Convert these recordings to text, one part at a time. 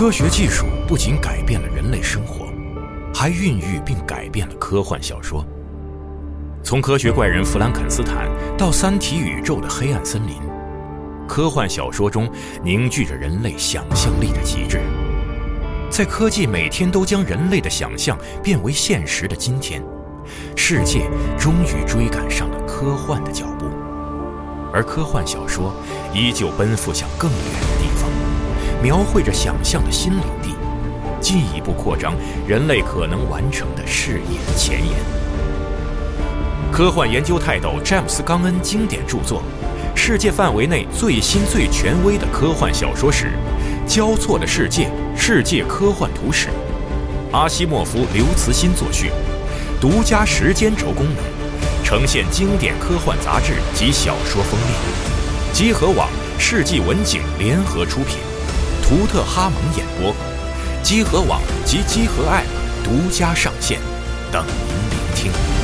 科学技术不仅改变了人类生活，还孕育并改变了科幻小说。从科学怪人弗兰肯斯坦到三体宇宙的黑暗森林，科幻小说中凝聚着人类想象力的极致。在科技每天都将人类的想象变为现实的今天，世界终于追赶上了科幻的脚步，而科幻小说依旧奔赴向更远的地，描绘着想象的新领地，进一步扩张人类可能完成的事业的前沿。科幻研究泰斗詹姆斯·冈恩经典著作，世界范围内最新最权威的科幻小说史。交错的世界，世界科幻图史，阿西莫夫、刘慈欣作序，独家时间轴功能，呈现经典科幻杂志及小说封面。集合网、世纪文景联合出品，福特哈蒙演播，积禾网及积禾爱独家上线，等您聆听。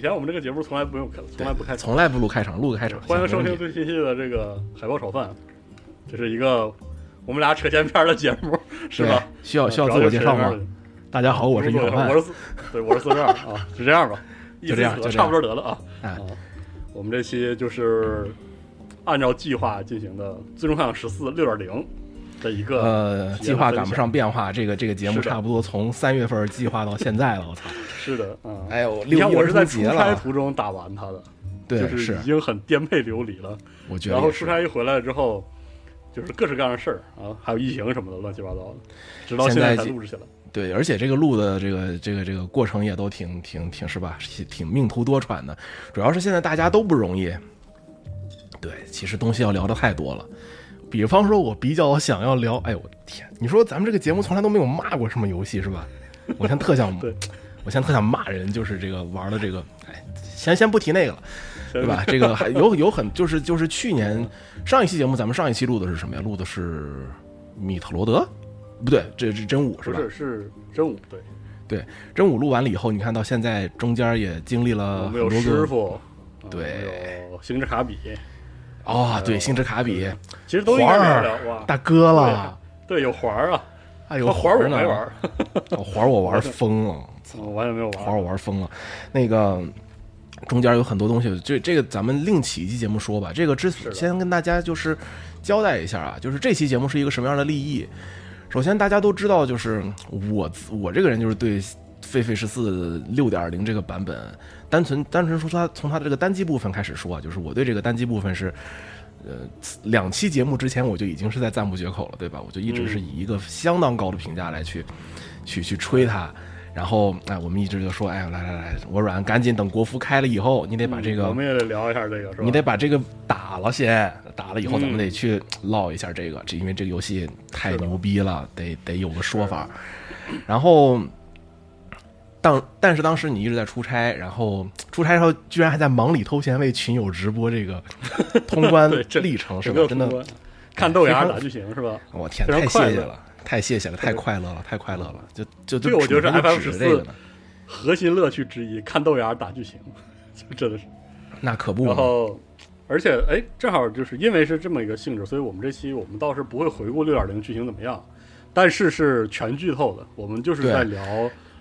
以前我们这个节目从来不用开，从来不开，从来不录开场，录个开场。欢迎收听最新期的这个海报炒饭，这是一个我们俩扯闲篇的节目，是吧？需要需要自我介绍吗？大家好，我是小范，我是四，对，我是四十二啊，就这样吧？就这样，差不多得了啊。啊，我们这期就是按照计划进行的《最终幻想十四六点零》的一个呃，计划赶不上变化，这个这个节目差不多从三月份计划到现在了，我操。是的，嗯，哎呦，你看我是在出差途中打完他的，对，是已经很颠沛流离了。我觉得，然后出差一回来之后，就是各式各样的事儿啊，还有疫情什么的，乱七八糟的，直到现在才录制起来。对，而且这个录的这个这个这个过程也都挺挺挺是吧？挺命途多舛的。主要是现在大家都不容易。对，其实东西要聊的太多了。比方说，我比较想要聊，哎呦我的天，你说咱们这个节目从来都没有骂过什么游戏是吧？我现在特想。我现在特想骂人，就是这个玩的这个，哎，先先不提那个了，对吧？这个还有有很就是就是去年上一期节目，咱们上一期录的是什么呀？录的是米特罗德，不对，这是真武是吧？是是真武，对对，真武录完了以后，你看到现在中间也经历了很多个师傅，对，星之卡比，哦，对，星之卡比，其实都环儿大哥了，对，有环儿啊，哎有环儿呢，环儿我玩疯了。我完全没有玩，环我玩疯了。那个中间有很多东西，这这个咱们另起一期节目说吧。这个之先跟大家就是交代一下啊，就是这期节目是一个什么样的立意。首先大家都知道，就是我我这个人就是对《狒狒十四六点零》这个版本，单纯单纯说它从它的这个单机部分开始说啊，就是我对这个单机部分是呃两期节目之前我就已经是在赞不绝口了，对吧？我就一直是以一个相当高的评价来去去去吹它。然后，哎，我们一直就说，哎，来来来，我软赶紧等国服开了以后，你得把这个，我们也得聊一下这个，是吧？你得把这个打了先，打了以后，咱们得去唠一下这个，这因为这个游戏太牛逼了，得得有个说法。然后，当但是当时你一直在出差，然后出差时候居然还在忙里偷闲为群友直播这个 通关历程，是吧？真的看豆芽打剧情是吧？我天，太谢谢了。太谢谢了，太快乐了，太快乐了！就就这个，我觉得是 F F 十四核心乐趣之一，看豆芽打剧情，就真的是 那可不。然后，而且哎，正好就是因为是这么一个性质，所以我们这期我们倒是不会回顾六点零剧情怎么样，但是是全剧透的。我们就是在聊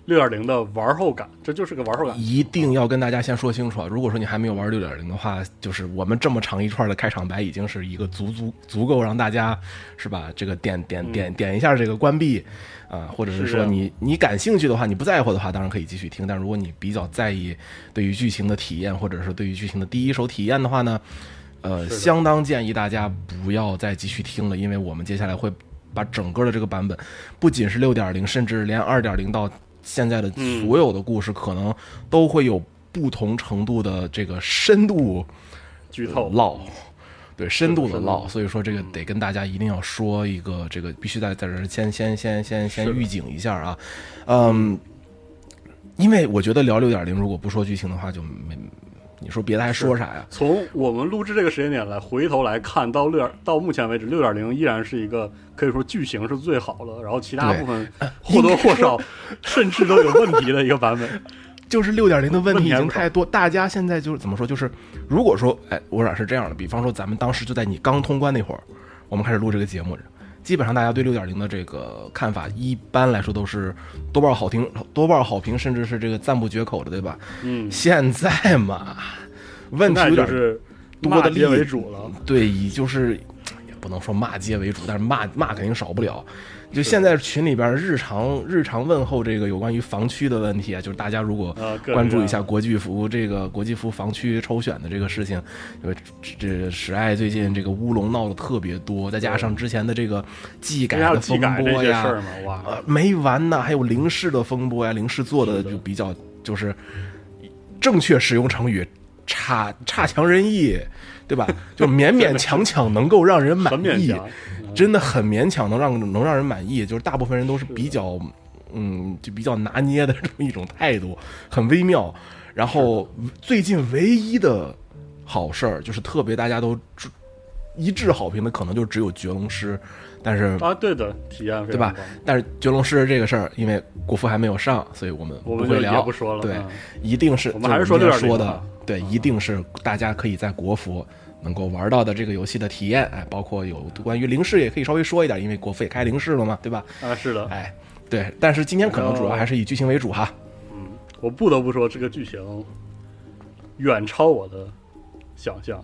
六点零的玩后感，这就是个玩后感。一定要跟大家先说清楚啊！如果说你还没有玩六点零的话，就是我们这么长一串的开场白已经是一个足足足够让大家是吧？这个点点点点一下这个关闭啊，或者是说你你感兴趣的话，你不在乎的话，当然可以继续听。但如果你比较在意对于剧情的体验，或者是对于剧情的第一手体验的话呢，呃，相当建议大家不要再继续听了，因为我们接下来会把整个的这个版本，不仅是六点零，甚至连二点零到现在的嗯所有的故事，可能都会有不同程度的这个深度剧透。唠。对深度的唠，所以说这个得跟大家一定要说一个，这个必须在在这儿先先先先先预警一下啊，嗯，因为我觉得聊六点零，如果不说剧情的话，就没你说别的还说啥呀？从我们录制这个时间点来回头来看，到六点到目前为止，六点零依然是一个可以说剧情是最好的，然后其他部分 或多或少甚至都有问题的一个版本。就是六点零的问题已经太多，大家现在就是怎么说？就是如果说，哎，我俩是这样的，比方说咱们当时就在你刚通关那会儿，我们开始录这个节目，基本上大家对六点零的这个看法，一般来说都是多半好听，多半好评，甚至是这个赞不绝口的，对吧？嗯，现在嘛，问题有点就是多的骂街为主了。对，以就是也不能说骂街为主，但是骂骂肯定少不了。就现在群里边日常日常问候这个有关于防区的问题啊，就是大家如果关注一下国际服这个国际服防区抽选的这个事情，因为这这史爱最近这个乌龙闹得特别多，再加上之前的这个技改的风波呀没完呢，还有零式的风波呀，零式做的。就比较就是正确使用成语差差强人意，对吧？就勉勉 强强能够让人满意。真的很勉强能让能让人满意，就是大部分人都是比较嗯，就比较拿捏的 这么一种态度，很微妙。然后最近唯一的好事儿就是特别大家都知一致好评的，可能就只有绝龙师，但是啊，对的，体验非对吧。但是绝龙师这个事儿，因为国服还没有上，所以我们我不会聊，不说了。对嗯，一定是我们还是说6.0就我们今天说的，对，一定是大家可以在国服能够玩到的这个游戏的体验，哎，包括有关于零式也可以稍微说一点，因为国服也开零式了嘛，对吧？啊，是的，哎，对，但是今天可能主要还是以剧情为主哈。嗯我不得不说，这个剧情远超我的想象，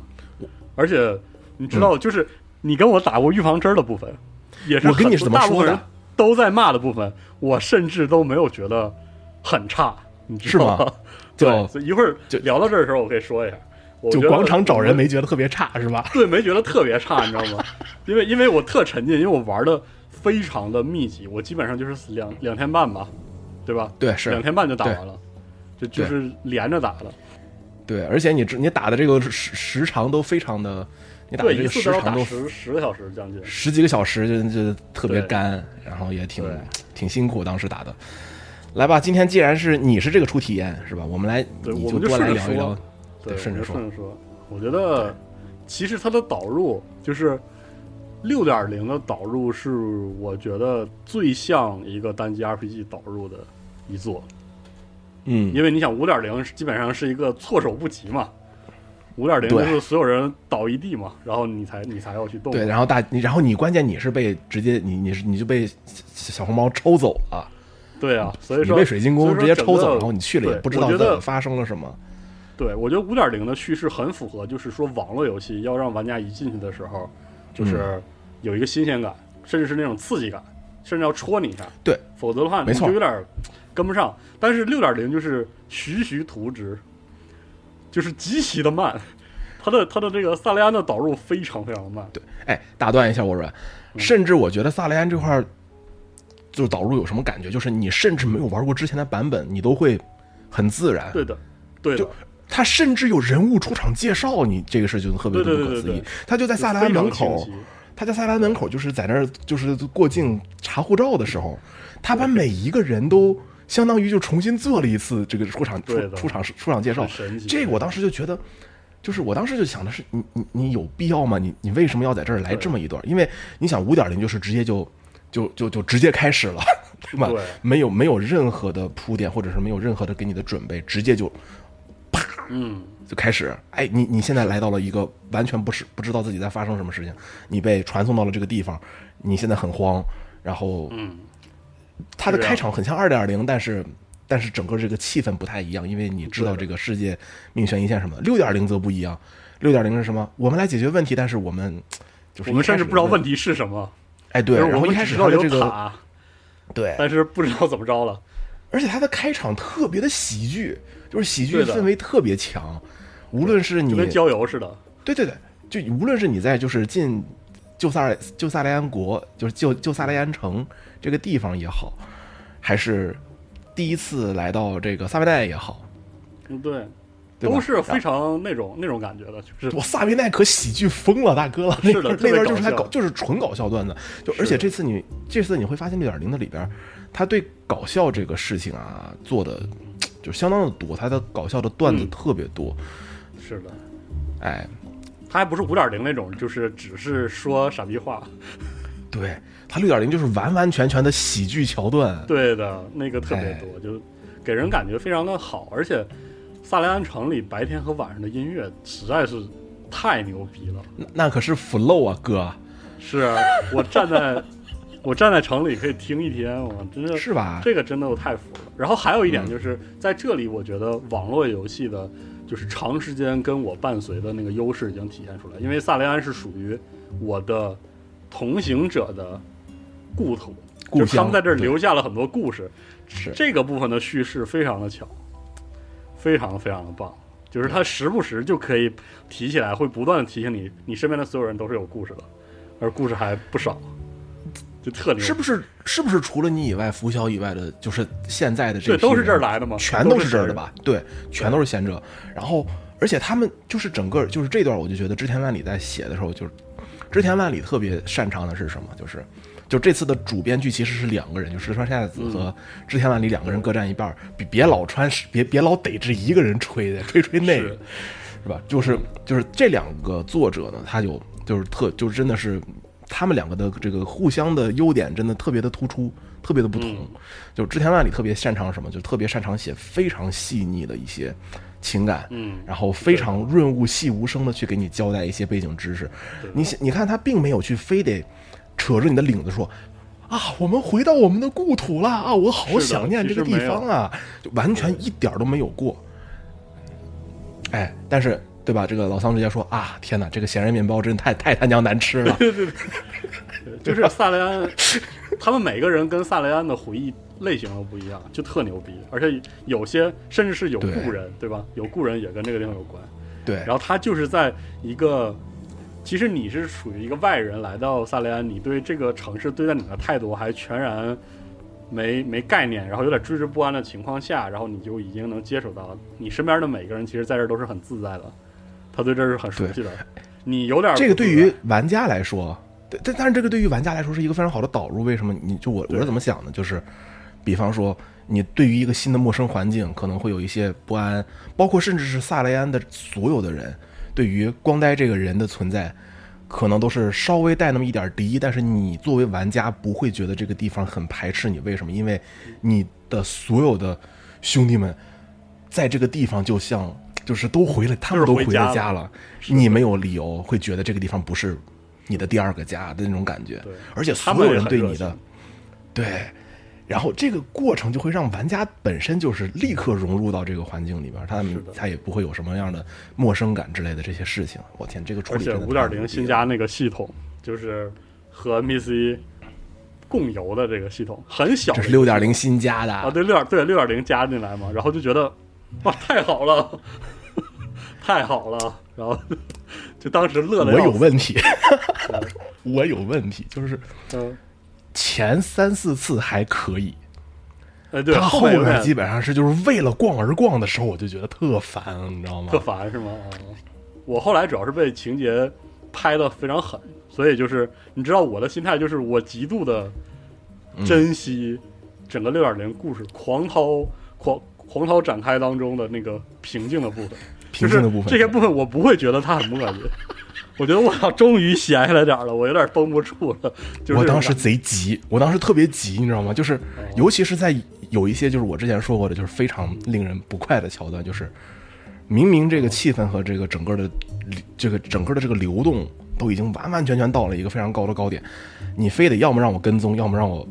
而且你知道，就是你跟我打过预防针的部分，也是我跟你是怎么大部分人说的？都在骂的部分，我甚至都没有觉得很差，你知道是吗？就 对，所以一会儿就聊到这儿的时候，我可以说一下。就广场找人没觉得特别差是吧？对，没觉得特别差，你知道吗？因为因为我特沉浸，因为我玩的非常的密集，我基本上就是两两天半吧，对吧？对，是两，天半就打完了，就就是连着打的。对，而且你这你打的这个时时长都非常的，你打的，这个时长都十十个小时将近。十几个小时就就特别干，然后也挺挺辛苦，当时打的。来吧，今天既然是你是这个初体验是吧？我们来，我们就你就多来聊一聊说。对，顺着说我就顺着说。我觉得其实它的导入就是六点零的导入，是我觉得最像一个单机 RPG 导入的一座。嗯，因为你想，五点零基本上是一个措手不及嘛，五点零就是所有人倒一地嘛，然后你才你才要去动。对，然后大你，然后你关键你是被直接你你是你就被小小红猫抽走了，对啊，所以说你被水晶宫直接抽走，然后你去了也不知道发生了什么。对，我觉得五点零的叙事很符合，就是说网络游戏要让玩家一进去的时候，就是嗯有一个新鲜感，甚至是那种刺激感，甚至要戳你一下。对，否则的话你没错就有点跟不上。但是六点零就是徐徐图之，就是极其的慢。它的它的这个萨雷安的导入非常非常的慢。对，哎，打断一下，我软，嗯甚至我觉得萨雷安这块儿就是导入有什么感觉，就是你甚至没有玩过之前的版本，你都会很自然。对的，对的就，他甚至有人物出场介绍，你这个事就特别的不可思议。他就在萨莱安非常门口他在萨莱安门口就是在那儿就是过境查护照的时候，他把每一个人都相当于就重新做了一次这个出场出出场出场介绍。这个我当时就觉得。就是我当时就想的是，你你你有必要吗？你你为什么要在这儿来这么一段？因为你想五点零就是直接就就就就直接开始了，对吧？对没有没有任何的铺垫，或者是没有任何的给你的准备，直接就嗯，就开始，哎，你你现在来到了一个完全不是不知道自己在发生什么事情，你被传送到了这个地方，你现在很慌，然后嗯，它的开场很像二点零，但是但是整个这个气氛不太一样，因为你知道这个世界命悬一线什么的。六点零则不一样，六点零是什么？我们来解决问题，但是我们就是我们甚至不知道问题。是什么。哎，对，就是然后一开我们只知道始他的这个有塔，对，但是不知道怎么着了。而且他的开场特别的喜剧，就是喜剧氛围特别强，无论是你跟郊游似的。对对对，就无论是你在就是进旧萨尔旧萨莱安国，就是旧旧萨莱安城这个地方也好，还是第一次来到这个萨维奈也好，嗯，对，都是非常那种那种感觉的，就是。我萨维奈可喜剧疯了，大哥了，那是的那边就是他搞就是纯搞笑段子，就而且这次你这次你会发现六点零的里边，他对搞笑这个事情啊做的就相当的多，他的搞笑的段子嗯特别多，是的。哎，他还不是五点零那种，就是只是说傻逼话。对他六点零就是完完全全的喜剧桥段，对的，那个特别哎多，就给人感觉非常的好，而且萨莱安城里白天和晚上的音乐实在是太牛逼了。那那可是 flow 啊，哥，是啊我站在我站在城里可以听一天，我真的是吧？这个真的我太服了。然后还有一点就是，在这里我觉得网络游戏的，就是长时间跟我伴随的那个优势已经体现出来。因为萨雷安是属于我的同行者的故土，故就是他们在这儿留下了很多故事。是这个部分的叙事非常的巧，非常非常的棒。就是他时不时就可以提起来，会不断的提醒你，你身边的所有人都是有故事的，而故事还不少，就特牛。是不是是不是除了你以外，拂晓以外的，就是现在的这对，批都是这儿来的吗？全都是这儿的？吧？对，全都是贤者。然后，而且他们就是整个就是这段，我就觉得织田万里在写的时候，就是织田万里特别擅长的是什么？就是就这次的主编剧其实是两个人，就石川夏子和织田万里两个人各占一半儿，别别老穿别别老逮着一个人吹的，吹吹那个是。是吧？就是就是这两个作者呢，他有就是特就真的是他们两个的这个互相的优点真的特别的突出，特别的不同。嗯就织田万里特别擅长什么？就特别擅长写非常细腻的一些情感，嗯然后非常润物细无声的去给你交代一些背景知识。你你看他并没有去非得扯着你的领子说。啊，我们回到我们的故土了啊！我好想念这个地方啊，就完全一点都没有过。哎，但是对吧？这个老桑直接说啊，天哪，这个咸人面包真太太他娘难吃了。对对对就是萨雷安，他们每个人跟萨雷安的回忆类型都不一样，就特牛逼。而且有些甚至是有故人，对吧？有故人也跟这个地方有关。对，然后他就是在一个，其实你是属于一个外人来到萨雷安，你对这个城市对待你的态度还全然没没概念，然后有点惴惴不安的情况下，然后你就已经能接触到你身边的每个人，其实在这儿都是很自在的，他对这是很熟悉的。你有点这个对于玩家来说，对，但但是这个对于玩家来说是一个非常好的导入。为什么？你就我我是怎么想的？就是，比方说，你对于一个新的陌生环境可能会有一些不安，包括甚至是萨雷安的所有的人，对于光呆这个人的存在，可能都是稍微带那么一点敌意。但是你作为玩家不会觉得这个地方很排斥你，为什么？因为你的所有的兄弟们在这个地方就像。就是都回了，他们都回了了家了，你没有理由会觉得这个地方不是你的第二个家的那种感觉对，而且所有人对你的对，然后这个过程就会让玩家本身就是立刻融入到这个环境里边，他们他也不会有什么样的陌生感之类的这些事情。我天，这个处而且理真的五点零新加那个系统，就是和 NPC 共游的这个系统，很小这是六点零新加的啊，对六点对六点零加进来嘛，然后就觉得哇太好了，太好了，然后就当时乐的我有问题，我有问题，就是嗯，前三四次还可以，哎对，他后面基本上是就是为了逛而逛的时候，我就觉得特烦，你知道吗？特？烦是吗？啊，我后来主要是被情节拍的非常狠，所以就是你知道我的心态就是我极度的嗯。珍惜整个六点零故事狂掏狂狂涛展开当中的那个平静的部分。平静的部分，这些部分我不会觉得它很磨叽，我觉得我操，终于闲下来点了，我有点绷不住了。就是我当时贼急，我当时特别急，你知道吗？就是哦尤其是在有一些就是我之前说过的，就是非常令人不快的桥段，就是明明这个气氛和这个整个的这个整个的这个流动都已经完完全全到了一个非常高的高点，你非得要么让我跟踪，要么让我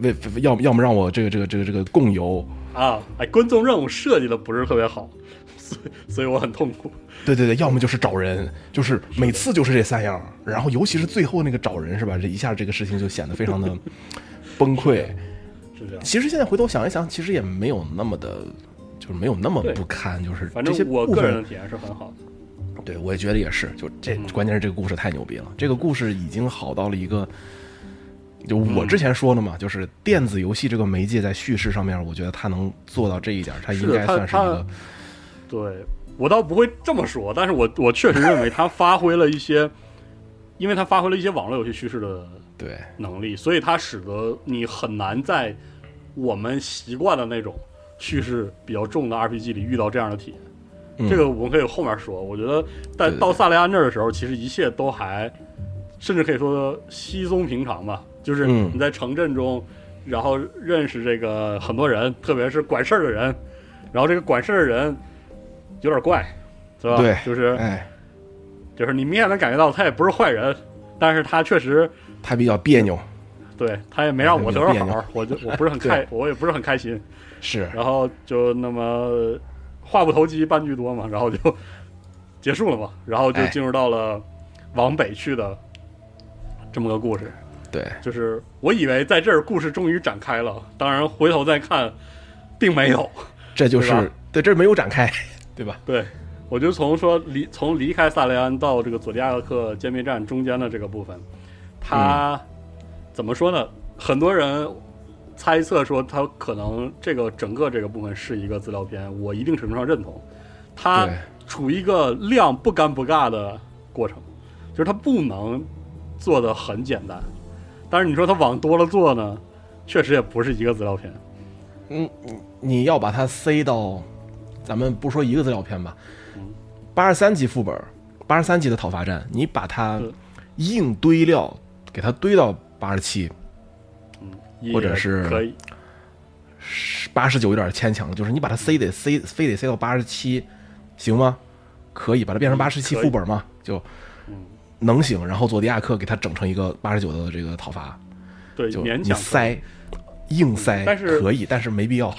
为要要么让我这个这个这个这个共游，啊，哎，观众任务设计的不是特别好，所以所以我很痛苦。对对对，要么就是找人，就是每次就是这三样，然后尤其是最后那个找人是吧？这一下这个事情就显得非常的 崩溃。是这样。其实现在回头想一想，其实也没有那么的，就是没有那么不堪，就是反正我个人的，体验是很好的。对我也觉得也是，就这嗯关键是这个故事太牛逼了，这个故事已经好到了一个。就我之前说的嘛，就是电子游戏这个媒介在叙事上面，我觉得它能做到这一点，它应该算是一个对我倒不会这么说，但是我我确实认为它发挥了一些，因为它发挥了一些网络游戏叙事的 对能力，所以它使得你很难在我们习惯的那种叙事比较重的 RPG 里遇到这样的体验。嗯这个我们可以后面说。我觉得在到萨雷安这儿的时候，其实一切都还，甚至可以说稀松平常吧。就是嗯你在城镇中，然后认识这个很多人，特别是管事儿的人，然后这个管事儿的人有点怪，是吧？对就是哎，就是你明显能感觉到他也不是坏人，但是他确实他比较别扭，对他也没让我得有点别扭着好，我就 我不是很开，我也不是很开心。是然后就那么话不投机半句多嘛，然后就结束了嘛，然后就哎进入到了往北去的这么个故事。对，就是我以为在这儿故事终于展开了，当然回头再看，并没有。这就是对，这没有展开，对吧？对，我就从说离从离开萨雷安到这个佐迪亚克歼灭战中间的这个部分，他、怎么说呢？很多人猜测说他可能这个整个这个部分是一个资料片，我一定程度上认同。他处于一个量不干不尬的过程，就是他不能做的很简单。但是你说它往多了做呢，确实也不是一个资料片。嗯，你要把它塞到，咱们不说一个资料片吧，八十三级副本，八十三级的讨伐战，你把它硬堆料，给它堆到八十七、也或者是可以，八十九有点牵强了，就是你把它塞得塞，非得塞到八十七，行吗？可以把它变成八十七副本吗，就嗯能行。然后佐迪亚克给他整成一个八十九的这个讨伐，对，就你勉强塞，硬塞但是可以，但是没必要。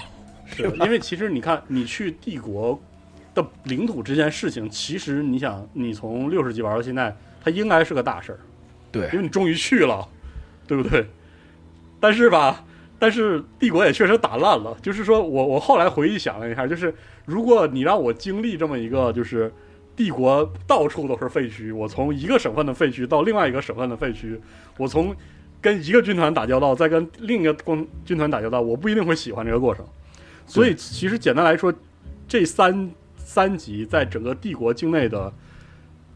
是因为其实你看，你去帝国的领土这件事情，其实你想，你从六十级玩到现在，它应该是个大事儿，对因为你终于去了，对不对？但是吧，但是帝国也确实打烂了。就是说我我后来回忆想了一下，就是如果你让我经历这么一个，就是帝国到处都是废墟，我从一个省份的废墟到另外一个省份的废墟，我从跟一个军团打交道，再跟另一个军军团打交道，我不一定会喜欢这个过程。所以其实简单来说，这三三集在整个帝国境内的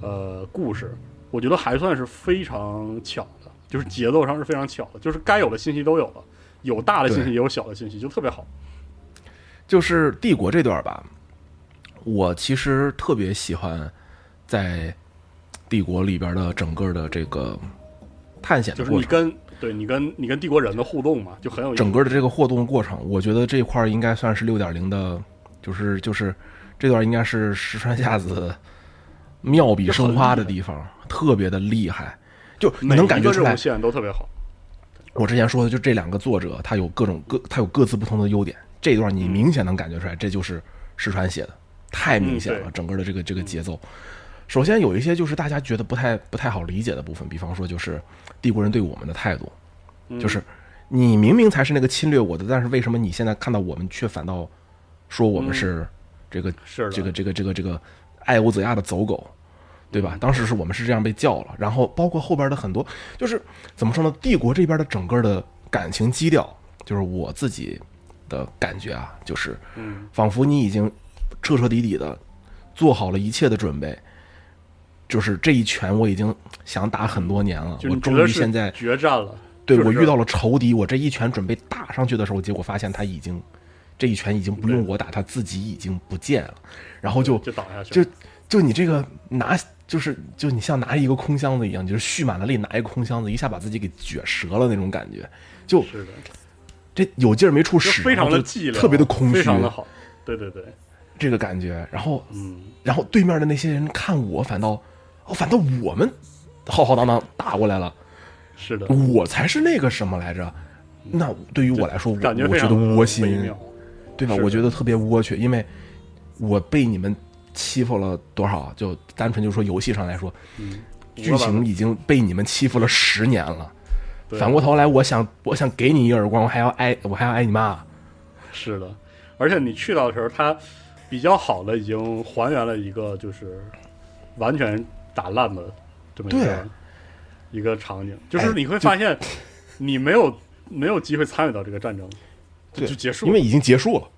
呃故事，我觉得还算是非常巧的，就是节奏上是非常巧的，就是该有的信息都有了，有大的信息也有小的信息，就特别好。就是帝国这段吧，我其实特别喜欢在帝国里边的整个的这个探险就是你的过程，跟对你跟你跟帝国人的互动嘛，就很有整个的这个互动过程，我觉得这块儿应该算是六点零的，就是就是这段应该是石川夏子妙笔生花的地方，特别的厉害，就你能感觉出来。线都特别好。我之前说的就这两个作者，他有各种各他有各自不同的优点，这段你明显能感觉出来，这就是石川写的，太明显了，嗯整个的这个这个节奏。首先有一些就是大家觉得不太不太好理解的部分，比方说就是帝国人对我们的态度，嗯就是你明明才是那个侵略我的，但是为什么你现在看到我们却反倒说我们是这个、嗯是这个这个这个这个爱欧泽亚的走狗，对嗯吧？当时是我们是这样被叫了，然后包括后边的很多，就是怎么说呢？帝国这边的整个的感情基调，就是我自己的感觉啊，就是嗯，仿佛你已经彻彻底底的做好了一切的准备，就是这一拳我已经想打很多年了，我终于现在决战了。对我遇到了仇敌，我这一拳准备打上去的时候，结果发现他已经这一拳已经不用我打，他自己已经不见了，然后就就倒下去就，就你这个拿就是就你像拿一个空箱子一样，就是蓄满了力拿一个空箱子，一下把自己给撅折了那种感觉，就是的，这有劲儿没处使，非常的寂寥，特别的空虚非，常的好。对对对，这个感觉。然后嗯，然后对面的那些人看我，反倒哦，反倒我们浩浩荡荡打过来了，是的，我才是那个什么来着？那对于我来说，我感觉我觉得窝心，对吧？我觉得特别窝屈，因为我被你们欺负了多少？就单纯就说游戏上来说，嗯，剧情已经被你们欺负了十年了。反过头来，我想，我想给你一耳光，我还要挨，我还要挨你骂。是的，而且你去到的时候，它比较好的已经还原了一个就是完全打烂的这么一个一个场景，就是哎你会发现你没有没有机会参与到这个战争，就结束，因为已经结束了。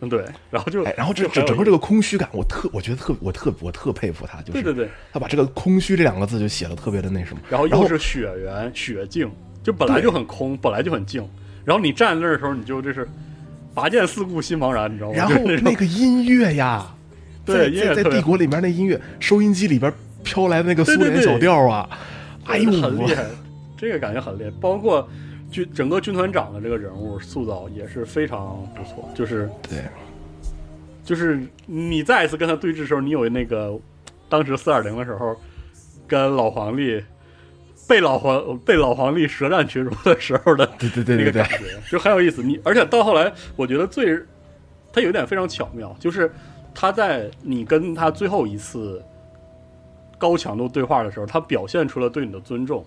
嗯对，然后就哎，然后这整个这个空虚感，我特，我觉得特，我特，我特佩服他，就是对对对，他把这个空虚这两个字就写的特别的那什么。然后又是雪原雪境，就本来就很空，本来就很静，然后你站在那儿的时候，你就这是拔剑四顾心茫然，你知道吗？然后那个音乐呀，对音在在帝国里面那音乐，收音机里边飘来的那个苏联小调啊，哎呦，很厉害，这个感觉很厉害。包括军整个军团长的这个人物塑造也是非常不错，就是对就是你再一次跟他对峙的时候，你有那个当时四二零的时候跟老皇帝被老皇被老皇帝舌战群儒的时候的 对对对那个感，觉，就很有意思。你而且到后来，我觉得最他有一点非常巧妙，就是他在你跟他最后一次高强度对话的时候，他表现出了对你的尊重，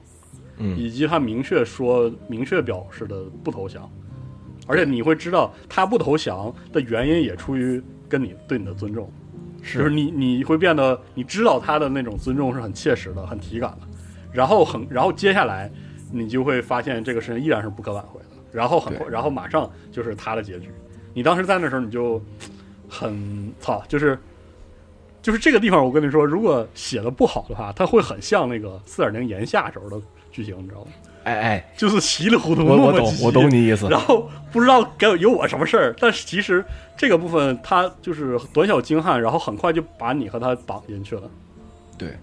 嗯。以及他明确说、明确表示的不投降，而且你会知道他不投降的原因也出于跟你对你的尊重，就是你你会变得你知道他的那种尊重是很切实的、很体感的，然后很然后接下来你就会发现这个事情依然是不可挽回的，然后很对然后马上就是他的结局，你当时在那时候你就很操，就是。就是这个地方，我跟你说，如果写的不好的话，它会很像那个四点零炎夏时候的剧情，你知道吗？哎哎，就是稀里糊涂、我我懂我懂你意思，然后不知道该有我什么事儿，但是其实这个部分它就是短小精悍，然后很快就把你和他绑进去了。对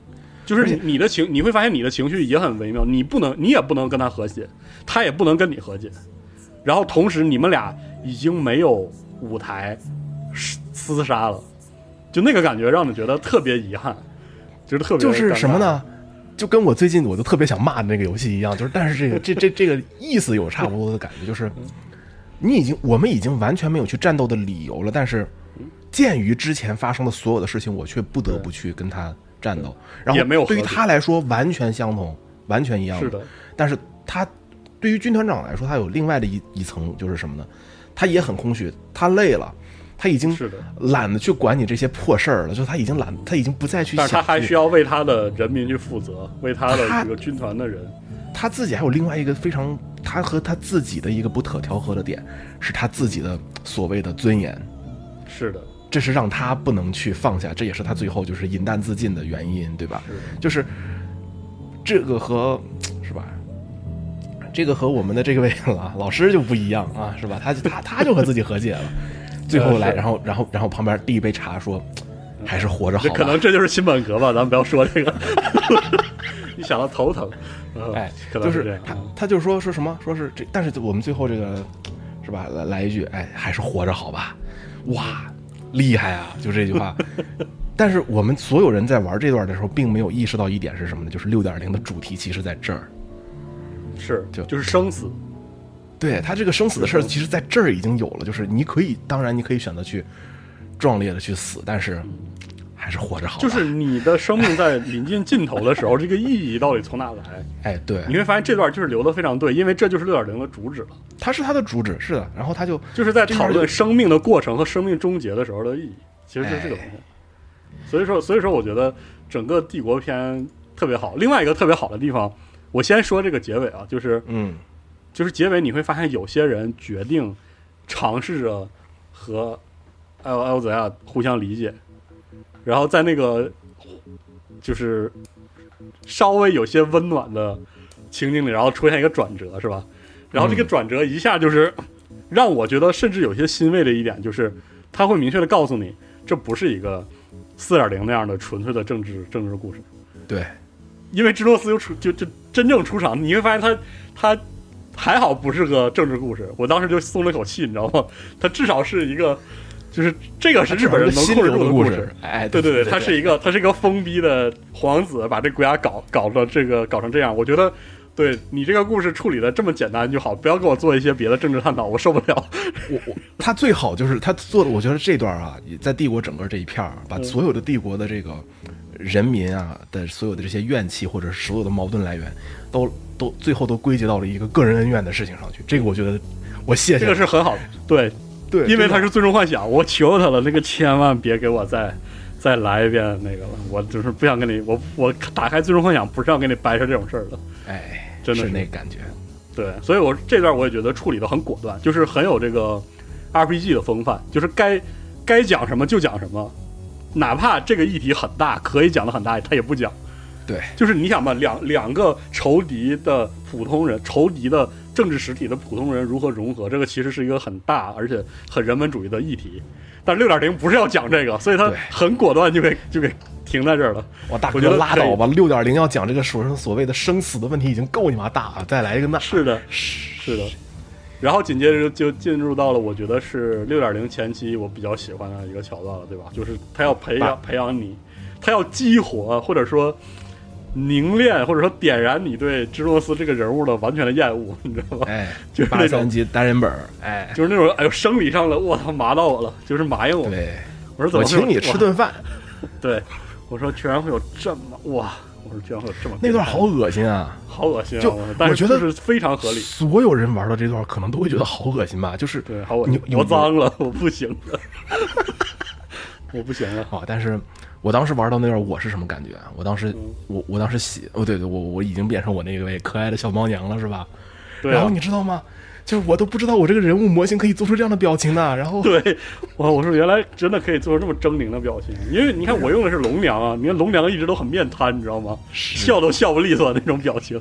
就是你的情，你会发现你的情绪也很微妙，你不能，你也不能跟他和解，他也不能跟你和解，然后同时你们俩已经没有舞台厮厮杀了，就那个感觉让你觉得特别遗憾，就是特别就是什么？呢？就跟我最近我就特别想骂的那个游戏一样，就是但是这个这这这个意思有差不多的感觉，就是你已经我们已经完全没有去战斗的理由了，但是鉴于之前发生的所有的事情，我却不得不去跟他战斗，然后对于也没有对于他来说完全相同，完全一样是的，但是他对于军团长来说，他有另外的一一层，就是什么呢？他也很空虚，他累了，他已经，懒得去管你这些破事儿了，就他已经懒，他已经不再去想但是他还需要为他的人民去负责，为他的这个军团的人。他自己还有另外一个非常，他和他自己的一个不可调和的点，是他自己的所谓的尊严，是的，这是让他不能去放下，这也是他最后就是饮弹自尽的原因，对吧？是，就是这个和是吧？这个和我们的这个位啊 老师就不一样啊，是吧？他他他就和自己和解了，最后来，然后然后然后旁边递一杯茶说，还是活着好这。可能这就是新本格吧，咱们不要说这个。你想到头疼，呃哎。就是他嗯他就说说什么说是这，但是我们最后这个是吧？来来一句，哎，还是活着好吧？哇，厉害啊！就这句话。但是我们所有人在玩这段的时候，并没有意识到一点是什么呢？就是六点零的主题其实在这儿。是就就是生死，对他这个生死的事儿，其实在这儿已经有了。就是你可以，当然你可以选择去壮烈的去死，但是还是活着好。就是你的生命在临近尽头的时候，这个意义到底从哪来？哎，对，你会发现这段就是留的非常对，因为这就是六点零的主旨了，它是它的主旨，是的。然后他就就是在讨论生命的过程和生命终结的时候的意义，其实就是这个东西。所以说，所以说，我觉得整个帝国篇特别好。另外一个特别好的地方，我先说这个结尾啊，就是嗯，就是结尾你会发现有些人决定尝试着和艾欧艾欧泽亚互相理解，然后在那个就是稍微有些温暖的情景里，然后出现一个转折，是吧？然后这个嗯转折一下就是让我觉得甚至有些欣慰的一点，就是他会明确的告诉你，这不是一个四点零那样的纯粹的政治政治故事。对，因为芝诺斯就出就就真正出场，你会发现他他还好不是个政治故事，我当时就松了口气，你知道吗？他至少是一个，就是这个是日本人能控制住的故事。哎，对对对，他是一个他是一个疯逼的皇子，把这国家搞搞了这个搞成这样，我觉得对你这个故事处理的这么简单就好，不要给我做一些别的政治探讨，我受不了。我我他最好就是他做的，我觉得这段啊，在帝国整个这一片儿，把所有的帝国的这个人民啊的所有的这些怨气或者是所有的矛盾来源，都都最后都归结到了一个个人恩怨的事情上去。这个我觉得我谢谢这个是很好的，对，对，因为他是最终幻想，我求他了，那个千万别给我再 再来一遍那个了，我就是不想跟你，我我打开最终幻想不是要跟你掰扯这种事儿的，哎，真的是是那感觉。对，所以我这段我也觉得处理的很果断，就是很有这个 RPG 的风范，就是该该讲什么就讲什么，哪怕这个议题很大，可以讲的很大，他也不讲。对，就是你想吧，两两个仇敌的普通人，仇敌的政治实体的普通人如何融合，这个其实是一个很大而且很人文主义的议题。但六点零不是要讲这个，所以他很果断就给就给停在这儿了。我大哥拉倒吧，六点零要讲这个所所谓的生死的问题已经够你妈大了，再来一个那是的，是的。然后紧接着就进入到了我觉得是六点零前期我比较喜欢的一个桥段了，对吧？就是他要培养培养你，他要激活或者说凝练或者说点燃你对芝诺斯这个人物的完全的厌恶，你知道吧？哎，就是那种单人本儿，哎，就是那种哎呦生理上的我操麻到我了，就是麻硬我。对，我说怎么我请你吃顿饭，对，我说居然会有这么哇！我说居然会有这么那段好恶心啊！好恶心啊！就我觉得是非常合理。所有人玩到这段可能都会觉得好恶心吧，就是对，好恶心，我脏了，我不行了，我不行了。啊，但是我当时玩到那段，我是什么感觉啊？我当时，嗯我我当时喜，哦，对对，我我已经变成我那位可爱的小猫娘了，是吧？对啊然后，你知道吗？就是我都不知道我这个人物模型可以做出这样的表情呢。然后，对，我我说原来真的可以做出这么狰狞的表情，因为你看我用的是龙娘啊，你看龙娘一直都很面瘫，你知道吗？笑都笑不利索那种表情。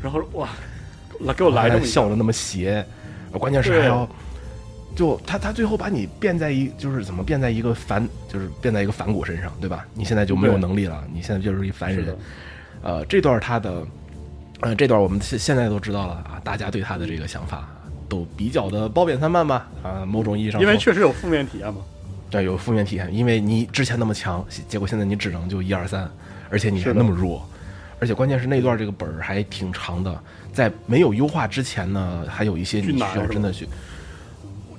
然后哇，来给我来这么一下，还笑的那么邪，关键是还要，就他他最后把你变在一，就是怎么变在一个凡，就是变在一个反骨身上，对吧？你现在就没有能力了，你现在就是一凡人。呃，这段他的，呃，这段我们现现在都知道了啊，大家对他的这个想法都比较的褒贬参半吧，啊，某种意义上因为说确实有负面体验嘛。对有负面体验，因为你之前那么强，结果现在你只能就一二三，而且你还是那么弱，而且关键是那段这个本儿还挺长的，在没有优化之前呢，还有一些你需要真的去。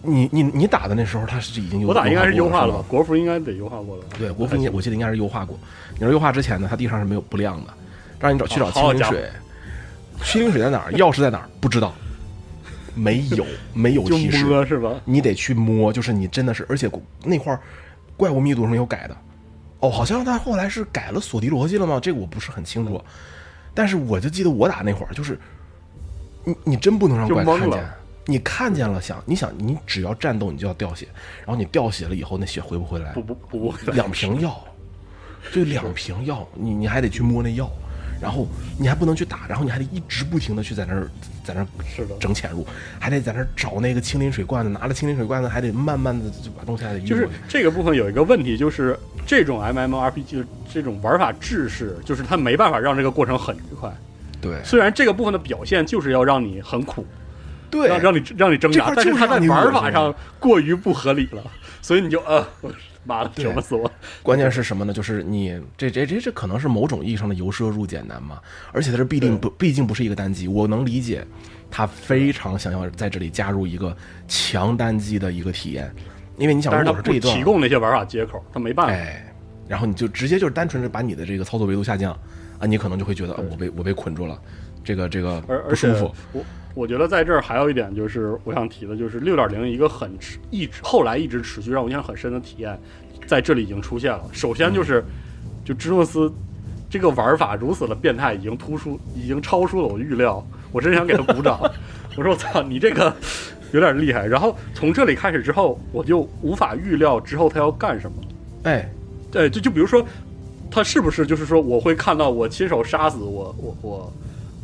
你你你打的那时候，它是已经有我打应该是优化了吧吧？？国服应该得优化过的。对，国服应该我记得应该是优化过。你说优化之前呢，它地上是没有不亮的，让你找去找清灵水，清灵水在哪儿？钥匙在哪儿？不知道，没有没有 提示。摸是吧？你得去摸，就是你真的是，而且那块儿怪物密度是没有改的。哦，好像他后来是改了锁敌逻辑了吗？这个我不是很清楚。但是我就记得我打那会儿，就是你你真不能让怪看见，你看见了想你想你只要战斗你就要掉血，然后你掉血了以后那血回不回来不？不不不，两瓶药，就两瓶药，你你还得去摸那药，然后你还不能去打，然后你还得一直不停的去在那儿在那儿是的整潜入，还得在那儿找那个清灵水罐子，拿了清灵水罐子还得慢慢的就把东西还得运就是。这个部分有一个问题，就是这种 MMORPG 这种玩法制式，就是它没办法让这个过程很愉快。对虽然这个部分的表现就是要让你很苦，对让让你让你挣扎，但是他在玩法上过于不合理了，所以你就呃，妈的，折磨死我！关键是什么呢？就是你这这这这可能是某种意义上的由奢入俭难嘛，而且它是必定不毕竟不是一个单机，我能理解他非常想要在这里加入一个强单机的一个体验，因为你想，但是他不提供那些玩法接口，他没办法。哎，然后你就直接就是单纯是把你的这个操作维度下降啊，你可能就会觉得、啊我被我被捆住了，这个这个不舒服。我我觉得在这儿还有一点就是我想提的，就是六点零一个很持一直后来一直持续让我印象很深的体验，在这里已经出现了。首先就是，就芝诺斯这个玩法如此的变态，已经突出，已经超出了我预料。我真想给他鼓掌。我说我操，你这个有点厉害。然后从这里开始之后，我就无法预料之后他要干什么。哎，对，就就比如说，他是不是就是说，我会看到我亲手杀死我我我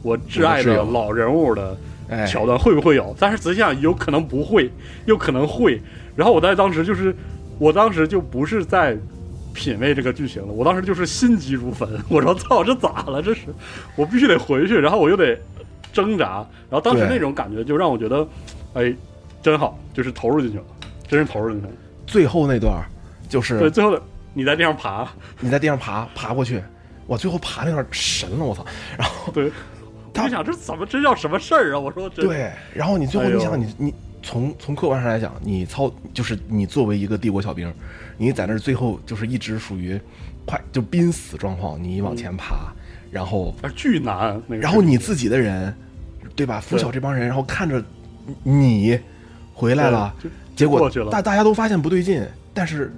我挚爱的老人物的哎桥段，会不会有？但是仔细想，有可能不会，又可能会。然后我在当时就是，我当时就不是在品味这个剧情了，我当时就是心急如焚。我说操，这咋了？这是我必须得回去，然后我又得挣扎。然后当时那种感觉就让我觉得，哎，真好，就是投入进去了，真是投入进去了。最后那段就是对，最后的你在地上爬。你在地上爬爬过去，我最后爬那段儿神了，我操！然后对，他就想这怎么这叫什么事儿啊？我说这对，然后你最后你想你你从从客观上来讲，你操就是你作为一个帝国小兵，你在那儿最后就是一直属于快就濒死状况，你往前爬，然后啊巨难那个。然后你自己的人，对吧？拂晓这帮人，然后看着你回来了，结果大大家都发现不对劲，但是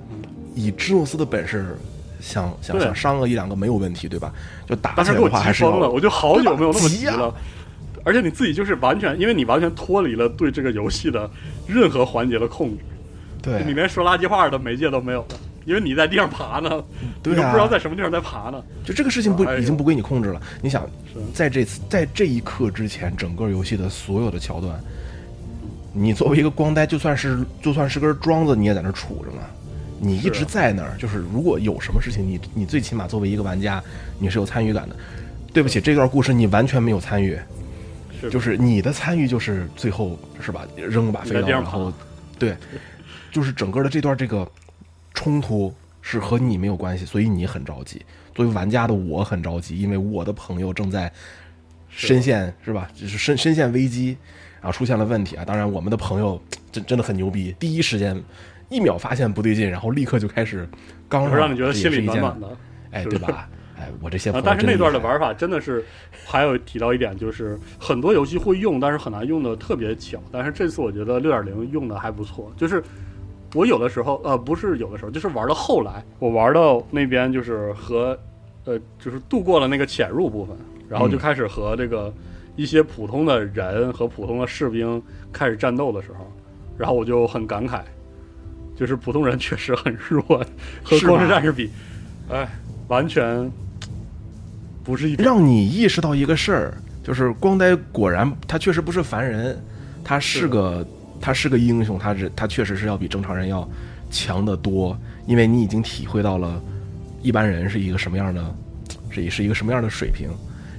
以芝诺斯的本事，想想想伤个一两个没有问题，对吧？就打当时给我起来的话，还是疯了，我就好久没有那么急了。而且你自己就是完全，因为你完全脱离了对这个游戏的任何环节的控制，对你连说垃圾话的媒介都没有了，因为你在地上爬呢，对啊你都不知道在什么地方在爬呢。就这个事情不哎已经不归你控制了。你想，在这次在这一刻之前，整个游戏的所有的桥段，你作为一个光呆，就算是就算是根桩子，你也在那儿杵着呢。你一直在那儿，就是如果有什么事情，你你最起码作为一个玩家，你是有参与感的。对不起，这段故事你完全没有参与，是就是你的参与就是最后是吧，扔了把飞刀，然后对，就是整个的这段这个冲突是和你没有关系，所以你很着急。作为玩家的我很着急，因为我的朋友正在深陷是吧，就是深深陷危机，然后出现了问题啊。当然，我们的朋友真真的很牛逼，第一时间一秒发现不对劲，然后立刻就开始刚上，让你觉得心里暖暖的。哎，对吧？哎，我这些啊，但是那段的玩法真的是，还有提到一点就是，很多游戏会用，但是很难用的特别巧。但是这次我觉得六点零用的还不错，就是我有的时候，呃，不是有的时候，就是玩到后来，我玩到那边就是和，呃，就是度过了那个潜入部分，然后就嗯开始和这个一些普通的人和普通的士兵开始战斗的时候，然后我就很感慨，就是普通人确实很弱，和光之战士比，哎，完全不是一。让你意识到一个事儿，就是光呆果然他确实不是凡人，他是是个他是个英雄，他是他确实是要比正常人要强得多，因为你已经体会到了一般人是一个什么样的，是一是一个什么样的水平，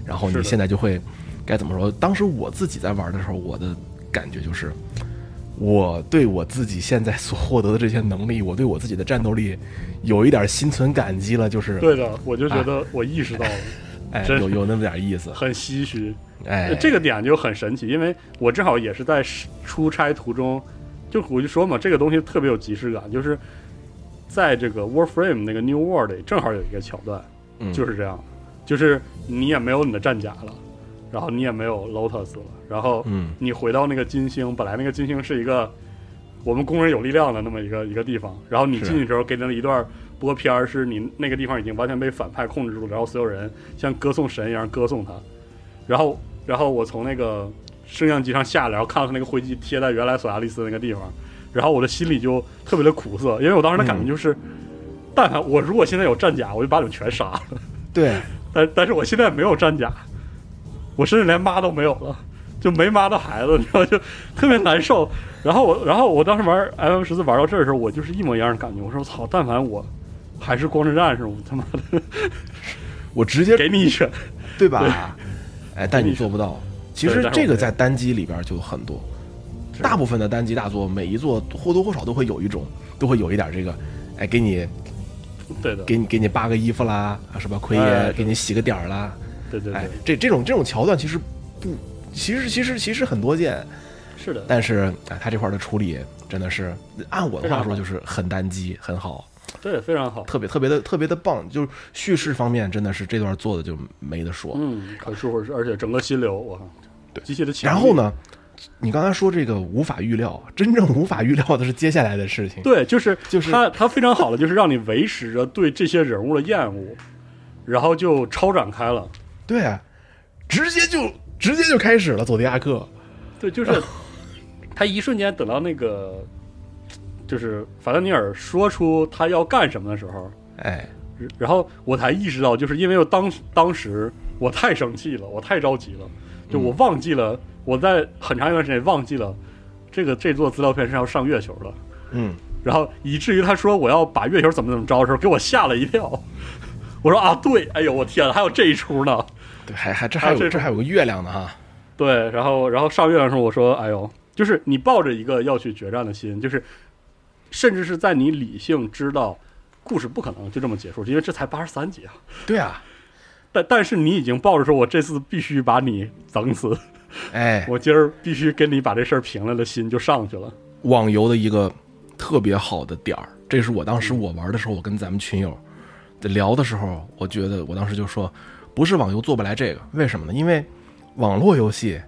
然后你现在就会该怎么说？当时我自己在玩的时候，我的感觉就是。我对我自己现在所获得的这些能力，我对我自己的战斗力，有一点心存感激了。就是，对的，我就觉得我意识到了，哎，真有有那么点意思。很唏嘘。哎，这个点就很神奇，因为我正好也是在出差途中，就我就说嘛，这个东西特别有即视感，就是在这个 Warframe 那个 New World 里，正好有一个桥段，嗯就是这样，就是你也没有你的战甲了，然后你也没有 Lotus 了，然后嗯。你回到那个金星，本来那个金星是一个我们工人有力量的那么一个一个地方，然后你进去之后给你了一段播片儿，是你那个地方已经完全被反派控制住了，然后所有人像歌颂神一样歌颂他，然后然后我从那个升降机上下来，然后看到他那个灰机贴在原来索亚利斯那个地方，然后我的心里就特别的苦涩，因为我当时的感觉就是，但凡我如果现在有战甲，我就把你们全杀了。对，但但是我现在没有战甲，我甚至连妈都没有了，就没妈的孩子，你知道就特别难受。然后我，然后我当时玩 M M 十四玩到这儿的时候，我就是一模一样的感觉。我说操，但凡我还是光之战士，我他妈的我直接 给你一拳。对吧？哎，但你做不到。其实这个在单机里边就很多，大部分的单机大作，每一座或多或少都会有一种，都会有一点这个，哎，给你对的，给你给你扒个衣服啦，啊是吧？奎爷给你洗个点儿啦，对对哎对，，这这种这种桥段其实不，其实其实其实很多见，是的，但是哎，他这块儿的处理真的是，按我的话说就是很单机，很好。对，非常好。特别特别的特别的棒，就是叙事方面真的是这段做的就没得说。嗯，很舒服，而且整个心流，我靠，对极其的强。然后？呢，你刚才说这个无法预料，真正无法预料的是接下来的事情。对，就是就是他他非常好的，就是让你维持着对这些人物的厌恶，然后就超展开了。对啊，直接就直接就开始了佐迪亚克。对，就是 他一瞬间等到那个，就是法兰尼尔说出他要干什么的时候，哎，然后我才意识到，就是因为我当当时我太生气了，我太着急了，就我忘记了，我在很长一段时间忘记了这个这座资料片是要上月球的，嗯，然后以至于他说我要把月球怎么怎么着的时候，给我吓了一跳。我说啊，对，哎呦我天，还有这一出呢。对，还还这还有这这还有个月亮呢哈。对，然后然后上月亮的时候，我说，哎呦，就是你抱着一个要去决战的心，就是甚至是在你理性知道故事不可能就这么结束，因为这才八十三集啊。对啊，但但是你已经抱着说，我这次必须把你整死，哎，我今儿必须跟你把这事儿平了的心就上去了。网游的一个特别好的点儿，这是我当时我玩的时候，我跟咱们群友在聊的时候，我觉得我当时就说，不是网游做不来这个，为什么呢？因为网络游戏，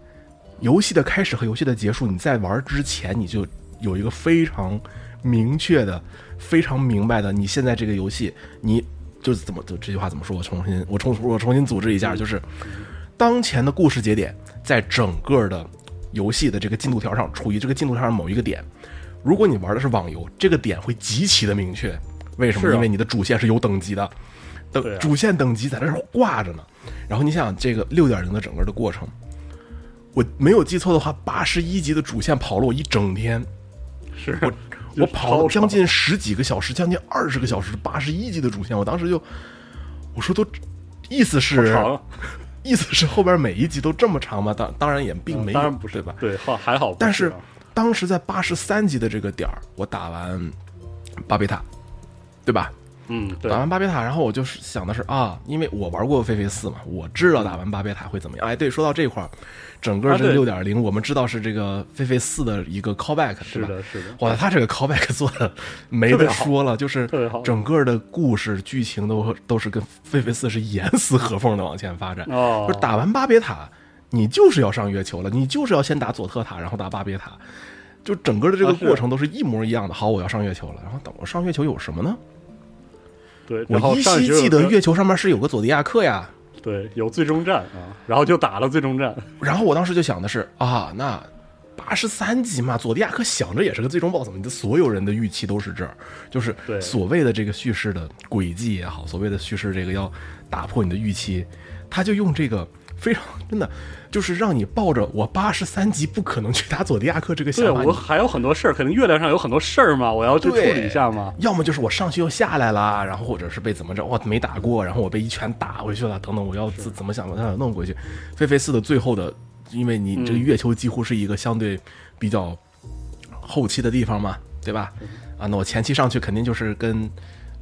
游戏的开始和游戏的结束，你在玩之前你就有一个非常明确的、非常明白的，你现在这个游戏，你就是怎么就这句话怎么说？我重新我重我重新组织一下，就是当前的故事节点在整个的游戏的这个进度条上处于这个进度条上某一个点。如果你玩的是网游，这个点会极其的明确。为什么？因为你的主线是有等级的，等、主线等级在那儿挂着呢。然后你想想这个六点零的整个的过程，我没有记错的话，八十一级的主线跑了我一整天，是我我跑了将近十几个小时，将近二十个小时，八十一级的主线，我当时就我说都意思是，意思是后边每一集都这么长吗？当当然也并没有，当然不是对吧？对，好还好不但是啊当时在八十三级的这个点儿，我打完巴贝塔，对吧？嗯，对打，完巴别塔，然后我就是想的是啊，因为我玩过菲菲四嘛，我知道打完巴别塔会怎么样。哎，对，说到这块儿，整个这六点零，我们知道是这个菲菲四的一个 callback？是的，是的，哇，他这个 callback 做的没得说了，就是整个的故事剧情都都是跟菲菲四是严丝合缝的往前发展。哦就是打完巴别塔，你就是要上月球了，你就是要先打佐特塔，然后打巴别塔，就整个的这个过程都是一模一样的。好，我要上月球了，然后等我上月球有什么呢？对，然后我依稀记得月球上面是有个佐迪亚克呀。对有最终战啊，然后就打了最终战，然后我当时就想的是啊，那八十三级嘛，佐迪亚克想着也是个最终 BOSS，你的所有人的预期都是这儿，就是对。所谓的这个叙事的轨迹也好，所谓的叙事这个要打破你的预期，他就用这个非常真的就是让你抱着我八十三级不可能去打佐迪亚克这个对想法，对我还有很多事儿，肯定月亮上有很多事儿嘛，我要去处理一下嘛。要么就是我上去又下来了，然后或者是被怎么着，哇，没打过，然后我被一拳打回去了，等等，我要怎怎么想把它弄回去？菲菲四的最后的，因为你这个月球几乎是一个相对比较后期的地方嘛，对吧？啊，那我前期上去肯定就是跟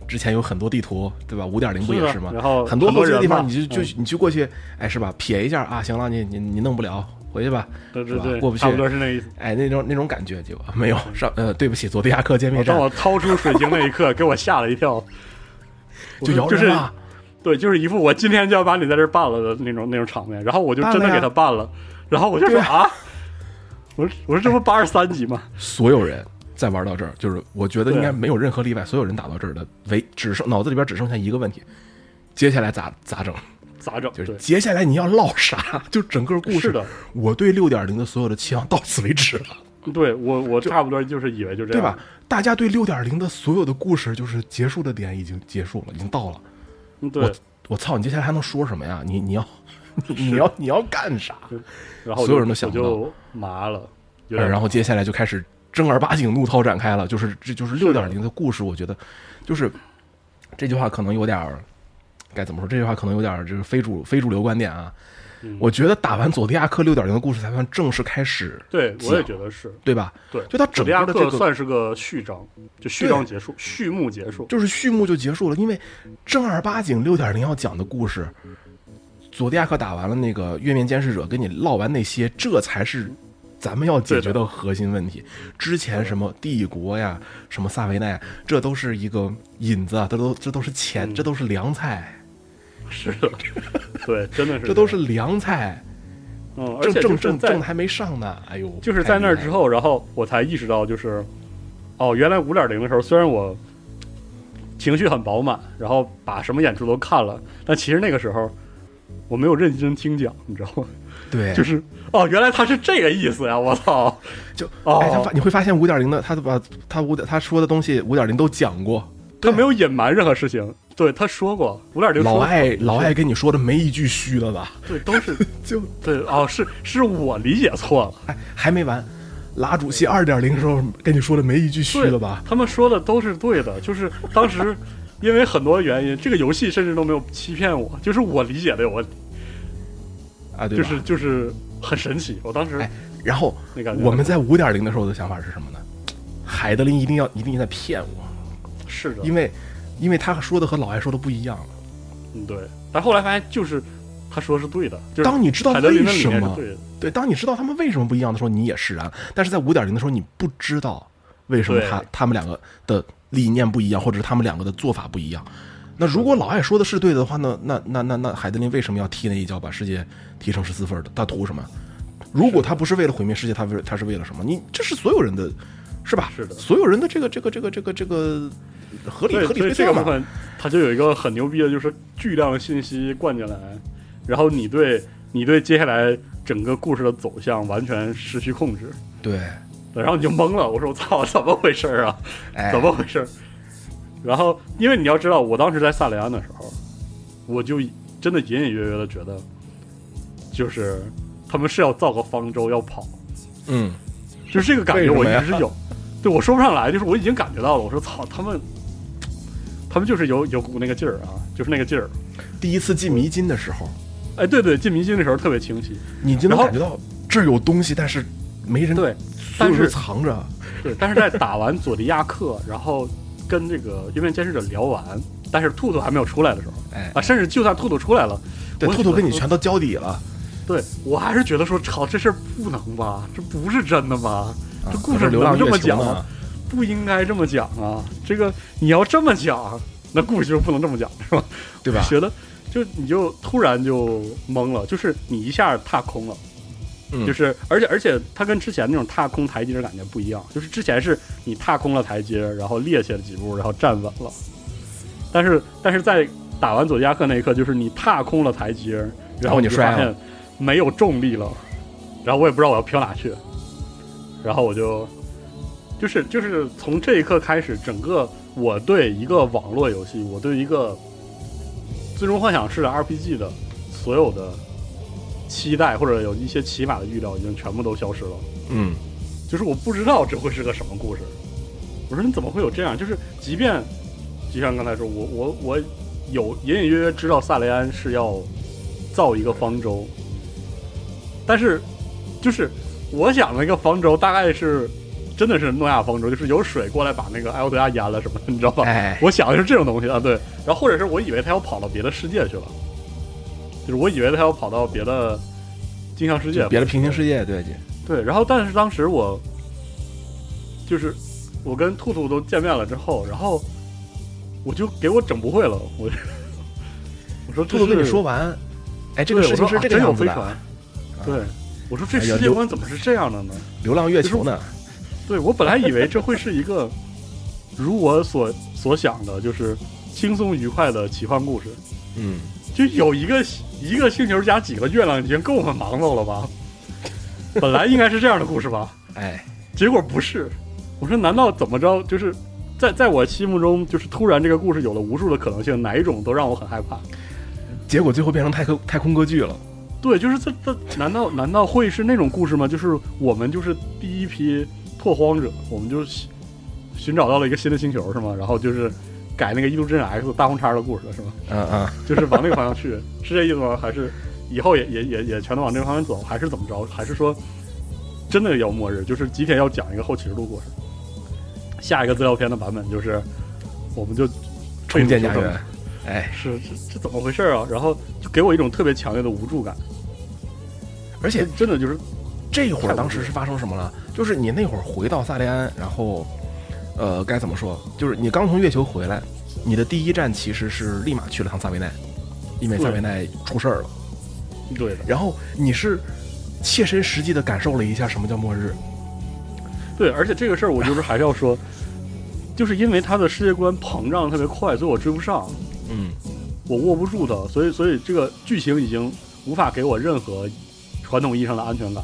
之前有很多地图，对吧？五点零不也是吗？然后很多很多后期的地方，你就就你去过去，哎，是吧？撇一下啊，行了，你你你弄不了，回去吧，对对对，吧过不去差不多是那意思。哎，那种那种感觉就没有上呃，对不起，佐迪亚克歼灭战当我掏出水晶那一刻，给我吓了一跳，就摇就是。对，就是一副我今天就要把你在这办了的那种那种场面，然后我就真的给他办了，然后我就说啊，我说我说这不八十三级吗？所有人在玩到这儿，就是我觉得应该没有任何例外，所有人打到这儿的唯只剩脑子里边只剩下一个问题，接下来咋咋整？咋整？就是接下来你要唠啥？就整个故事，的，我对六点零的所有的期望到此为止了，对我我差不多就是以为就这样，对吧？？大家对六点零的所有的故事，就是结束的点已经结束了，已经到了。嗯对我，我操，你接下来还能说什么呀？你你要 你要你要干啥？然后所有人都想不到麻了，然后接下来就开始正儿八经怒涛展开了，就是这就是六点零的故事，我觉得就是这句话可能有点儿该怎么说？这句话可能有点儿就是非主非主流观点啊。嗯我觉得打完佐迪亚克六点零的故事才算正式开始，对，我也觉得是。对吧？对，就他整个的这个算是个序章，就序章结束，序幕结束。就是序幕就结束了，因为正儿八经六点零要讲的故事，佐迪亚克打完了那个月面监视者，跟你唠完那些，这才是咱们要解决的。核心问题。之前什么帝国呀，什么萨维奈，这都是一个引子，啊，这都这都是钱，嗯。这都是凉菜，是的，对，真的是，这都是凉菜，嗯，而正正且就是在正正还没上呢。哎呦，就是在那儿之后，然后我才意识到，就是哦，原来五点零的时候，虽然我情绪很饱满，然后把什么演出都看了，但其实那个时候我没有认真听讲，你知道吗？对，就是哦，原来他是这个意思呀！我操，就哦哎，他发你会发现五点零的，他把他五点他说的东西五点零都讲过，他没有隐瞒任何事情，对他说过。五点零老爱老爱跟你说的没一句虚的吧？对都是。就对哦，是是我理解错了。哎，还没完，拉主席二点零时候跟你说的没一句虚的吧？他们说的都是对的，就是当时因为很多原因，这个游戏甚至都没有欺骗我，就是我理解的有问题，啊，对？就是就是很神奇。我当时哎然后我们在五点零的时候的想法是什么呢？海德林一定要一定在骗我，是的，因为因为他说的和老艾说的不一样。嗯，对。但后来发现，就是他说的是对的，就是当你知道为什么，念对，对，当你知道他们为什么不一样的时候，你也释然。但是在五点零的时候，你不知道为什么他他们两个的理念不一样，或者是他们两个的做法不一样。那如果老艾说的是对的话，那那那那那海德林为什么要踢那一脚把世界踢成十四分的？他图什么？如果他不是为了毁灭世界，他为他是为了什么？你这是所有人的，是吧？是的所有人的这个这个这个这个这个合理，合理推测嘛。这个部分它就有一个很牛逼的，就是巨量的信息灌进来，然后你对你对接下来整个故事的走向完全失去控制，对，然后你就懵了。我说我操，怎么回事儿啊？哎，怎么回事儿？然后，因为你要知道，我当时在萨雷安的时候，我就真的隐隐约约的觉得，就是他们是要造个方舟要跑，嗯，就是这个感觉我一直是有，对我说不上来，就是我已经感觉到了。我说操，他们，他们就是有有股那个劲儿啊，就是那个劲儿。第一次进迷津的时候，哎，对对，进迷津的时候特别清晰，你就能感觉到这儿有东西，但是没人对，但是藏着。对，但是在打完佐迪亚克，然后跟这个月面监视者聊完，但是兔兔还没有出来的时候哎，啊，甚至就算兔兔出来了，对，我兔兔跟你全都交底了，对我还是觉得说，操，这事儿不能吧？这不是真的吧？啊这故事能这么讲吗？不应该这么讲啊！这个你要这么讲，那故事就不能这么讲，是吧？对吧？觉得就你就突然就懵了，就是你一下踏空了，嗯。就是而且而且它跟之前那种踏空台阶的感觉不一样，就是之前是你踏空了台阶，然后趔趄了几步，然后站稳了，但是但是在打完佐迪亚克那一刻，就是你踏空了台阶，然然后后你摔了就发现没有重力了，然后我也不知道我要飘哪去，然后我就就是就是从这一刻开始，整个我对一个网络游戏，我对一个最终幻想式的 RPG 的所有的期待或者有一些起码的预料，已经全部都消失了。嗯，就是我不知道这会是个什么故事。我说你怎么会有这样？就是即便就像刚才说，我我我有隐隐约约知道萨雷安是要造一个方舟，但是就是我想的那个方舟大概是真的是诺亚方舟，就是有水过来把那个艾欧德亚淹了什么的，你知道吧？哎，我想的是这种东西啊，对。然后或者是我以为他要跑到别的世界去了，就是我以为他要跑到别的镜像世界，别的平行世界，对，对，然后但是当时我就是我跟兔兔都见面了之后，然后我就给我整不会了，我我说兔兔跟你说完，哎，这个事情是我说啊真有这个样子的，飞船，对，我说这世界观怎么是这样的呢？流浪月球呢，对我本来以为这会是一个如我所所想的，就是轻松愉快的奇幻故事，嗯，就有一个一个星球加几个月亮已经够我们忙活了吧？本来应该是这样的故事吧？哎，结果不是。我说难道怎么着？就是在在我心目中，就是突然这个故事有了无数的可能性，哪一种都让我很害怕。结果最后变成太空太空歌剧了，对，就是这这难道难道会是那种故事吗？就是我们就是第一批拓荒者，我们就寻寻找到了一个新的星球是吗？然后就是改那个《异度之刃 X》大红叉的故事了是吗？嗯嗯，就是往那个方向去，是这意思吗？还是 以后也也也也全都往这个方向走？还是怎么着？还是说真的要末日？就是吉田要讲一个后启示录故事，下一个资料片的版本就是我们就重建家园，哎，是这这怎么回事啊？然后就给我一种特别强烈的无助感，而且真的就是这会儿当时是发生什么了？就是你那会儿回到萨利安，然后，呃，该怎么说？就是你刚从月球回来，你的第一站其实是立马去了趟萨维奈，因为萨维奈出事儿了。对的，然后你是切身实际的感受了一下什么叫末日。对，而且这个事儿我就是还是要说，就是因为他的世界观膨胀特别快，所以我追不上。嗯，我握不住它，所以所以这个剧情已经无法给我任何传统意义上的安全感，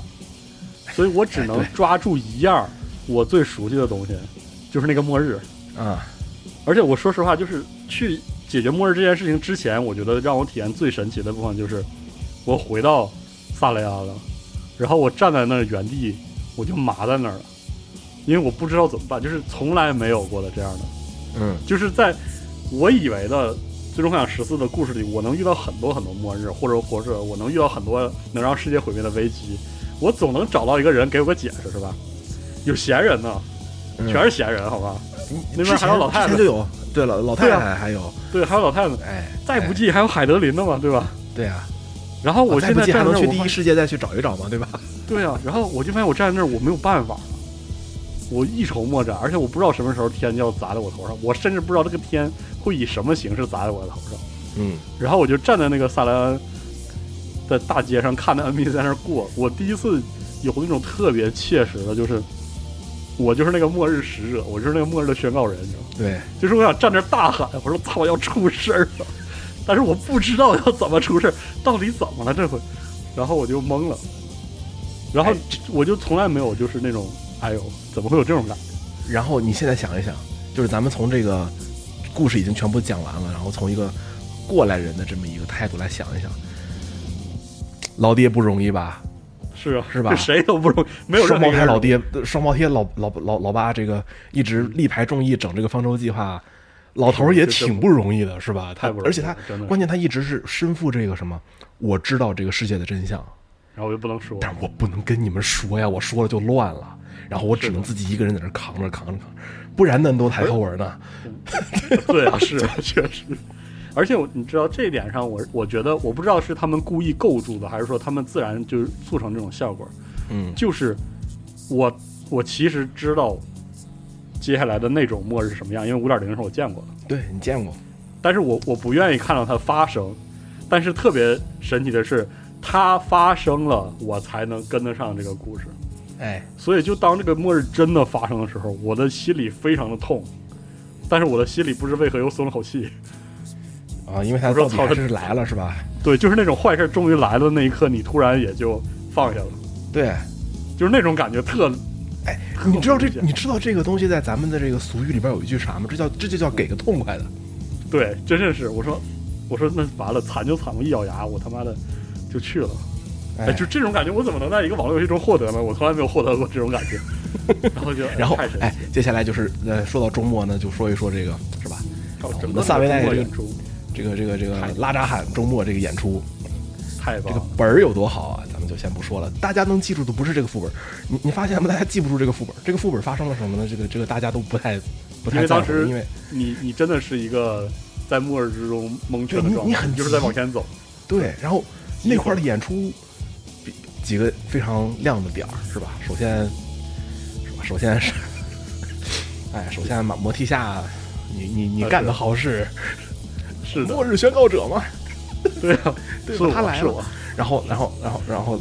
所以我只能抓住一样我最熟悉的东西，就是那个末日。啊，而且我说实话，就是去解决末日这件事情之前，我觉得让我体验最神奇的部分就是我回到萨雷亚了，然后我站在那儿原地，我就麻在那儿了，因为我不知道怎么办，就是从来没有过的这样的。嗯，就是在我以为的《最终幻想十四》的故事里，我能遇到很多很多末日，或者或者我能遇到很多能让世界毁灭的危机，我总能找到一个人给我个解释，是吧？有闲人呢，嗯全是闲人，好吧？那边还有老太太。之前就有对了，老太太还有，对，还有老太太，哎，再不哎济还有海德林的嘛，对吧？对。啊，然后我现在站在那儿，能去第一世界再去找一找嘛，对吧？对啊，然后我就发现我站在那儿，我没有办法，我一筹莫展，而且我不知道什么时候天就要砸在我头上，我甚至不知道这个天会以什么形式砸在我的头上。嗯，然后我就站在那个萨莱恩的大街上，看着 NPC 在那儿过，我第一次有那种特别切实的，就是我就是那个末日使者，我就是那个末日的宣告人，你知道吗？对，就是我想站那儿大喊，我说操，要出事儿了，但是我不知道要怎么出事儿，到底怎么了这回，然后我就懵了，然后哎我就从来没有就是那种，哎呦，怎么会有这种感觉？然后你现在想一想，就是咱们从这个故事已经全部讲完了，然后从一个过来人的这么一个态度来想一想，老爹不容易吧？是啊，是吧这谁都不容易，没有双胞胎老爹，双胞胎老老老老爸，这个一直力排众议整这个方舟计划，老头儿也挺不容易的，是吧？他而且他关键他一直是身负这个什么，我知道这个世界的真相，然后我就不能说，但是我不能跟你们说呀，我说了就乱了，然后我只能自己一个人在那扛着扛着扛着，不然恁都抬头纹呢。对啊，是啊，确实。而且我你知道这一点上，我我觉得我不知道是他们故意构筑的，还是说他们自然就是促成这种效果。嗯就是我我其实知道接下来的那种末日是什么样，因为五点零是我见过的，对你见过，但是我我不愿意看到它发生。但是特别神奇的是，它发生了，我才能跟得上这个故事。哎，所以就当这个末日真的发生的时候，我的心里非常的痛，但是我的心里不知为何又松了口气。啊，因为他说操到底还是来了，是吧？对，就是那种坏事终于来了那一刻，你突然也就放下了，对，就是那种感觉特哎，你知道这你知道这个东西在咱们的这个俗语里边有一句啥吗？这叫这就叫给个痛快的。对，真的是我说我说那完了，惨就惨，我一咬牙，我他妈的就去了。哎，就这种感觉，我怎么能在一个网络游戏中获得呢？我从来没有获得过这种感觉。然后就，然后哎，接下来就是呃，说到周末呢，就说一说这个是吧？我们萨维奈这个这个这个这个拉扎罕周末这个演出，这个太棒了，本儿有多好啊，咱们就先不说了。大家能记住的不是这个副本，你你发现吗？大家记不住这个副本，这个副本发生了什么呢？这个这个大家都不太不太在乎，为当时因为你你真的是一个在末日之中蒙圈的状态，你很就是在往前走。对，然后那块儿的演出比几个非常亮的点儿是吧？首先是吧？首先是，哎，首先马摩提夏，你你你啊干的好事，是的，末日宣告者嘛，对啊，对是吧？他来了。然后然后然后然后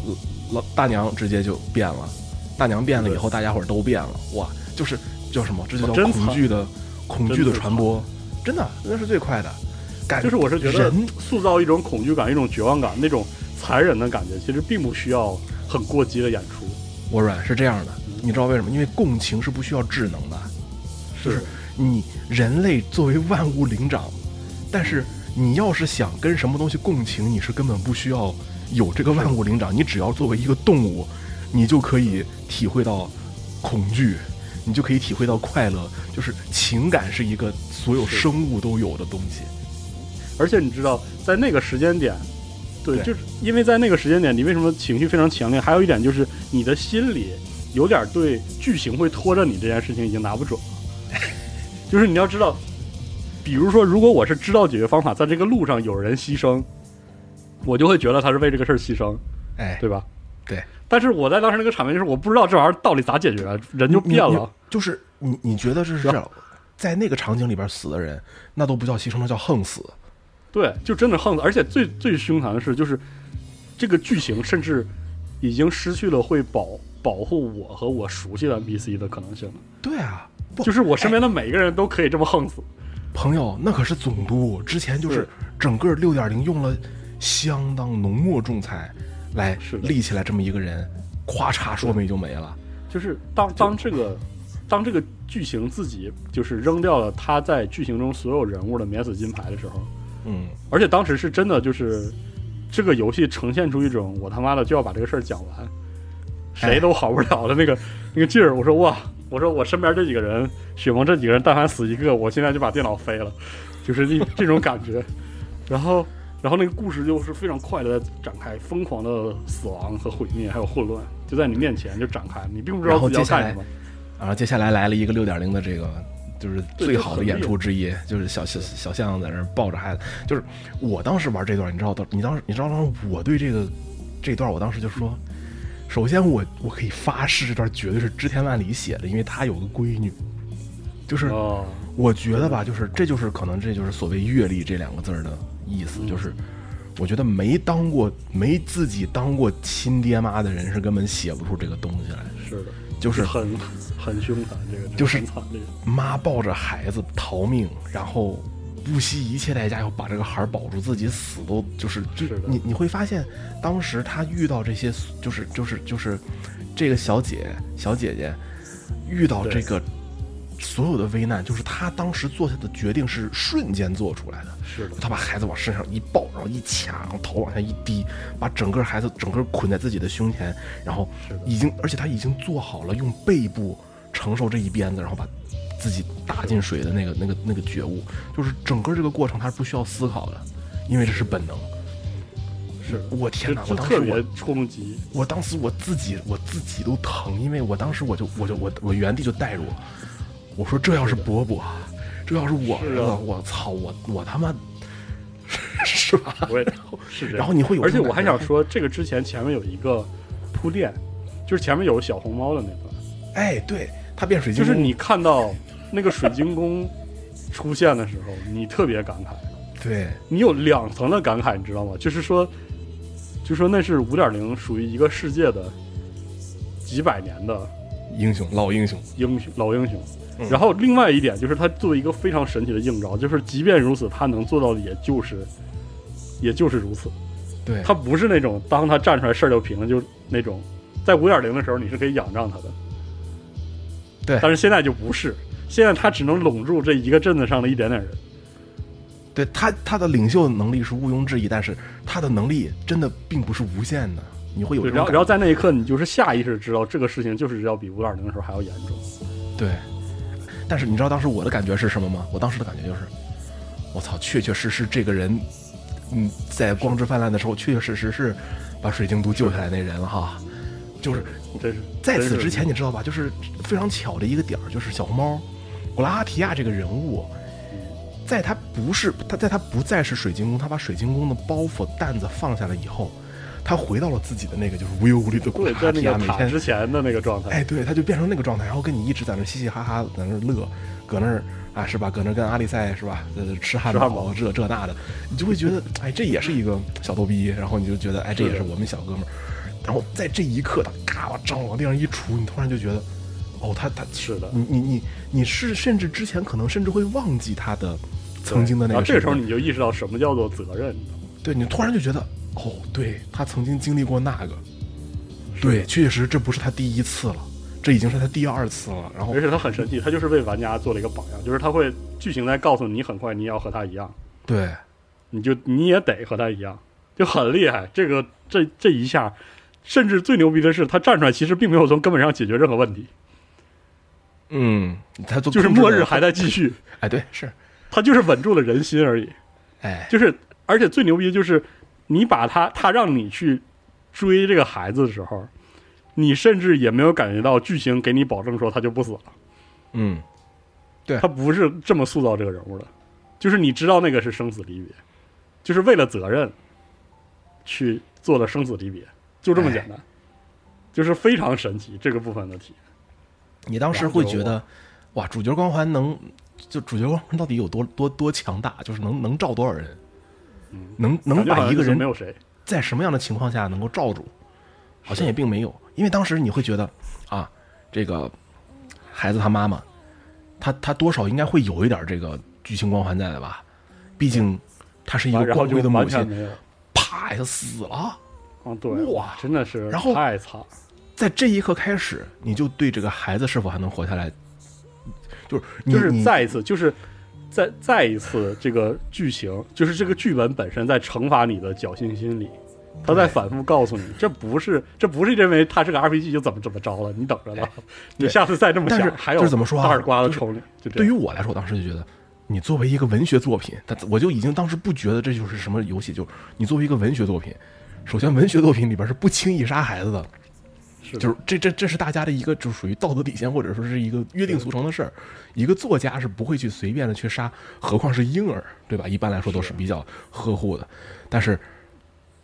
老大娘直接就变了，大娘变了以后，大家伙儿都变了，哇，就是叫什么？这就叫恐惧的恐惧的传播，真的那是最快的。感就是我是觉得人。塑造一种恐惧感、一种绝望感、那种残忍的感觉，其实并不需要很过激的演出。我软是这样的，你知道为什么？因为共情是不需要智能的，就是。你人类作为万物灵长，但是你要是想跟什么东西共情，你是根本不需要有这个万物灵长，你只要作为一个动物，你就可以体会到恐惧，你就可以体会到快乐，就是情感是一个所有生物都有的东西。而且你知道，在那个时间点，对，对就是因为在那个时间点，你为什么情绪非常强烈？还有一点就是你的心里有点对剧情会拖着你这件事情已经拿不准了。就是你要知道，比如说，如果我是知道解决方法，在这个路上有人牺牲，我就会觉得他是为这个事儿牺牲，哎，对吧？对。但是我在当时那个场面就是我不知道这玩意儿到底咋解决，人就变了。就是你你觉得这是在那个场景里边死的人，那都不叫牺牲，那叫横死。对，就真的横死，而且最最凶残的是，就是这个剧情甚至已经失去了会保保护我和我熟悉的 NPC 的可能性了。对啊，就是我身边的每一个人都可以这么横死。朋友，那可是总督，之前就是是整个六点零用了相当浓墨重彩来立起来这么一个人，咵嚓说没就没了。就是当当这个当这个剧情自己就是扔掉了他在剧情中所有人物的免死金牌的时候，嗯，而且当时是真的就是这个游戏呈现出一种我他妈的就要把这个事儿讲完，谁都好不了的那个那个劲儿。我说哇，我说我身边这几个人，雪萌这几个人，但凡死一个，我现在就把电脑飞了，就是这这种感觉。然后然后那个故事就是非常快的展开，疯狂的死亡和毁灭，还有混乱，就在你面前就展开，你并不知道然后接下来自己要干什么。然后接下来来了一个六点零的这个就是最好的演出之一，就是小小小象在那儿抱着孩子。就是我当时玩这段，你知道，你当时你知道当时我对这个这段，我当时就说，首先我我可以发誓，这段绝对是知天万里写的，因为他有个闺女。就是哦，我觉得吧，就是这就是可能这就是所谓阅历这两个字儿的意思，就是我觉得没当过没自己当过亲爹妈的人是根本写不出这个东西来。是的，就是很很凶残，这个就是妈抱着孩子逃命，然后不惜一切代价要把这个孩儿保住，自己死都就是就是你你会发现，当时他遇到这些就是就是就是这个小姐小姐姐遇到这个所有的危难，就是他当时做下的决定是瞬间做出来的。是的，他把孩子往身上一抱，然后一掐，然后头往下一低，把整个孩子整个捆在自己的胸前，然后已经，而且他已经做好了用背部承受这一鞭子，然后把自己打进水的那个那个那个觉悟，就是整个这个过程他是不需要思考的，因为这是本能。是，我天哪！我当时我特别冲击，我当时我自己我自己都疼，因为我当时我就我就我我原地就带入，我说这要是伯伯，这要是我儿子，我操，我我他妈是吧？我也是。然后你会有而且我还想说，这个之前前面有一个铺垫，就是前面有小红猫的那段，哎，对它变水晶，就是你看到那个水晶宫出现的时候，你特别感慨，对你有两层的感慨，你知道吗？就是说，就说那是五点零属于一个世界的几百年的英雄老英雄，英雄老英雄。嗯然后另外一点就是，他作为一个非常神奇的映照，就是即便如此，他能做到的也就是，也就是如此。对他不是那种当他站出来事儿就平了，就那种在五点零的时候你是可以仰仗他的。对但是现在就不是，现在他只能笼住这一个镇子上的一点点人。对他他的领袖能力是毋庸置疑，但是他的能力真的并不是无限的，你会有，然后然后在那一刻，你就是下意识知道这个事情就是要比五点零的时候还要严重。对，但是你知道当时我的感觉是什么吗？我当时的感觉就是，我操，确确实实这个人，嗯，在光之泛滥的时候，确确实实是把水晶都救下来那人了哈。就是在此之前，你知道吧？就是非常巧的一个点儿，就是小红猫古拉哈提亚这个人物，在他不是他在他不再是水晶宫，他把水晶宫的包袱担子放下了以后，他回到了自己的那个就是无忧无虑的古，拉哈提亚，每天之前的那个状态。哎，对，他就变成那个状态，然后跟你一直在那嘻嘻哈哈，在那乐，搁那儿啊，是吧？搁那儿跟阿丽塞是吧？呃，吃汉堡这这那的，你就会觉得，哎，这也是一个小逗逼，然后你就觉得，哎，这也是我们小哥们儿。然后在这一刻，他嘎巴张往地上一杵，你突然就觉得，哦，他他是的你你你你是甚至之前可能甚至会忘记他的曾经的那然后这个时候你就意识到什么叫做责任，对你突然就觉得，哦，对他曾经经历过那个，对，确实这不是他第一次了，这已经是他第二次了。然后而且他很神奇，他就是为玩家做了一个榜样，就是他会剧情在告诉你，很快你也要和他一样，对。你就你也得和他一样，就很厉害。这个这这一下，甚至最牛逼的是，他站出来其实并没有从根本上解决任何问题，嗯，他做就是末日还在继续，哎，对，是，他就是稳住了人心而已。哎，就是，而且最牛逼的就是，你把他他让你去追这个孩子的时候，你甚至也没有感觉到剧情给你保证说他就不死了。嗯，对。他不是这么塑造这个人物的，就是你知道那个是生死离别，就是为了责任去做了生死离别，就这么简单，就是非常神奇这个部分的体验。你当时会觉得，哇，主角光环能，就主角光环到底有多多多强大？就是能能罩多少人？能能把一个人在什么样的情况下能够罩住？好像也并没有，因为当时你会觉得啊，这个孩子他妈妈，他他多少应该会有一点这个剧情光环在的吧？毕竟他是一个光辉的母亲。啪一下死了。啊，对，哇真的是然后太惨了。在这一刻开始，你就对这个孩子是否还能活下来，就是你就是再一次，就是再再一次，这个剧情就是这个剧本本身在惩罚你的侥幸心理，他在反复告诉你，这不是这不是认为他是个 RPG 就怎么怎么着了，你等着吧，你下次再这么想，还有就是怎么说啊大耳刮子抽你，就对于。我来说，我当时就觉得，你作为一个文学作品，他我就已经当时不觉得这就是什么游戏，就你作为一个文学作品，首先文学作品里边是不轻易杀孩子的，是就是这这这是大家的一个就属于道德底线，或者说是一个约定俗成的事儿。一个作家是不会去随便的去杀，何况是婴儿，对吧？一般来说都是比较呵护的，但是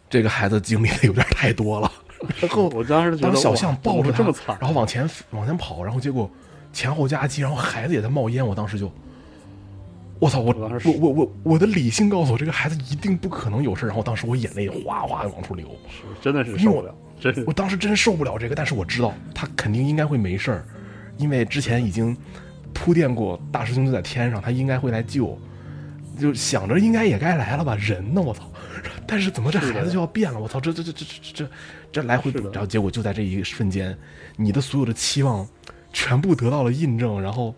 这个孩子经历的有点太多了。然后我当时觉得 当小象抱着这么惨，然后往前往前跑，然后结果前后夹击，然后孩子也在冒烟，我当时就，我操！我我我我我我的理性告诉我，这个孩子一定不可能有事。然后当时我眼泪哗哗的往出流，是真的是受不了，真是我当时真受不了这个，但是我知道他肯定应该会没事儿，因为之前已经铺垫过，大师兄就在天上，他应该会来救，就想着应该也该来了吧，人呢，我操！但是怎么这孩子就要变了？我操！这这这这这这这来回，然后结果就在这一瞬间，你的所有的期望全部得到了印证，然后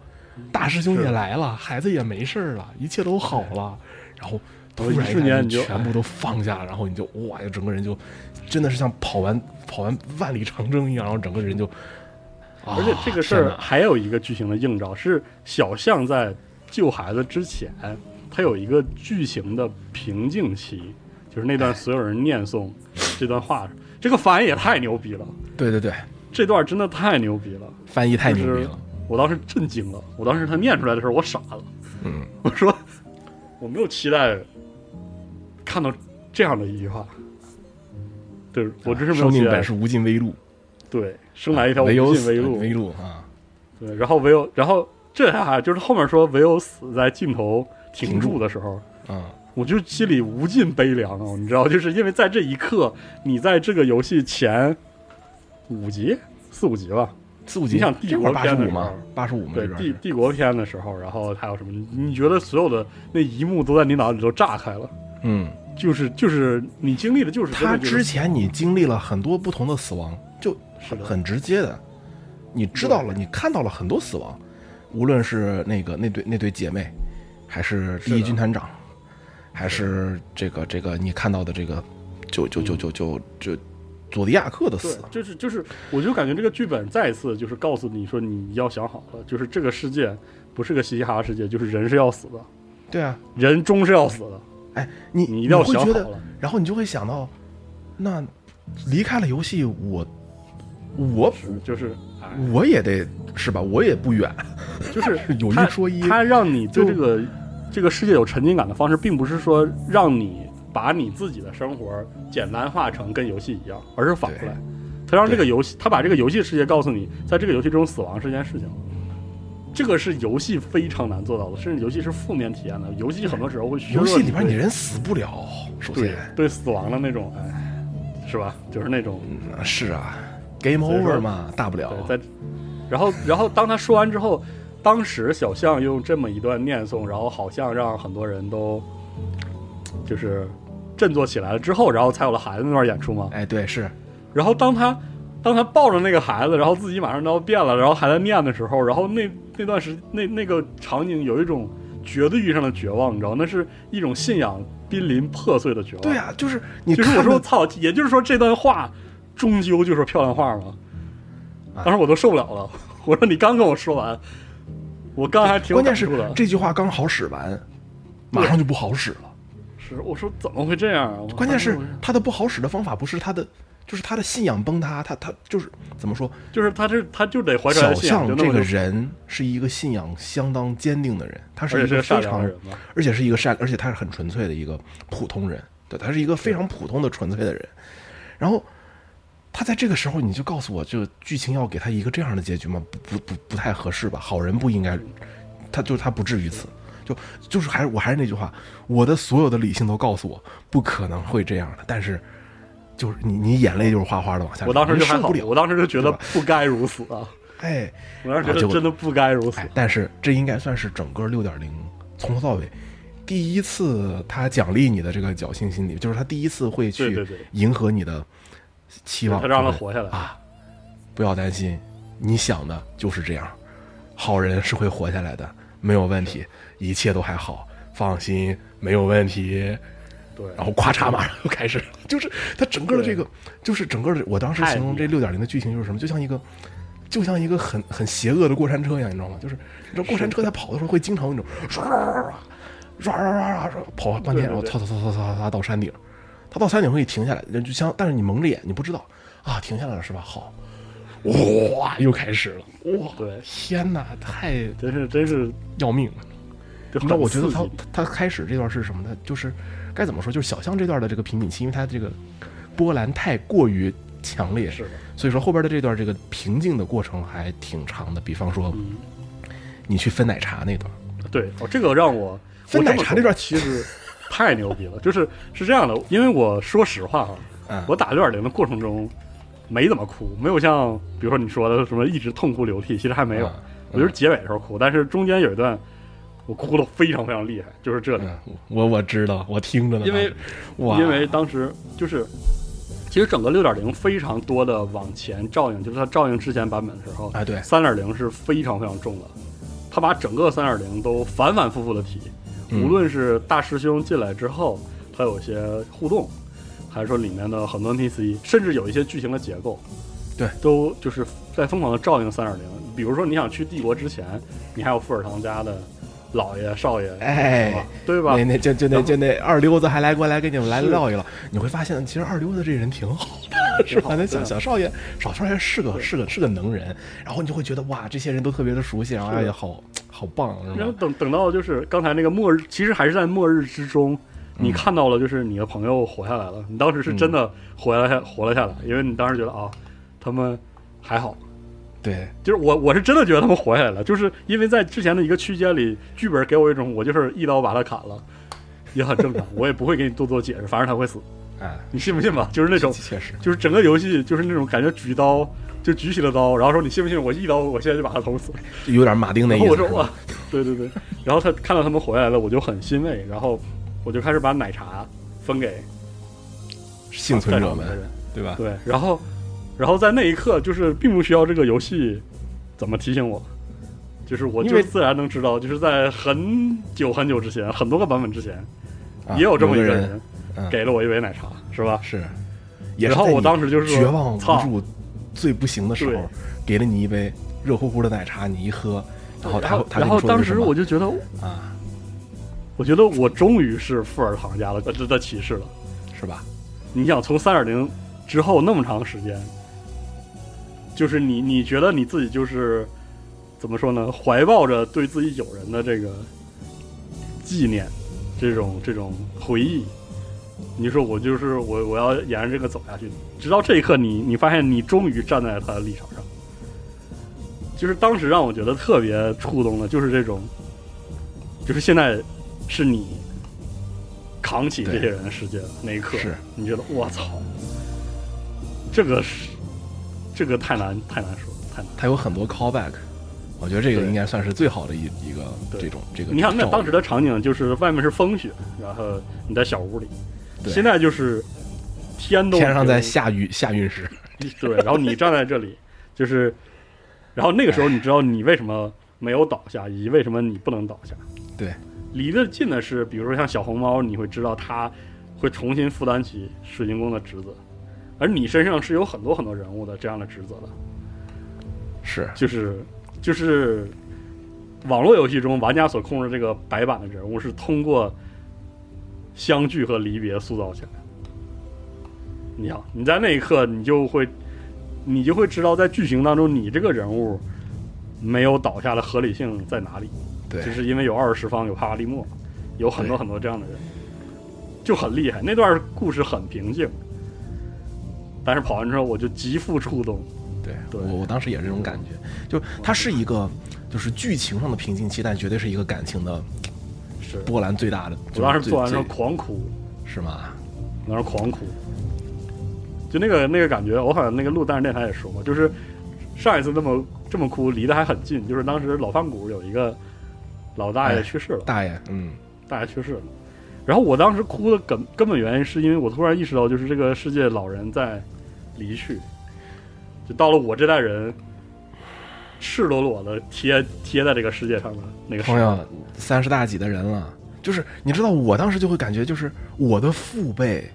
大师兄也来了，孩子也没事儿了，一切都好了，然后突然一瞬间你就全部都放下了，然后你就哇，就整个人就真的是像跑完跑完万里长征一样，然后整个人就，啊而且这个事儿还有一个剧情的映照，是小象在救孩子之前，他有一个剧情的瓶颈期，就是那段所有人念诵这段话，这个翻译也太牛逼了，对对对，这段真的太牛逼了，翻译太牛逼了，我当时震惊了，我当时他念出来的时候我傻了，嗯，我说我没有期待看到这样的一句话，对我真是生命本，是无尽微路，对，生来一条无尽微路，微路啊，对，然后唯有，然后这还就是后面说唯有死在尽头停住的时候，嗯，我就心里无尽悲凉啊！你知道，就是因为在这一刻，你在这个游戏前五集、四五集吧，四五集，你想帝国片的时候？八十五吗？对这边是帝帝国篇的时候，然后还有什么？你觉得所有的那一幕都在你脑子里都炸开了，嗯，就是就是你经历的就是他之前你经历了很多不同的死亡，就是的很直接的，你知道了，你看到了很多死亡，无论是那个那对那对姐妹，还是第一军团长，还是这个这个你看到的这个，就就就就就就佐迪亚克的死，，就是就是，我就感觉这个剧本再一次就是告诉你说，你要想好了，就是这个世界不是个嘻嘻哈哈世界，就是人是要死的，对啊，人终是要死的，哎，你你一定要会觉得。然后你就会想到，那离开了游戏，我我就是，哎，我也得是吧？我也不远，就是 有一他说一他让你对这个这个世界有沉浸感的方式，并不是说让你把你自己的生活简单化成跟游戏一样，而是反过来，他让这个游戏，他把这个游戏世界告诉你，在这个游戏中死亡是件事情。这个是游戏非常难做到的，甚至游戏是负面体验的。游戏很多时候会游戏里边你人死不了，首对先对死亡的那种，哎，是吧？就是那种嗯是啊，game over 嘛，大不了，在，然后然后当他说完之后，当时小象用这么一段念诵，然后好像让很多人都就是振作起来了之后，然后才有了孩子那段演出嘛。哎，对，是然后当他当他抱着那个孩子，然后自己马上都要变了，然后还在念的时候，然后那那段时那那个场景有一种绝对意义上的绝望，你知道，那是一种信仰濒临破碎的绝望。对啊，就是你就是我说操，也就是说这段话终究就是漂亮话嘛。啊当时我都受不了了，我说你刚跟我说完，我刚还挺有关键是这句话刚好使完，马上就不好使了。是我说怎么会这样啊？关键是他的不好使的方法不是他的，就是他的信仰崩塌，他他就是怎么说？就是他这他就得怀揣小着信仰，就象这个人是一个信仰相当坚定的人，他是一个善非常。而且是一个善，而且他是很纯粹的一个普通人，对，他是一个非常普通的纯粹的人。然后他在这个时候，你就告诉我，这个剧情要给他一个这样的结局吗？不不不不太合适吧？好人不应该，他就是他不至于此。就就是还是我还是那句话，我的所有的理性都告诉我不可能会这样的，但是就是你你眼泪就是哗哗的往下流，我当时就还好了，我当时就觉得不该如此啊！哎，我当时觉得真的不该如此哎，。但是这应该算是整个六点零从头到尾第一次他奖励你的这个侥幸心理，就是他第一次会去迎合你的期望，他让他活下来啊！不要担心，你想的就是这样，好人是会活下来的，没有问题，一切都还好，放心，没有问题。对，然后咔嚓马上就开始，就是它整个的这个，就是整个的，我当时形容这六点零的剧情就是什么，就像一个，就像一个很很邪恶的过山车一样，你知道吗？就是你知道过山车在跑的时候会经常有那种唰唰唰唰唰跑半天，然后嗖嗖嗖嗖嗖嗖到山顶，它到山顶会停下来，就像但是你蒙着眼，你不知道啊，停下来了是吧？好，哇，又开始了，哇，对，天哪，太真是真是要命那我觉得他他开始这段是什么呢？就是该怎么说？就是小象这段的这个瓶颈期，因为它这个波澜太过于强烈，是的，所以说后边的这段这个平静的过程还挺长的。比方说，嗯，你去分奶茶那段，对，哦，这个让我分奶茶那段其实 太牛逼了，就是是这样的，因为我说实话哈，嗯。我打六点零的过程中没怎么哭，没有像比如说你说的什么一直痛哭流涕，其实还没有，嗯。我就是结尾的时候哭，但是中间有一段我哭的非常非常厉害，就是这里，嗯，我我知道，我听着呢，因为我，因为当时就是。其实整个六点零非常多的往前照应，就是它照应之前版本的时候，哎对，三点零是非常非常重的，它把整个三点零都反反复复的提，嗯无论是大师兄进来之后，它有一些互动，还是说里面的很多 NPC，甚至有一些剧情的结构，对，都就是在疯狂的照应三点零。比如说你想去帝国之前，你还有富尔唐家的老爷少爷，哎对吧？那？那就就那就那二溜子还来过来给你们来唠一唠，你会发现其实二溜子这人挺好的，是吧？那小小少爷小少爷是个是个是个能人，然后你就会觉得哇，这些人都特别的熟悉，然后是哎呀，好好棒，是吧？然后等等到就是刚才那个末日，其实还是在末日之中，你嗯。看到了就是你的朋友活下来了，你当时是真的活了下、活了下来，因为你当时觉得啊，他们还好，对，就是我我是真的觉得他们活下来了，就是因为在之前的一个区间里，剧本给我一种我就是一刀把他砍了，也很正常，我也不会给你多做解释，反正他会死，哎，你信不信吧？就是那种确实，就是整个游戏就是那种感觉举刀就举起了刀，然后说你信不信我一刀我现在就把他捅死，就有点马丁那意思我说对对对，然后他看到他们回来了，我就很欣慰，然后我就开始把奶茶分给幸存者们对吧？对，然后然后在那一刻，就是并不需要这个游戏怎么提醒我，就是我就自然能知道，就是在很久很久之前，很多个版本之前，啊也有这么一个个人嗯给了我一杯奶茶，是吧？是，然后我当时就是绝望无操助、最不行的时候，给了你一杯热乎乎的奶茶，你一喝，然后他然后他然后当时我就觉得，啊，我觉得我终于是富尔唐家的的的骑士了。是吧？你想从三点零之后那么长时间，就是你你觉得你自己就是怎么说呢？怀抱着对自己友人的这个纪念，这种这种回忆，你说我就是我我要沿着这个走下去，直到这一刻你，你发现你终于站在他的立场上，就是当时让我觉得特别触动的，就是这种，就是现在是你扛起这些人的世界的那一刻，是。你觉得我操，这个是这个太难太难说，太难。它有很多 callback，我觉得这个应该算是最好的一一个对这种这个。你看，那当时的场景就是外面是风雪，然后你在小屋里，现在就是天都天上在下雨下陨石，对，然后你站在这里，就是，然后那个时候你知道你为什么没有倒下，以及为什么你不能倒下。对，离得近的是，比如说像小红猫，你会知道它会重新负担起水晶宫的职责，而你身上是有很多很多人物的这样的职责的。是就是就是网络游戏中玩家所控制这个白板的人物是通过相聚和离别塑造起来的。你好，你在那一刻，你就会你就会知道，在剧情当中，你这个人物没有倒下的合理性在哪里。对就是因为有二十方，有帕拉利莫，有很多很多这样的人，就很厉害。那段故事很平静，但是跑完之后，我就极富触动。对对我我当时也是这种感觉，就它是一个就是剧情上的平静期，但绝对是一个感情的是波澜最大的。我当时做完之后狂哭，是吗？我当时狂哭，就那个那个感觉，我好像那个录单人电台也说过，就是上一次那么这么哭，离得还很近，就是当时老饭谷有一个老大爷哎去世了，大爷，嗯，大爷去世了，然后我当时哭的根根本原因是因为我突然意识到，就是这个世界老人在离去，就到了我这代人赤裸裸的贴贴在这个世界上的那个朋友三十大几的人了，就是你知道，我当时就会感觉，就是我的父辈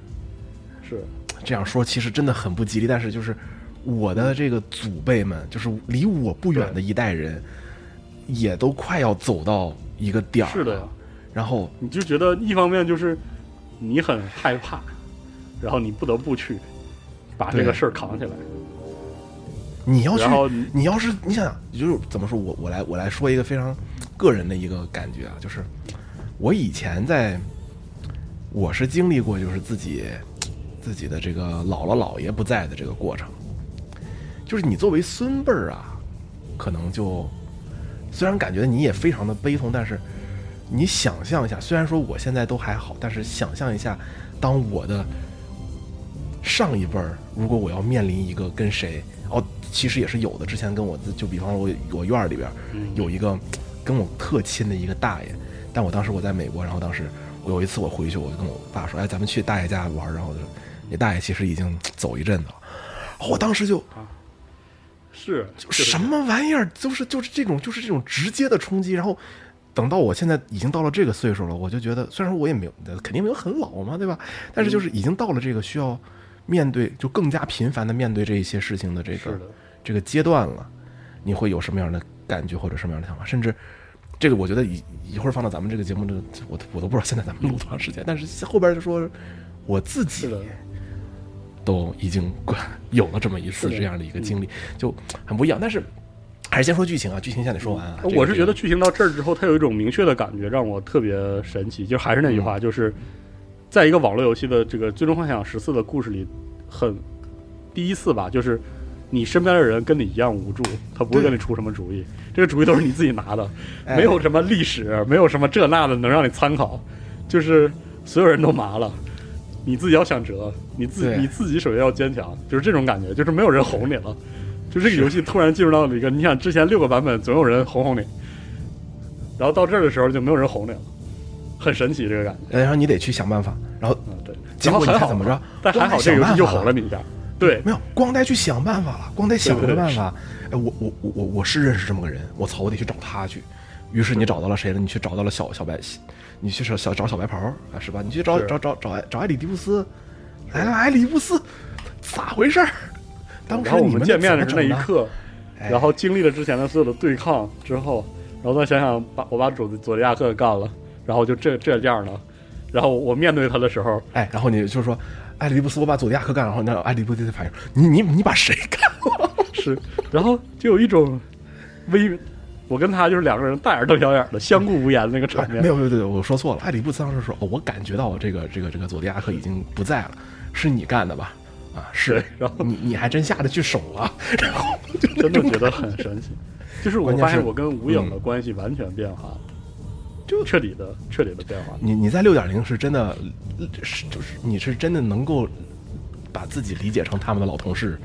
是。这样说，其实真的很不吉利，但是就是我的这个祖辈们，就是离我不远的一代人，也都快要走到一个点儿了。是的。呀。然后你就觉得一方面就是你很害怕，然后你不得不去把这个事儿扛起来。你要去你要是你想想，就是怎么说，我我来我来说一个非常个人的一个感觉啊，就是我以前在，我是经历过就是自己自己的这个姥姥姥爷不在的这个过程，就是你作为孙辈儿啊，可能就虽然感觉你也非常的悲痛，但是你想象一下，虽然说我现在都还好，但是想象一下，当我的上一辈儿，如果我要面临一个跟谁哦，其实也是有的。之前跟我就比方说我我院儿里边儿有一个跟我特亲的一个大爷，但我当时我在美国，然后当时我有一次我回去，我就跟我爸说，哎，咱们去大爷家玩儿，然后就那大爷其实已经走一阵子了，我当时就。是就是什么玩意儿，就是就是这种就是这种直接的冲击，然后等到我现在已经到了这个岁数了，我就觉得虽然说我也没有肯定没有很老嘛，对吧？但是就是已经到了这个需要面对就更加频繁的面对这一些事情的这个的，这个阶段了，你会有什么样的感觉或者什么样的想法？甚至这个我觉得一一会儿放到咱们这个节目的，我我都不知道现在咱们录多长时间，但是后边就说我自己都已经有了这么一次这样的一个经历，就很不一样。但是还是先说剧情啊，剧情先得说完啊。这个我是觉得剧情到这儿之后，它有一种明确的感觉，让我特别神奇。就还是那句嗯话，就是在一个网络游戏的这个《最终幻想十四》的故事里，很第一次吧，就是你身边的人跟你一样无助，他不会跟你出什么主意，这个主意都是你自己拿的，哎没有什么历史，没有什么这那的能让你参考，就是所有人都麻了。你自己要想辙，你自己你自己首先要坚强，就是这种感觉，就是没有人哄你了，就这个游戏突然进入到了一个，你想之前六个版本总有人哄哄你，然后到这儿的时候就没有人哄你了，很神奇这个感觉。然后你得去想办法，然后嗯，对。结果然后还好你看怎么着？但还好这个游戏又哄了你一下。对，没有，光得去想办法了，光得想对对着办法。哎，我我我我我是认识这么个人，我操，我得去找他去。于是你找到了谁了？你去找到了小小白，你去找小找小白袍啊，是吧？你去找是找找找艾找艾里迪布斯，来了，艾里布斯，咋回事儿？当时我们们见面的是那一刻，哎然后经历了之前的所有的对抗之后，然后再想想把我把佐佐利亚克干了，然后就这这样了，然后我面对他的时候，哎，然后你就说，艾里布斯，我把佐迪亚克干了，然后那艾里布斯反应，你你你把谁干了？是，然后就有一种微，我跟他就是两个人大眼瞪小眼的相顾无言的那个场面没。有没有没有，我说错了。艾里布斯当时说，哦，我感觉到这个这个这个佐迪亚克已经不在了，是你干的吧？啊，是，然后你你还真下得去手啊？然后就真的觉得很神奇。就是我发现我跟吴影的嗯关系完全变化了，就彻底的彻底的变化。你你在六点零是真的，是就是你是真的能够把自己理解成他们的老同事，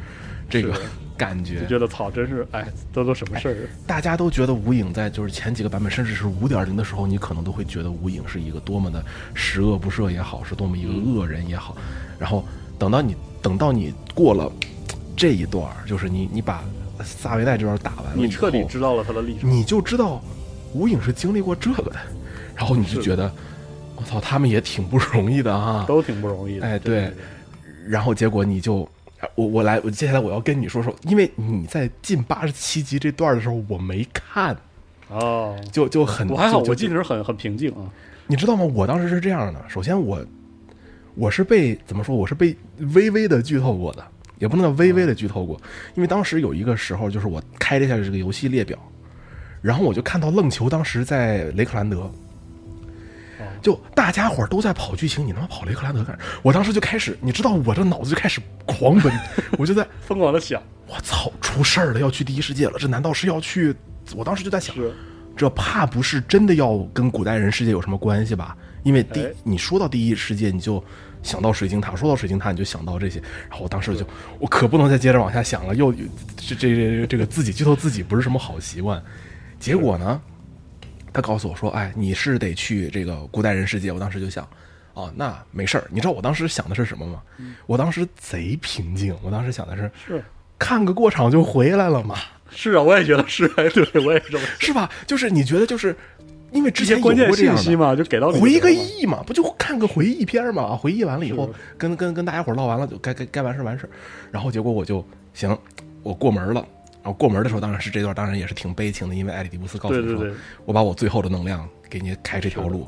这个 感觉就。觉得操，真是哎，这都什么事儿？大家都觉得无影在就是前几个版本，甚至是五点零的时候，你可能都会觉得无影是一个多么的十恶不赦也好，是多么一个恶人也好。然后等到你等到你过了这一段儿，就是你你把萨维奈这段打完了，你彻底知道了他的历史。你就知道无影是经历过这个的，然后你就觉得我操，他们也挺不容易的啊。都挺不容易的。哎对然后结果你就，我我来，我接下来我要跟你说说，因为你在进八十七集这段的时候我没看，哦，就就很我还好，我进去很很平静啊。你知道吗？我当时是这样的，首先我我是被怎么说？我是被微微的剧透过的，也不能叫微微的剧透过，因为当时有一个时候，就是我开了一下这个游戏列表，然后我就看到愣球当时在雷克兰德，就大家伙儿都在跑剧情，你他妈跑雷克兰德干啥？我当时就开始，你知道我这脑子就开始狂奔，我就在疯狂的想，我操，出事儿了，要去第一世界了，这难道是要去？我当时就在想，这怕不是真的要跟古代人世界有什么关系吧？因为第哎你说到第一世界，你就想到水晶塔；说到水晶塔，你就想到这些。然后我当时就，我可不能再接着往下想了，又这这这这个自己剧透自己不是什么好习惯。结果呢，他告诉我说：“哎，你是得去这个古代人世界。”我当时就想，哦，那没事儿。你知道我当时想的是什么吗？我当时贼平静，我当时想的是是看个过场就回来了嘛。是啊，我也觉得是，哎，对我也是这么。是吧？就是你觉得就是因为之前关键信息嘛，就给到你回个就行了亿嘛，不就看个回忆片嘛？回忆完了以后，跟跟跟大家伙儿唠完了，就该该该完事儿完事儿。然后结果我就行，我过门了。然后过门的时候，当然是这段，当然也是挺悲情的，因为艾里迪布斯告诉我说，我把我最后的能量给你开这条路。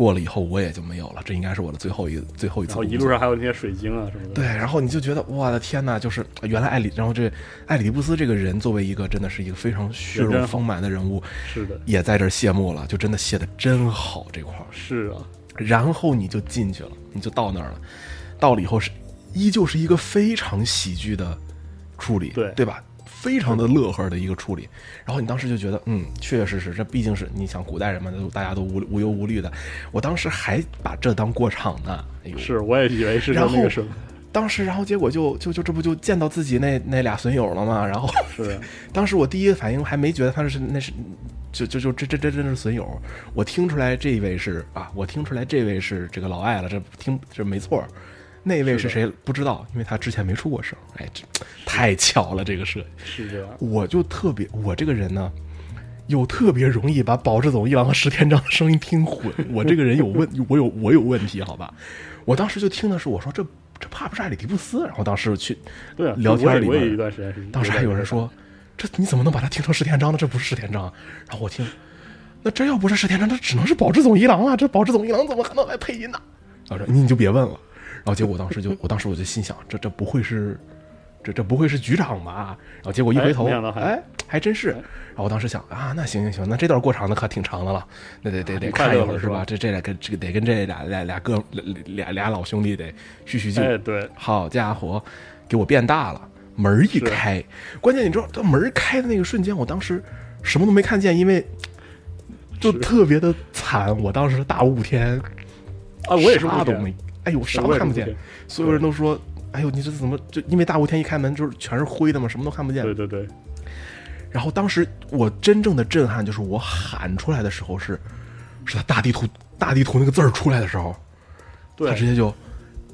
过了以后我也就没有了，这应该是我的最后一最后一次工作。然后一路上还有那些水晶啊什么的。对，然后你就觉得我的天呐，就是原来艾里，然后这艾里布斯这个人作为一个真的是一个非常血肉丰满的人物，是的，也在这儿谢幕了，就真的谢的真好这块儿。是啊，然后你就进去了，你就到那儿了，到了以后是依旧是一个非常喜剧的处理，对对吧？非常的乐呵的一个处理，然后你当时就觉得，嗯，确确实实，这毕竟是你想古代人嘛，都大家都无无忧无虑的。我当时还把这当过场呢，是，我也以为是然后那个什么，当时，然后结果就就就这不就见到自己那那俩损友了吗？然后是当时我第一个反应还没觉得他是那是，就就就这这这真是损友。我听出来这位是啊，我听出来这位是这个老艾了，这听这没错儿。那位是谁不知道，因为他之前没出过声。哎，这 太巧了，这个设计。是这样，我就特别，我这个人呢，又特别容易把保志总一郎和石田章的声音听混。我这个人有问，我有我有问题，好吧？我当时就听的是，我说这这怕不是艾里迪布斯？然后当时去聊天里边当时还有人说，这你怎么能把它听成石田章呢？这不是石田章。然后我听，那真要不是石田章，那只能是保志总一郎啊！这保志总一郎怎么可能来配音呢？然后说你你就别问了。然后结果我当时就我当时我就心想，这这不会是，这这不会是局长吧？然后结果一回头，哎还真是。然后我当时想啊，那行行行，那这段过场的可挺长的了，那得得得看一会儿是吧？这这俩跟这个得跟这俩俩俩哥俩俩老兄弟得叙叙旧。哎，对，好家伙，给我变大了！门一开，关键你知道，这门开的那个瞬间，我当时什么都没看见，因为就特别的惨。我当时大雾天，啊，我也是雾天啥都没，哎呦，啥都看不见。所有人都说：“哎呦，你这怎么就因为大雾天一开门就是全是灰的嘛，什么都看不见。对对对，”然后当时我真正的震撼就是我喊出来的时候是，是他大地图大地图那个字儿出来的时候，他直接就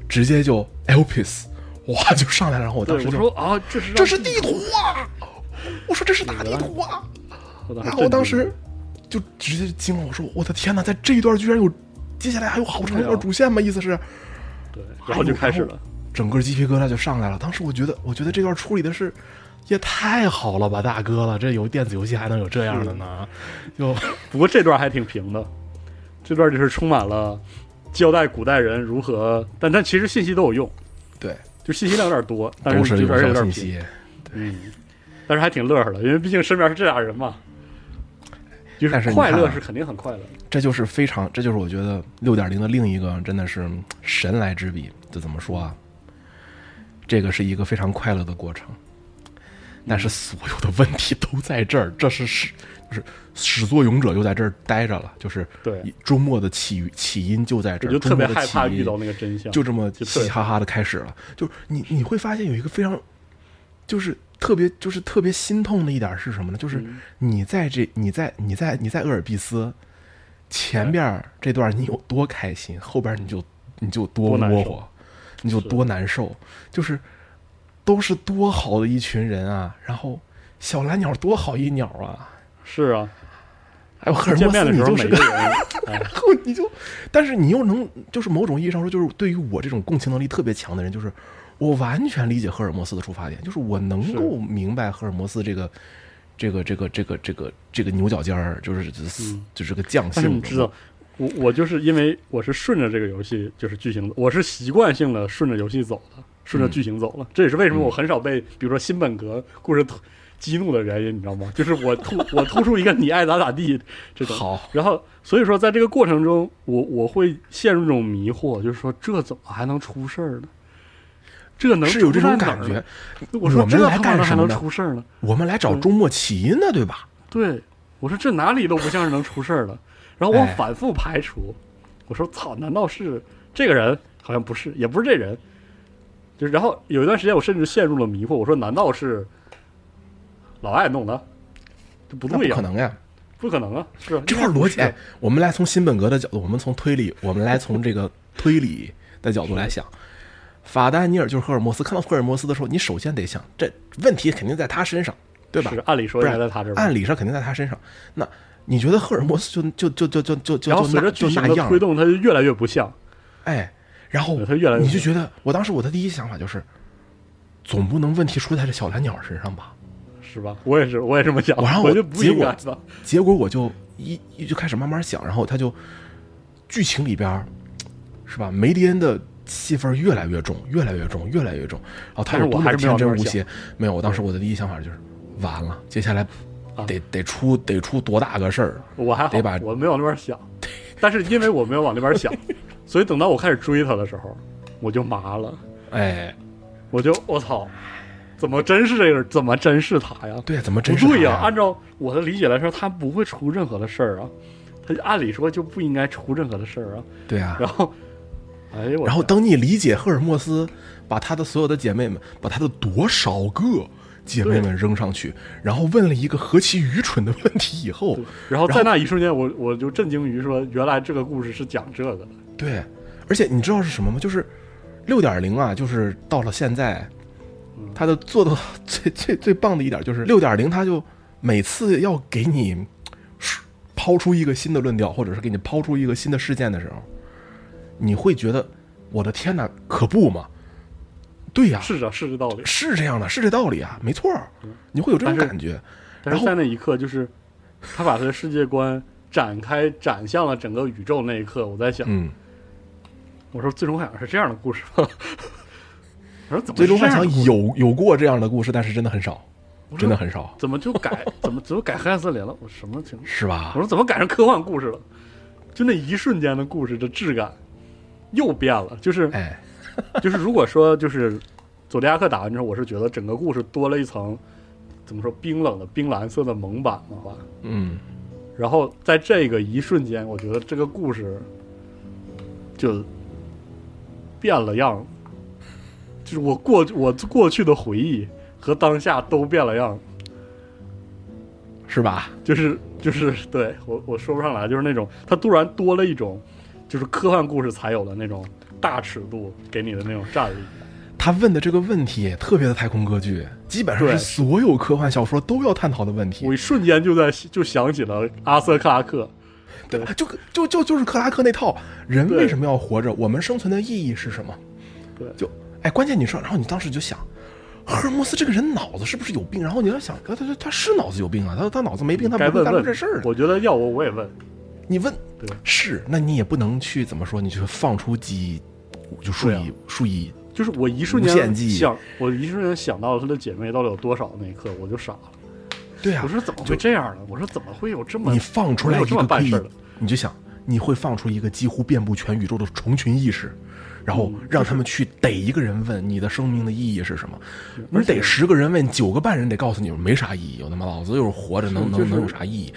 直接就 Elpis，哇就上来了，然后我当，时就说啊，这是这是地图啊！我说这是大地图啊！然后我当时就直接惊了，我说我的天哪，在这一段居然有，接下来还有好长一段主线吗？意思是，对，然后就开始了，整个鸡皮疙瘩就上来了。当时我觉得，我觉得这段处理的是也太好了吧，大哥了，这有电子游戏还能有这样的呢？就 不过这段还挺平的，这段就是充满了交代古代人如何，但但其实信息都有用，对，就信息量有点多，但是这边有点平。嗯，但是还挺乐呵的，因为毕竟身边是这俩人嘛，就但是快乐是肯定很快乐，这就是非常，这就是我觉得六点零的另一个真的是神来之笔。这怎么说啊？这个是一个非常快乐的过程，但是所有的问题都在这儿。这是始，就是始作俑者就在这儿待着了，就是对周末的起起因就在这儿，就特别害怕遇到那个真相，就这么嘻嘻哈哈的开始了。就是你你会发现有一个非常，就是特别就是特别心痛的一点是什么呢？就是嗯。你在这你在你在你在鄂尔必斯前边这段你有多开心，后边你就你就多窝火，你就多难受，就是都是多好的一群人啊。然后小蓝鸟多好一鸟啊，是啊，还有赫尔墨斯，见面的时候你就是个每个人，哎，然后你就，但是你又能，就是某种意义上说，就是对于我这种共情能力特别强的人，就是我完全理解赫尔墨斯的出发点，就是我能够明白赫尔墨斯这个。这个这个这个这个这个牛角尖儿，就是嗯就是个匠但是。你知道，我我就是因为我是顺着这个游戏就是剧情，我是习惯性的顺着游戏走的，顺着剧情走了。这也是为什么我很少被比如说新本格故事突激怒的原因，你知道吗？就是我突我突出一个你爱咋咋地这种。好，然后所以说在这个过程中，我我会陷入这种迷惑，就是说这怎么还能出事儿呢？这能是有这种感觉。。我说这我们来干什么呢出事儿呢？我们来找嗯周末起因的，对吧？对，我说这哪里都不像是能出事儿的。然后我哎反复排除，我说操，难道是这个人？好像不是，也不是这人。就是然后有一段时间，我甚至陷入了迷惑。我说难道是老艾弄的？这不对呀，不可能呀！不可能啊！是这块逻辑，哎哎，我们来从新本格的角度，我们从推理，我们来从这个推理的角度来想。法丹尼尔就是赫尔墨斯，看到赫尔墨斯的时候，你首先得想，这问题肯定在他身上，对吧是？按理说不然应该在他这儿。按理上肯定在他身上。那你觉得赫尔墨斯就就就就就就然后就那随着剧情推，动，他就越来越不像。哎，然后对他越来越你就觉得，我当时我的第一想法就是，总不能问题出在这小蓝鸟身上吧？是吧？我也是，我也这么想。然后我我就不结果。结果我就一一就开始慢慢想，然后他就剧情里边是吧？梅迪恩的戏份越来越重，越来越重，越来越重。然后他但是我还有多天真无邪，没有。我当时我的第一想法就是，完了，接下来得得出得出多大个事儿？我还好得把，我没往那边想，但是因为我没有往那边想，所以等到我开始追他的时候，我就麻了，哎，我就我操，怎么真是这个？怎么真是他呀？对，怎么真是对呀、他按照我的理解来说，他不会出任何的事儿啊，他按理说就不应该出任何的事儿啊。对啊。然后，哎呦，然后当你理解赫尔墨斯把他的所有的姐妹们，把他的多少个姐妹们扔上去，然后问了一个何其愚蠢的 问题以后，然后在那一瞬间，我我就震惊于说，原来这个故事是讲这个的。对，而且你知道是什么吗？就是六点零啊，就是到了现在，它的做的最最最棒的一点就是六点零，它就每次要给你抛出一个新的论调，或者是给你抛出一个新的事件的时候，你会觉得我的天哪，可不嘛？对呀、是啊，是这道理。是这样的，是这道理啊，没错儿，你会有这种感觉。但是在那一刻，就是他把他的世界观展开，展向了整个宇宙那一刻，我在想，嗯，我说《最终幻想》是这样的故事吗？我说怎么最终幻想有有过这样的故事，但是真的很少，真的很少，怎么就改？怎么怎么改黑暗森林了？我什么情况？是吧我？说怎么改成科幻故事了？就那一瞬间的故事的质感又变了，就是哎，就是如果说就是佐迪亚克打完之后，我是觉得整个故事多了一层怎么说冰冷的冰蓝色的蒙版嘛吧。嗯，然后在这个一瞬间，我觉得这个故事就变了样子，就是我过我过去的回忆和当下都变了样，是吧？就是就是对我我说不上来，就是那种它突然多了一种就是科幻故事才有的那种大尺度给你的那种战力。他问的这个问题也特别的太空歌剧，基本上是所有科幻小说都要探讨的问题我。一瞬间就在就想起了阿瑟克拉克，对吧？就就就就是克拉克那套，人为什么要活着？我们生存的意义是什么？对就哎，关键你说，然后你当时就想，赫尔墨斯这个人脑子是不是有病？然后你要想，他他他是脑子有病啊，他他脑子没病，他不会干出这事儿。我觉得要我我也问，你问对是，那你也不能去怎么说？你去放出几就数以数以就是我一瞬间想，我一瞬间想到她的姐妹到底有多少那一刻，我就傻了。对啊我，说怎么会这样呢？我说怎么会有这么你放出来这么一个可以办事的，你就想你会放出一个几乎遍布全宇宙的虫群意识，然后嗯让他们去逮一个人问你的生命的意义是什么？你而且得十个人问，九个半人得告诉你没啥意义。有他妈老子就是活着能能能有啥意义？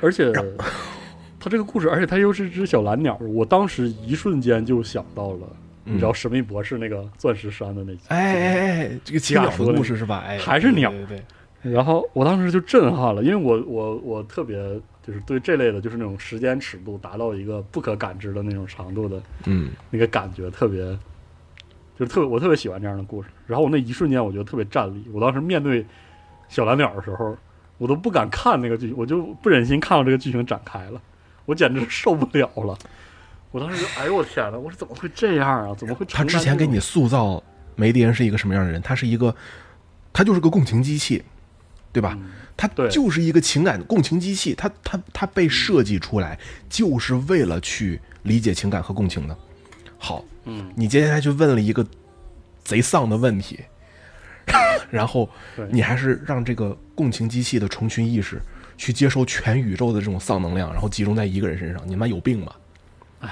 而且 他这个故事，而且他又是只小蓝鸟，我当时一瞬间就想到了，你知道《神秘博士》那个钻石山的那集，哎哎哎，这个青鸟的故事是吧？哎，还是鸟对对对，然后我当时就震撼了，因为我我我特别就是对这类的，就是那种时间尺度达到一个不可感知的那种长度的嗯，那个感觉，特别就是特别我特别喜欢这样的故事。然后我那一瞬间，我觉得特别站立。我当时面对小蓝鸟的时候，我都不敢看那个剧情，我就不忍心看到这个剧情展开了，我简直受不了了。我当时就，哎呦我天呐，我说怎么会这样啊？怎么会他之前给你塑造梅迪恩是一个什么样的人？他是一个，他就是个共情机器，对吧？嗯他就是一个情感共情机器，他他他被设计出来就是为了去理解情感和共情的。好，嗯，你接下来就问了一个贼丧的问题，然后你还是让这个共情机器的虫群意识去接收全宇宙的这种丧能量，然后集中在一个人身上，你妈有病吧？哎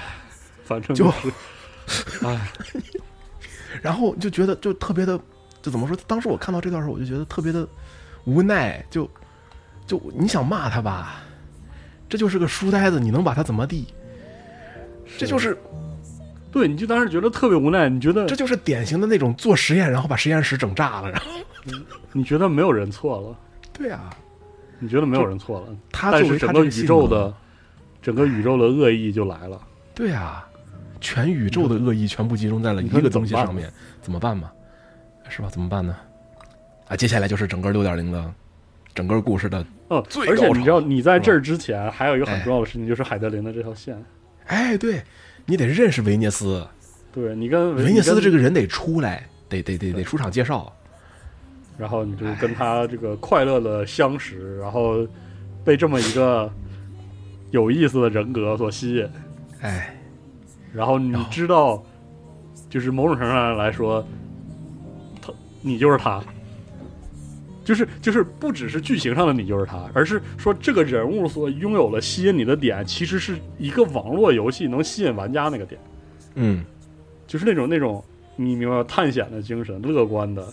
反正就就是，哎，然后就觉得就特别的，就怎么说？当时我看到这段时候，我就觉得特别的无奈，就就你想骂他吧，这就是个书呆子，你能把他怎么地？这就是对，你就当时觉得特别无奈，你觉得这就是典型的那种做实验，然后把实验室整炸了，然后你觉得没有人错了，对啊，你觉得没有人错了，他但是整个宇宙的整个宇宙的恶意就来了。对啊，全宇宙的恶意全部集中在了一个东西上面，怎么办嘛？是吧？怎么办呢？啊，接下来就是整个六点零的整个故事的，嗯，最而且你知道，你在这儿之前还有一个很哎重要的事情，就是海德林的这条线。哎，对你得认识维涅斯，对你跟维涅斯的这个，个人得出来，得得得得出场介绍。然后你就跟他这个快乐的相识，然后被这么一个有意思的人格所吸引。哎，然后你知道，就是某种程度上来说，他你就是他，就是就是不只是剧情上的你就是他，而是说这个人物所拥有的吸引你的点，其实是一个网络游戏能吸引玩家那个点，嗯，就是那种那种你明白探险的精神，乐观的，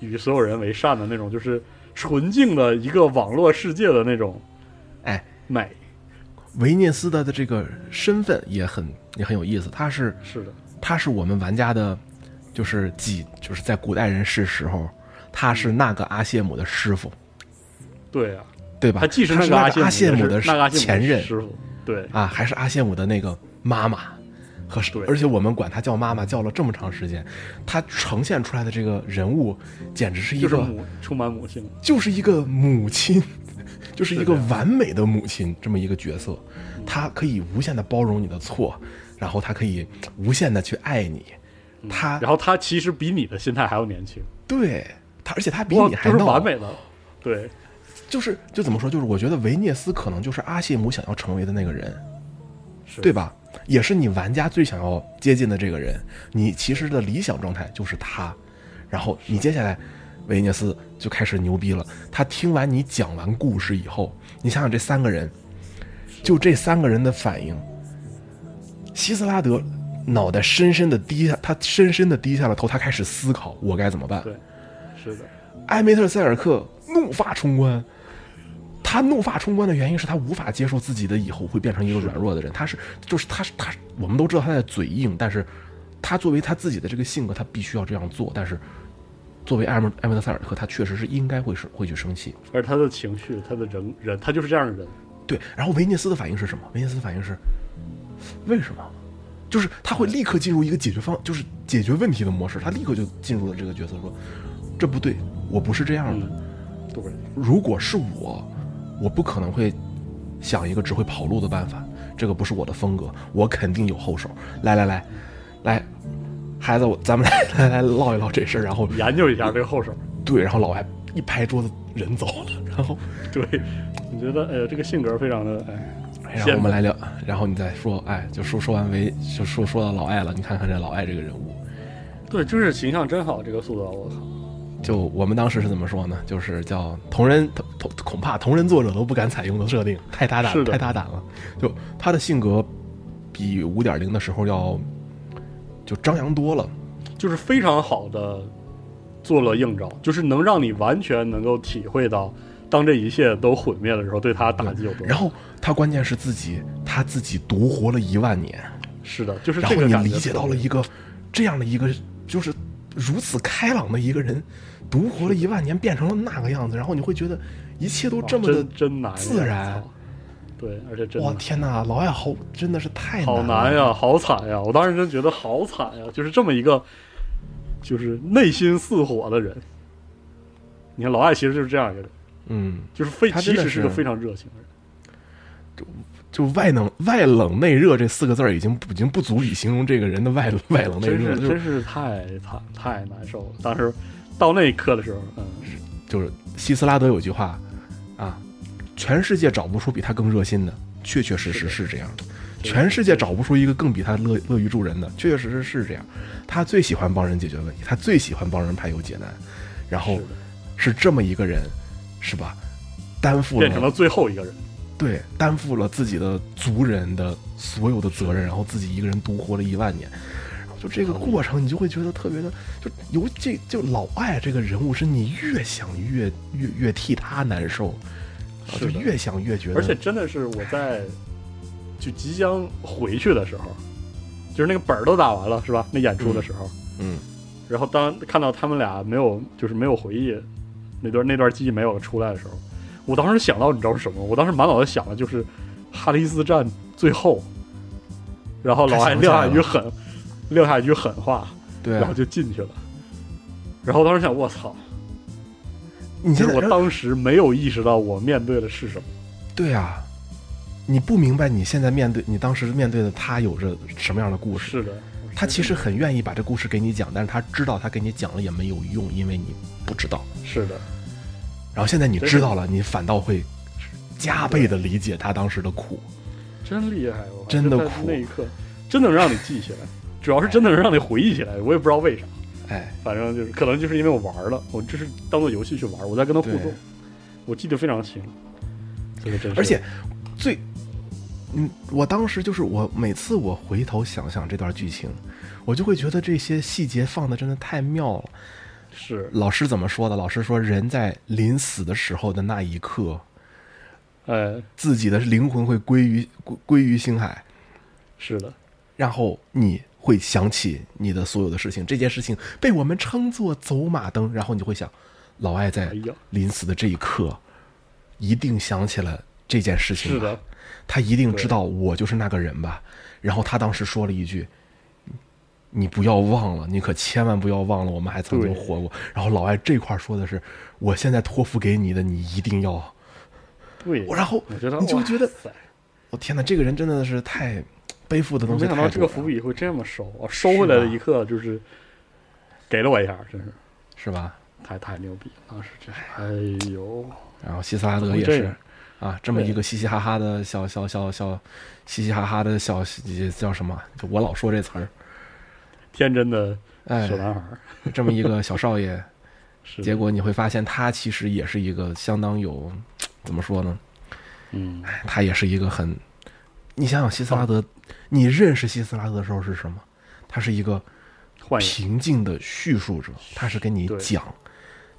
与所有人为善的那种，就是纯净的一个网络世界的那种哎，美，维涅斯的的这个身份也很也很有意思，他是是的，他是我们玩家的，就是几就是在古代人世时候，他是那个阿谢姆的师傅，对啊。对吧？他既是那个阿谢姆的前任师傅，对，啊，还是阿谢姆的那个妈妈。和对。而且我们管他叫妈妈，叫了这么长时间，他呈现出来的这个人物，简直是一个充满母性，就是一个母亲，就是一个完美的母亲这么一个角色，她可以无限的包容你的错，然后她可以无限的去爱你，她然后他其实比你的心态还要年轻，对她，而且她比你还闹完美的，对，就是就怎么说，就是我觉得维涅斯可能就是阿谢姆想要成为的那个人，对？吧？也是你玩家最想要接近的这个人，你其实的理想状态就是他，然后你接下来，维涅斯就开始牛逼了。他听完你讲完故事以后，你想想这三个人，就这三个人的反应，希斯拉德脑袋深深的低下，他深深的低下了头，他开始思考我该怎么办。对，是的，埃梅特塞尔克怒发冲冠。他怒发冲冠的原因是他无法接受自己的以后会变成一个软弱的人。他是，就是他是他，我们都知道他在嘴硬，但是他作为他自己的这个性格，他必须要这样做。但是作为埃梅埃梅特塞尔克，他确实是应该会生会去生气。而他的情绪，他的人人，他就是这样的人，对，然后维涅斯的反应是什么？维涅斯的反应是为什么？就是他会立刻进入一个解决方，就是解决问题的模式。他立刻就进入了这个角色，说这不对，我不是这样的。如果是我，我不可能会想一个只会跑路的办法，这个不是我的风格，我肯定有后手。来来来，来，孩子，我咱们来来来唠一唠这事儿。然后研究一下这个后手，对，然后老外一拍桌子，人走了。然后，对，你觉得，呃，这个性格非常的，哎，然后我们来聊，然后你再说，哎，就说说完为，就说说到老艾了。你看看这老艾这个人物，对，就是形象真好，这个塑造，我靠，就我们当时是怎么说呢？就是叫同人同同恐怕同人作者都不敢采用的设定，太大胆太大胆了。就他的性格比五点零的时候要就张扬多了。就是非常好的做了映照，就是能让你完全能够体会到，当这一切都毁灭的时候，对他打击有多大。然后他关键是自己他自己独活了一万年，是的，就是然后这个感觉你理解到了一个这样的一个就是如此开朗的一个人，独活了一万年变成了那个样子，然后你会觉得一切都这么的真真难，自然。对，而且真哇天哪，老艾好真的是太好难呀，好惨呀！我当时真觉得好惨呀，就是这么一个，就是内心似火的人。你看老艾其实就是这样一个人，嗯，就是非其实是个非常热情的人。就就外冷外冷内热这四个字儿已经已经不足以形容这个人的外外冷内热，真是真是太惨太难受了。当时到那一刻的时候，嗯，就是希斯拉德有句话啊，全世界找不出比他更热心的，确确实实是这样的。全世界找不出一个更比他乐乐于助人的，确确实实是这样。他最喜欢帮人解决问题，他最喜欢帮人排忧解难，然后是这么一个人，是吧？担负变成了最后一个人。对，担负了自己的族人的所有的责任，然后自己一个人独活了一万年。就这个过程，你就会觉得特别的，就尤其就老爱这个人物，是你越想越越越替他难受，就越想越觉得，而且真的是我在就即将回去的时候，就是那个本儿都打完了，是吧？那演出的时候，嗯，然后当看到他们俩没有，就是没有回忆那段那段记忆没有了出来的时候，我当时想到你知道是什么？我当时满脑子想的就是哈利斯战最后，然后老爱撂下一句狠，撂下一句狠话，对啊然后，就进去了。然后当时想，我操！你现在其实我当时没有意识到我面对的是什么。对啊，你不明白你现在面对你当时面对的他有着什么样的故事，是的，他其实很愿意把这故事给你讲，但是他知道他给你讲了也没有用，因为你不知道。是的，然后现在你知道了，你反倒会加倍的理解他当时的苦。真厉害！我靠真的苦那一刻，真能让你记起来，主要是真的能让你回忆起来。我也不知道为啥，哎，反正就是可能就是因为我玩了，我这是当做游戏去玩，我在跟他互动，我记得非常清。这个真是，而且最，嗯，我当时就是我每次我回头想想这段剧情，我就会觉得这些细节放的真的太妙了。是老师怎么说的？老师说，人在临死的时候的那一刻，哎，自己的灵魂会归于归归于星海，是的，然后你会想起你的所有的事情。这件事情被我们称作走马灯，然后你就会想，老艾在临死的这一刻，一定想起了这件事情吧。是的，他一定知道我就是那个人吧。然后他当时说了一句：“你不要忘了，你可千万不要忘了，我们还曾经活过。”然后老艾这块说的是：“我现在托付给你的，你一定要。对。然后你就觉得我天哪，这个人真的是太背负的东西。没想到这个伏笔会这么收，我收回来的一刻就是给了我一下，真是是吧？太太牛逼了，当时真是，哎呦，然后希斯拉德也是啊，这么一个嘻嘻哈哈的小小小小嘻嘻哈哈的小叫什么？就我老说这词儿，天真的哎小，男孩儿，这么一个小少爷。是结果你会发现，他其实也是一个相当有，怎么说呢？嗯，他也是一个很，你想想希斯拉德，你认识希斯拉德的时候是什么？他是一个，平静的叙述者，他是跟你讲，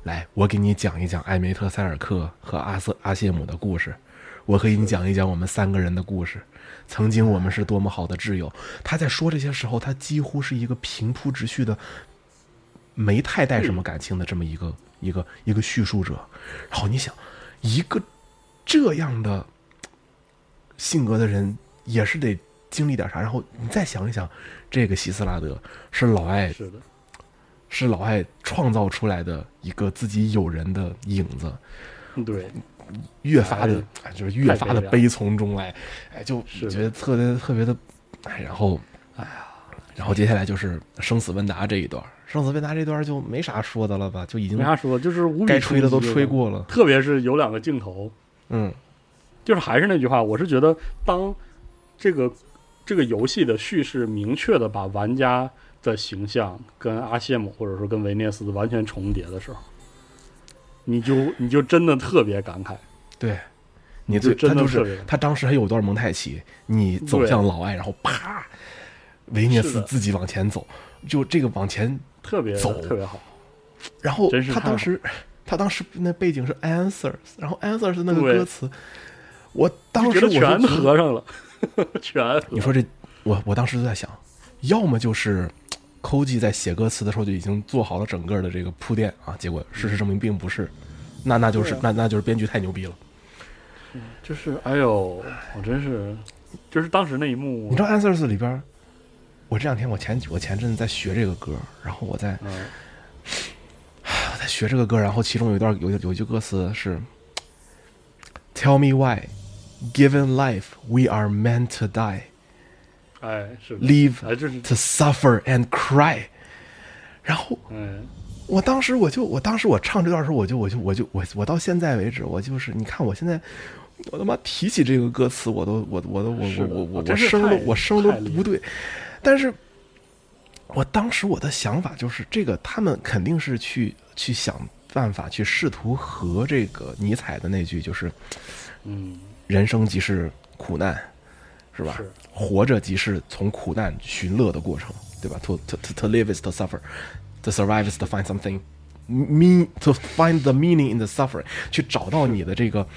来，我给你讲一讲艾梅特塞尔克和阿瑟阿谢姆的故事，我给你讲一讲我们三个人的故事。曾经我们是多么好的挚友。他在说这些时候，他几乎是一个平铺直叙的，没太带什么感情的这么一个一个一个叙述者。然后你想，一个这样的性格的人，也是得经历点啥。然后你再想一想，这个希斯拉德是老艾是的，是老艾创造出来的一个自己友人的影子，对，越发的，哎，就是越发的悲从中来，哎，就是觉得特别特别的，哎，然后，哎呀，然后接下来就是生死问答这一段，生死问答这段就没啥说的了吧，就已经没啥说，就是该吹的都吹过了，特别是有两个镜头，嗯，就是还是那句话，我是觉得当这个这个游戏的叙事明确的把玩家的形象跟阿谢姆或者说跟维涅斯完全重叠的时候，你就你就真的特别感慨，对。你最他就的是他当时还有段蒙太奇，你走向老艾，然后啪，维涅斯自己往前走，就这个往前特别走。特别好，然后他当时，他当时那背景是 answers，然后 answers 那个歌词，我当时全合上了，全你说这，我我当时就在想，要么就是抠记在写歌词的时候就已经做好了整个的这个铺垫啊，结果事实证明并不是，那那就是、啊。那那就是编剧太牛逼了。就是哎呦，我真是，就是当时那一幕你知，道 answers 里边，我这两天我前我前阵子在学这个歌，然后我在嗯，我在学这个歌，然后其中有一段有有一句歌词是，Tell me why, given life we are meant to die, 哎，是的，live 哎，这是，to suffer and cry。然后嗯，我当时我就我当时我唱这段时候，我就我就我就我我到现在为止，我就是你看我现在。我他妈提起这个歌词，我都我我都我我我我我声都太我声都不对，但是我当时我的想法就是，这个他们肯定是去去想办法去试图和这个尼采的那句就是嗯，“人生即是苦难”，是吧？是活着即是从苦难寻乐的过程，对吧？To to to live is to suffer, to survive is to find something mean to find the meaning in the suffering，去找到你的这个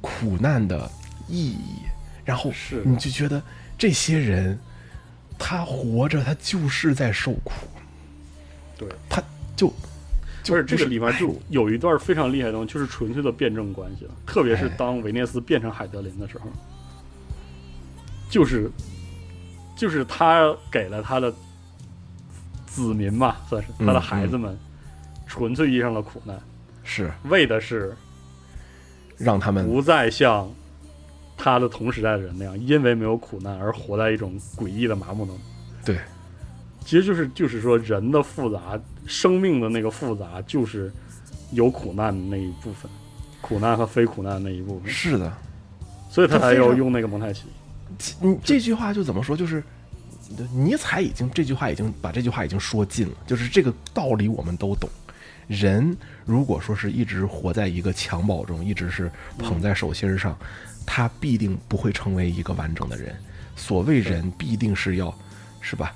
苦难的意义，然后是你就觉得这些人他活着，他就是在受苦，对。他就就是这个里面就哎有一段非常厉害的东西，就是纯粹的辩证关系了。特别是哎当维涅斯变成海德林的时候，就是就是他给了他的子民嘛，算是他的嗯孩子们，纯粹意义上的苦难，是。为的是让他们不再像他的同时代的人那样，因为没有苦难而活在一种诡异的麻木中。对其实就是就是说人的复杂，生命的那个复杂，就是有苦难的那一部分，苦难和非苦难的那一部分，是的。所以他才要用那个蒙太奇。你这句话就怎么说？就是尼采已经这句话已经把这句话已经说尽了，就是这个道理我们都懂。人如果说是一直活在一个襁褓中，一直是捧在手心上，他必定不会成为一个完整的人。所谓人，必定是要，是吧？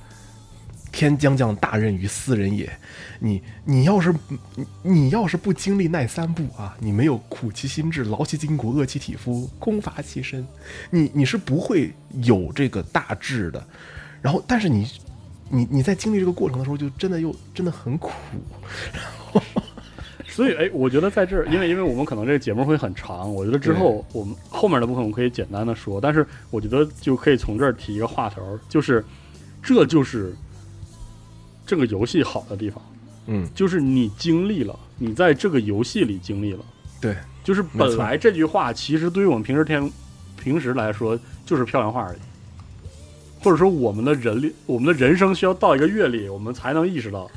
天将降大任于斯人也。你你要是你你要是不经历那三步啊，你没有苦其心志、劳其筋骨、饿其体肤、空乏其身，你你是不会有这个大志的。然后，但是你你你在经历这个过程的时候，就真的又真的很苦。所以，哎，我觉得在这儿，因为因为我们可能这个节目会很长，我觉得之后我们后面的部分我们可以简单的说，但是我觉得就可以从这儿提一个话头，就是这就是这个游戏好的地方，嗯，就是你经历了，你在这个游戏里经历了，对，就是本来这句话其实对于我们平时天平时来说就是漂亮话而已，或者说我们的人力，我们的人生需要到一个阅历，我们才能意识到。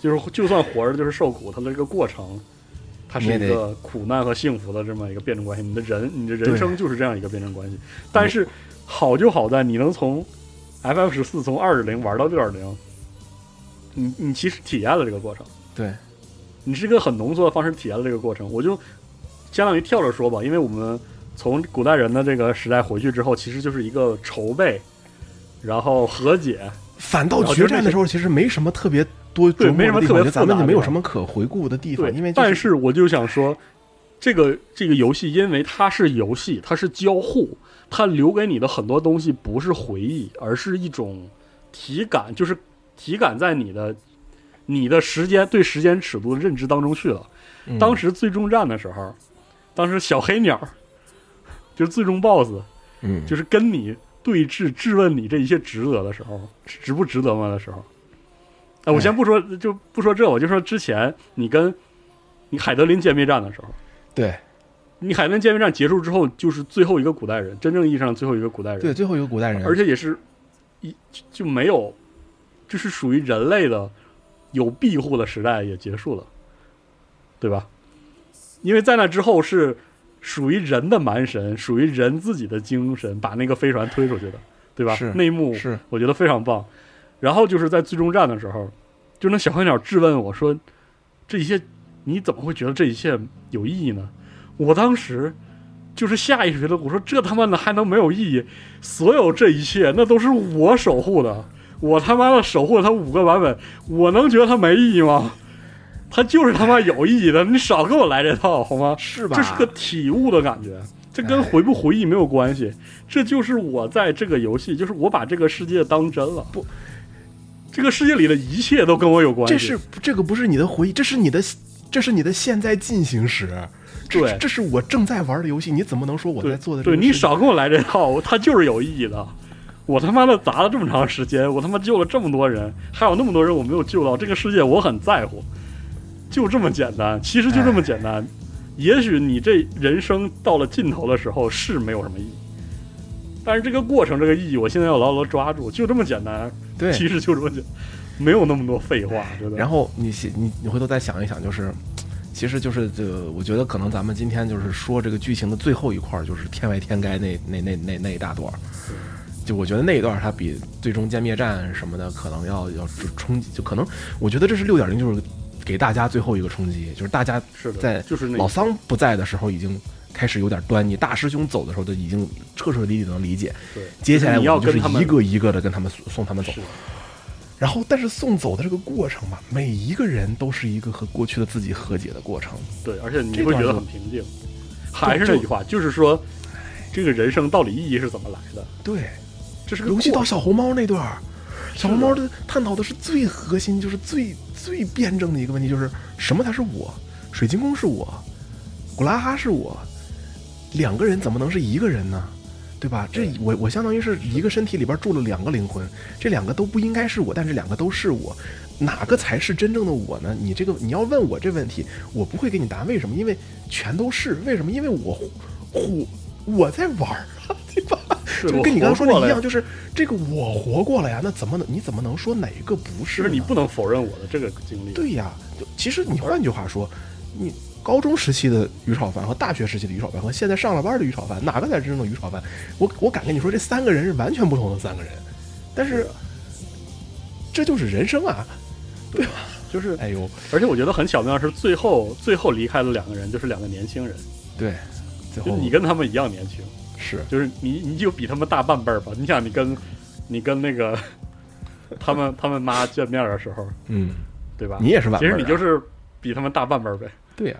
就是就算活着就是受苦，它的这个过程，它是一个苦难和幸福的这么一个辩证关系。你的人，你的人生就是这样一个辩证关系。但是好就好在你能从 FF 十四从二点零玩到六点零，你你其实体验了这个过程。对，你是一个很浓缩的方式体验了这个过程。我就相当于跳着说吧，因为我们从古代人的这个时代回去之后，其实就是一个筹备，然后和解。反倒决战的时候，其实没什么特别。多对，没什么特别咱们就没有什么可回顾的地方，因为但是我就想说，这个这个游戏，因为它是游戏，它是交互，它留给你的很多东西不是回忆，而是一种体感，就是体感在你的你的时间对时间尺度的认知当中去了。当时最终战的时候，当时小黑鸟就是最终 BOSS，嗯，就是跟你对峙质问你这一切值得的时候，值不值得吗的时候。哎，我先不说，就不说这，我就说之前你跟你海德林歼灭战的时候，对，你海德林歼灭战结束之后，就是最后一个古代人，真正意义上最后一个古代人，对，最后一个古代人，而且也是一就没有，就是属于人类的有庇护的时代也结束了，对吧？因为在那之后是属于人的蛮神，属于人自己的精神把那个飞船推出去的，对吧？是那一幕是我觉得非常棒。然后就是在最终战的时候，就那小黑鸟质问我说：“这一切你怎么会觉得这一切有意义呢？”我当时就是下意识觉得，我说：“这他妈的还能没有意义？所有这一切那都是我守护的，我他妈的守护了它五个版本，我能觉得它没意义吗？它就是他妈有意义的，你少给我来这套好吗？是吧？这是个体悟的感觉。”这跟回不回忆没有关系，这就是我在这个游戏，就是我把这个世界当真了。不。这个世界里的一切都跟我有关系。这是这个不是你的回忆，这是你的，这是你的现在进行时。对，这是我正在玩的游戏，你怎么能说我在做的？对你少跟我来这套，它就是有意义的。我他妈的砸了这么长时间，我他妈救了这么多人，还有那么多人我没有救到。这个世界我很在乎，就这么简单。其实就这么简单。也许你这人生到了尽头的时候是没有什么意义，但是这个过程这个意义，我现在要牢牢抓住。就这么简单。对，其实就这么简没有那么多废话，真的。然后你你你回头再想一想，就是，其实就是这个，我觉得可能咱们今天就是说这个剧情的最后一块，就是天外天该那那那那那一大段，就我觉得那一段它比最终歼灭战什么的可能要要冲击，就可能我觉得这是六点零，就是给大家最后一个冲击，就是大家是在就是老桑不在的时候已经。开始有点端倪，大师兄走的时候就已经彻彻底底能理解。对，接下来我们就是一个一个的跟他们送他们走。然后，但是送走的这个过程吧，每一个人都是一个和过去的自己和解的过程。对，而且你会觉得很平静。还是那句话，就是说，这个人生到底意义是怎么来的？对，这是个尤其到小红猫那段，小红猫的探讨的是最核心，就是最最辩证的一个问题，就是什么才是我？水晶宫是我，古拉哈是我。两个人怎么能是一个人呢？对吧？这我我相当于是一个身体里边住了两个灵魂，这两个都不应该是我，但是两个都是我，哪个才是真正的我呢？你这个你要问我这问题，我不会给你答案。为什么？因为全都是。为什么？因为我我我在玩儿，对吧？就跟你刚刚说的一样，就是这个我活过了呀。那怎么能你怎么能说哪一个不是？你不能否认我的这个经历。对呀，其实你换句话说，你。高中时期的于炒饭和大学时期的于炒饭和现在上了班的于炒饭，哪个才是真正的于炒饭？我我敢跟你说，这三个人是完全不同的三个人。但是这就是人生啊，对吧？就是，哎呦，而且我觉得很巧妙是，最后最后离开的两个人就是两个年轻人，对，最就后你跟他们一样年轻，是就是你你就比他们大半辈儿吧。你想，你跟你跟那个 他们他们妈见面的时候，嗯，对吧？你也是晚其实你就是比他们大半辈儿呗，对呀、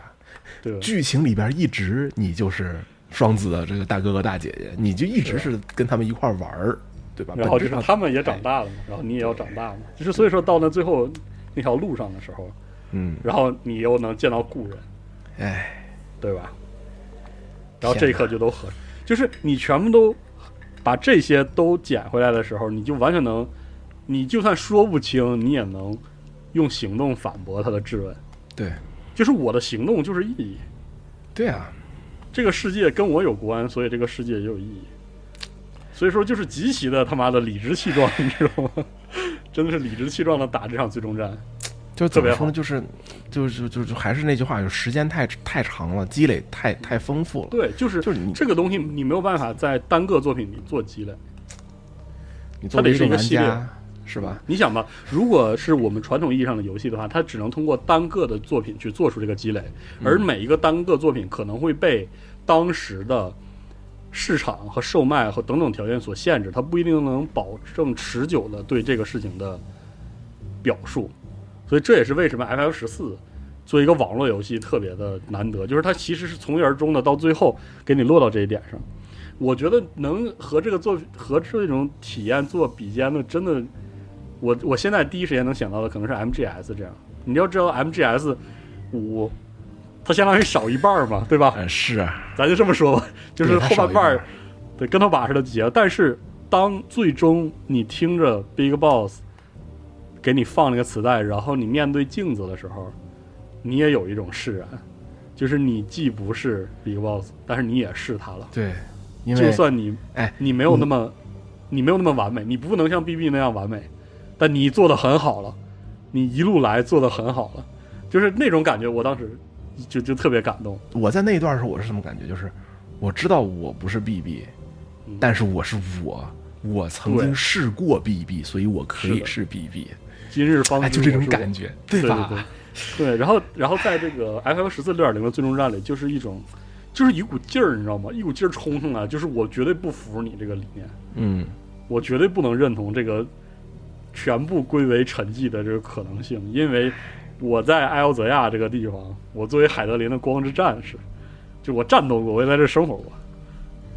对吧？剧情里边一直你就是双子的这个大哥哥大姐姐，你就一直是跟他们一块儿玩儿，对吧？然后就是他们也长大了嘛，然后你也要长大嘛。就是所以说到那最后那条路上的时候，嗯，然后你又能见到故人，哎，对吧？然后这一刻就都合，就是你全部都把这些都捡回来的时候，你就完全能，你就算说不清，你也能用行动反驳他的质问。对，就是我的行动就是意义，对啊，这个世界跟我有关，所以这个世界也有意义。所以说，就是极其的他妈的理直气壮，你知道吗？真的是理直气壮的打这场最终战。就怎么说呢？就是，就是，就就还是那句话，就时间太太长了，积累太太丰富了。对，就是就是你这个东西，你没有办法在单个作品里做积累。你作为它得是一个玩系列家，是吧？你想吧，如果是我们传统意义上的游戏的话，它只能通过单个的作品去做出这个积累，而每一个单个作品可能会被当时的市场和售卖和等等条件所限制，它不一定能保证持久的对这个事情的表述。所以这也是为什么 FF 十四作为一个网络游戏特别的难得，就是它其实是从一而终的，到最后给你落到这一点上。我觉得能和这个作和这种体验做比肩的，真的，我我现在第一时间能想到的可能是 MGS 这样。你要知道 MGS 五，它相当于少一半儿嘛，对吧？嗯，是啊，咱就这么说吧，就是后半半儿，对跟头把似的结。但是当最终你听着 Big Boss 给你放那个磁带，然后你面对镜子的时候，你也有一种释然，就是你既不是 Big Boss，但是你也是他了。对，因为就算你哎，你没有那么，你没有那么完美，你不能像 BB 那样完美，但你做的很好了，你一路来做的很好了，就是那种感觉，我当时就就特别感动。我在那一段时候，我是什么感觉？就是我知道我不是 BB，嗯但是我是我，我曾经试过 BB，所以我可以是 BB，今日方哎，就这种感觉，对吧？对对对，然后然后在这个 FF 十四六点零的最终战里，就是一种就是一股劲儿，你知道吗？一股劲儿冲上来，就是我绝对不服你这个理念，嗯，我绝对不能认同这个全部归为沉寂的这个可能性，因为我在艾欧泽亚这个地方，我作为海德林的光之战士，就我战斗过，我也在这生活过，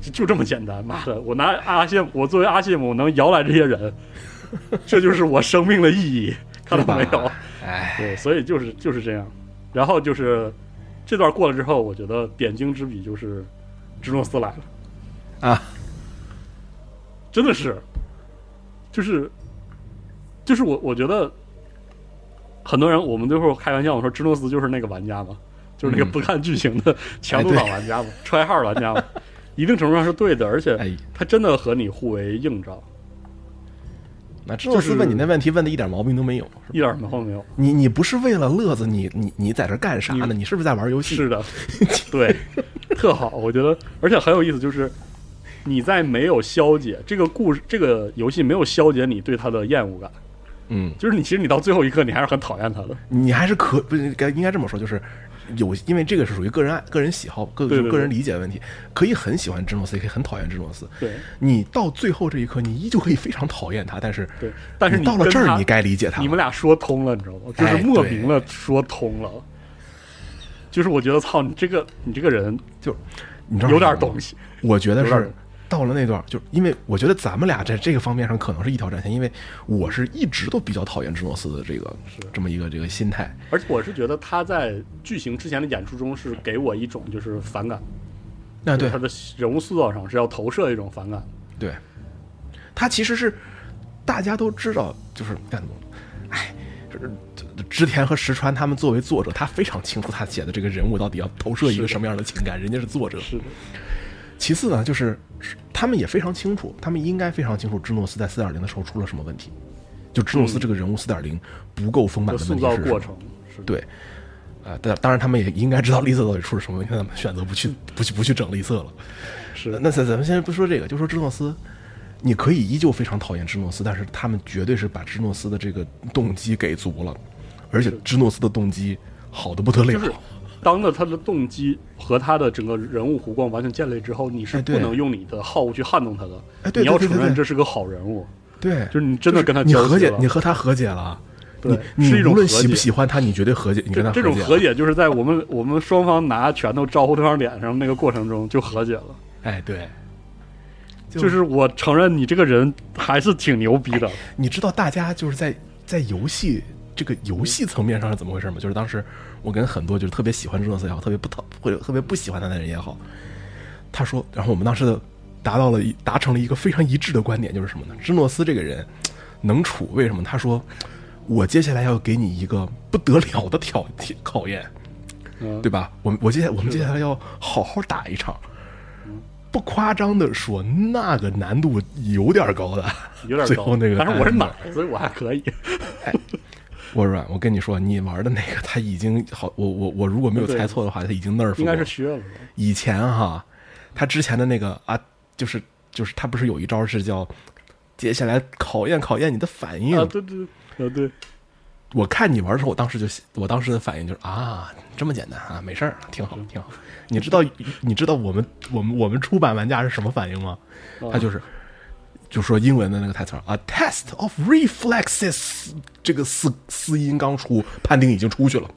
就就这么简单。妈的，我拿阿谢姆，我作为阿谢姆，我能摇来这些人，这就是我生命的意义，看到没有？哎，对，所以就是就是这样。然后就是这段过了之后，我觉得点睛之笔就是芝诺斯来了。啊，真的是，就是，就是我我觉得，很多人我们最后开玩笑，我说芝诺斯就是那个玩家嘛，就是那个嗯。不看剧情的强度党玩家嘛，揣号玩家嘛，一定程度上是对的，而且哎，他真的和你互为映照，那芝诺斯问你那问题问的一点毛病都没有，一点毛病没有。你你不是为了乐子，你你你在这干啥呢？你你是不是在玩游戏？是的，对，特好，我觉得，而且很有意思，就是你在没有消解这个故事、这个游戏没有消解你对他的厌恶感，嗯，就是你其实你到最后一刻，你还是很讨厌他的。你还是可不是该应该这么说，就是有，因为这个是属于个人爱、个人喜好、个个人理解的问题，可以很喜欢芝诺斯，也可以很讨厌芝诺斯。对你到最后这一刻，你依旧可以非常讨厌他，但是对，但是你到了这儿，你该理解他。你们俩说通了，你知道吗？就是哎莫名的说通了。就是我觉得，操你这个你这个人就你知道有点东西，我觉得是到了那段，就因为我觉得咱们俩在这个方面上可能是一条战线，因为我是一直都比较讨厌芝诺斯的这个这么一个这个心态。而且我是觉得他在剧情之前的演出中是给我一种就是反感，那对他的人物塑造上是要投射一种反感。对，他其实是大家都知道，就是干哎，就是织田和石川他们作为作者，他非常清楚他写的这个人物到底要投射一个什么样的情感，人家是作者。是的，其次呢，就是他们也非常清楚，他们应该非常清楚芝诺斯在四点零的时候出了什么问题，就芝诺斯这个人物四点零不够丰满的塑问题是什么造过程是对，啊、当当然他们也应该知道利瑟到底出了什么问题，他们选择不去不去不去整利瑟了。是的那咱咱们先不说这个，就说芝诺斯，你可以依旧非常讨厌芝诺斯，但是他们绝对是把芝诺斯的这个动机给足了，而且芝诺斯的动机好的不得了。就是当着他的动机和他的整个人物弧光完全建立之后，你是不能用你的好恶去撼动他的。哎对你要承认这是个好人物，对，就是你真的跟他你和解，了你和他和解了。对你是一种无论喜不喜欢他，你绝对和解，你跟他这这种和解就是在我们我们双方拿拳头招呼对方脸上那个过程中就和解了。哎，对，就就是我承认你这个人还是挺牛逼的，你知道大家就是在在游戏这个游戏层面上是怎么回事吗？就是当时我跟很多就是特别喜欢芝诺斯也好，特别不讨或者特别不喜欢他的人也好，他说，然后我们当时的达到了一达成了一个非常一致的观点，就是什么呢？芝诺斯这个人能处，为什么？他说，我接下来要给你一个不得了的挑挑考验，嗯，对吧？我们我接下我们接下来要好好打一场。不夸张的说，那个难度有点高的，有点高。最后那个但是我是单奶，所以我还可以。我软，我跟你说，你玩的那个他已经好，我我我如果没有猜错的话，他已经 nerf 应该是了。以前哈，他之前的那个啊，就是就是他不是有一招是叫接下来考验考验你的反应。啊，对对对，啊对，我看你玩的时候，我当时就我当时的反应就是啊，这么简单啊，没事儿，挺好挺好。你知道你知道我们我们我们出版玩家是什么反应吗？他就是就说英文的那个台词儿啊，test of reflexes 这个四四音刚出，判定已经出去了。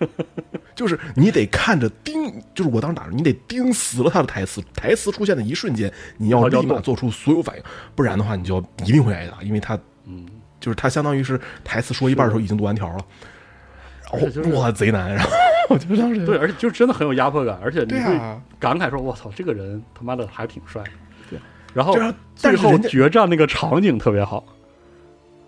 就是你得看着盯，就是我当时打着，你得盯死了他的台词，台词出现的一瞬间，你要立马做出所有反应，不然的话你就一定会挨打，因为他，嗯，就是他相当于是台词说一半的时候已经读完条了，然后哇贼难，然后我就当时对，而且就真的很有压迫感，而且你会感慨说：“我操，这个人他妈的还挺帅。”对，然后最后决战那个场景特别好，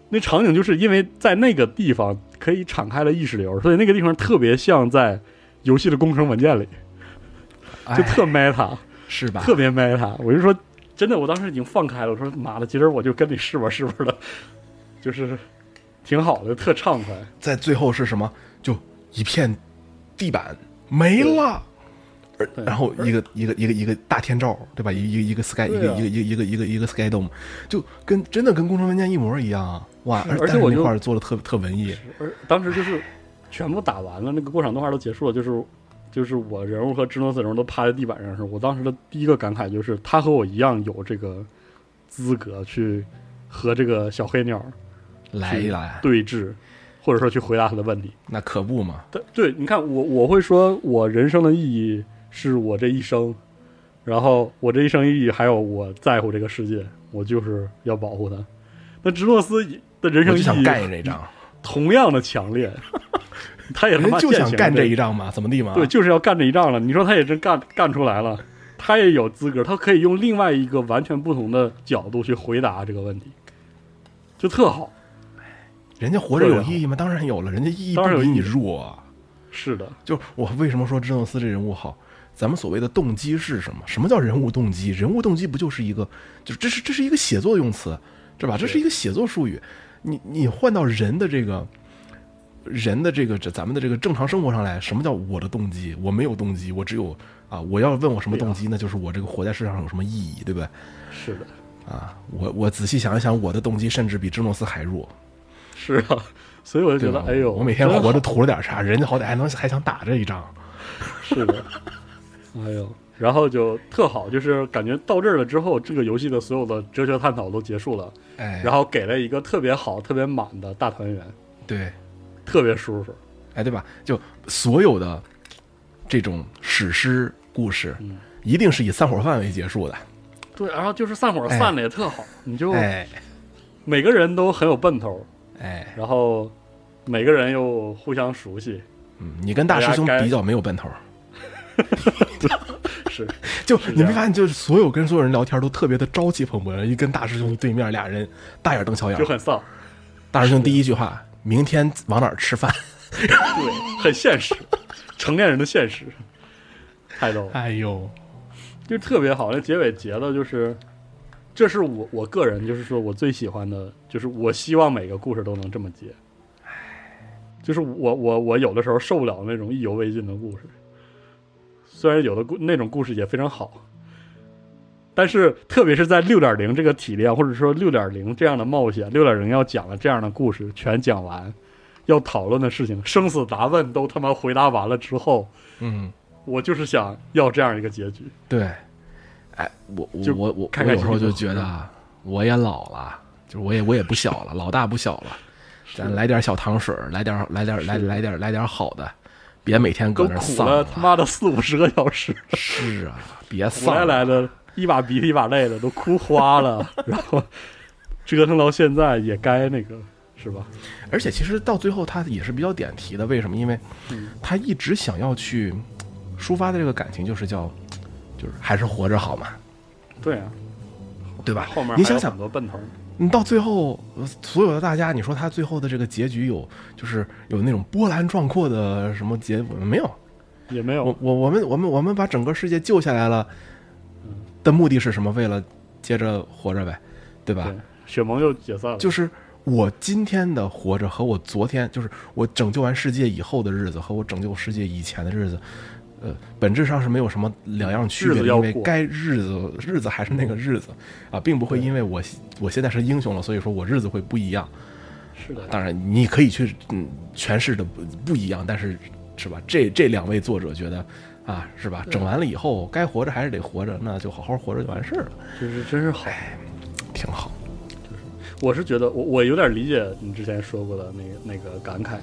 那场景就是因为在那个地方可以敞开了意识流，所以那个地方特别像在游戏的工程文件里，就哎特 meta，是吧？特别 meta。我就说，真的，我当时已经放开了，我说妈的，今儿我就跟你试吧试吧的，就是挺好的，特畅快。在最后是什么？就一片地板没了。然后一个一个一个一个大天罩，对吧？一个一个一个 sky 一个一个一个一个一个一个 sky dome，就跟真的跟工程文件一模一样。哇！而且我那块做的特特文艺，而当时就是全部打完了，那个过场动画都结束了，就是就是我人物和芝诺斯人物都趴在地板上的时候，我当时的第一个感慨就是，他和我一样有这个资格去和这个小黑鸟来一来，对峙，或者说去回答他的问题。那可不嘛？对对，你看我我会说，我人生的意义是我这一生，然后我这一生意义还有我在乎这个世界，我就是要保护它。那芝诺斯的人生意义这一仗，同样的强烈，他也他妈就想干这一一仗嘛？怎么地嘛？对，就是要干这一仗了。你说他也真干干出来了，他也有资格，他可以用另外一个完全不同的角度去回答这个问题，就特好。人家活着有意义吗？当然有了，人家意义当然有意义不比你弱啊。是的，就我为什么说芝诺斯这人物好？咱们所谓的动机是什么？什么叫人物动机？人物动机不就是一个，就这是这是一个写作用词，对吧？这是一个写作术语。你你换到人的这个人的这个这咱们的这个正常生活上来，什么叫我的动机？我没有动机，我只有啊，我要问我什么动机，那就是我这个活在世上有什么意义，对不对？是的，啊，我我仔细想一想，我的动机甚至比芝诺斯还弱，是啊。所以我就？觉得，哎呦，我每天活着图了点啥，人家好歹还能还想打这一仗。是的，哎呦，然后就特好，就是感觉到这儿了之后，这个游戏的所有的哲学探讨都结束了，哎，然后给了一个特别好、特别满的大团圆，对，特别舒服。哎，对吧？就所有的这种史诗故事，嗯一定是以散伙饭为结束的。对，然后就是散伙哎散的也特好，你就哎每个人都很有奔头，哎，然后每个人又互相熟悉，嗯，你跟大师兄比较没有奔头。是 就这样你没发现，就是所有跟所有人聊天都特别的朝气蓬勃，一跟大师兄对面俩人大眼瞪小眼就。很丧，大师兄第一句话：明天往哪儿吃饭？对，很现实，成年人的现实，太逗了。哎呦，就特别好，那结尾结的就是，这是我我个人就是说我最喜欢的，就是我希望每个故事都能这么结。就是我我我有的时候受不了那种意犹未尽的故事，虽然有的故那种故事也非常好，但是特别是在六点零这个体量，或者说六点零这样的冒险，六点零要讲的这样的故事全讲完，要讨论的事情，生死答问都他妈回答完了之后，嗯，我就是想要这样一个结局。对，哎，我我就我我开开我有时候就觉得啊，我也老了，就是我也我也不小了，老大不小了，咱来点小糖水儿，来点来点来来点来点好的，别每天搁那儿丧了。他妈的四五十个小时，是啊，别苦丧了。来来的一把鼻涕一把泪的，都哭花了，然后折腾到现在也该那个是吧？而且其实到最后他也是比较点题的，为什么？因为嗯。他一直想要去抒发的这个感情，就是叫就是还是活着好嘛，对啊，对吧？后面你想想很，多奔头，你到最后呃所有的大家，你说他最后的这个结局有就是有那种波澜壮阔的什么结果没有？也没有我我我们我们我们把整个世界救下来了，的目的是什么？为了接着活着呗，对吧？对，雪盟又解散了，就是我今天的活着和我昨天，就是我拯救完世界以后的日子和我拯救世界以前的日子，呃，本质上是没有什么两样区别因为该日子日子还是那个日子啊，并不会因为我我现在是英雄了，所以说我日子会不一样。是的，当然，你可以去嗯诠释的不不一样，但是是吧？这这两位作者觉得啊，是吧？整完了以后，该活着还是得活着，那就好好活着就完事儿了，真是真是好。挺好。就是我是觉得我我有点理解你之前说过的那个那个感慨，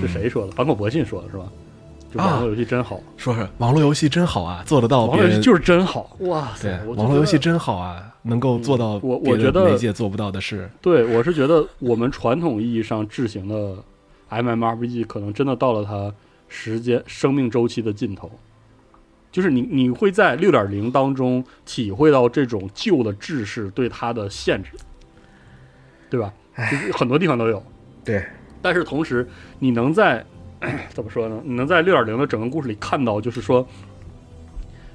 是谁说的？坂口博信说的是吧？就网络游戏真好，说是网络游戏真好啊，做得到网络游戏就是真好，哇塞！对网络游戏真好啊，能够做到我我觉得媒介做不到的事。对，我是觉得我们传统意义上制行的 MMORPG 可能真的到了它时间生命周期的尽头，就是你你会在六点零当中体会到这种旧的制式对它的限制，对吧？就是很多地方都有，对，但是同时你能在 怎么说呢？你能在六点零的整个故事里看到，就是说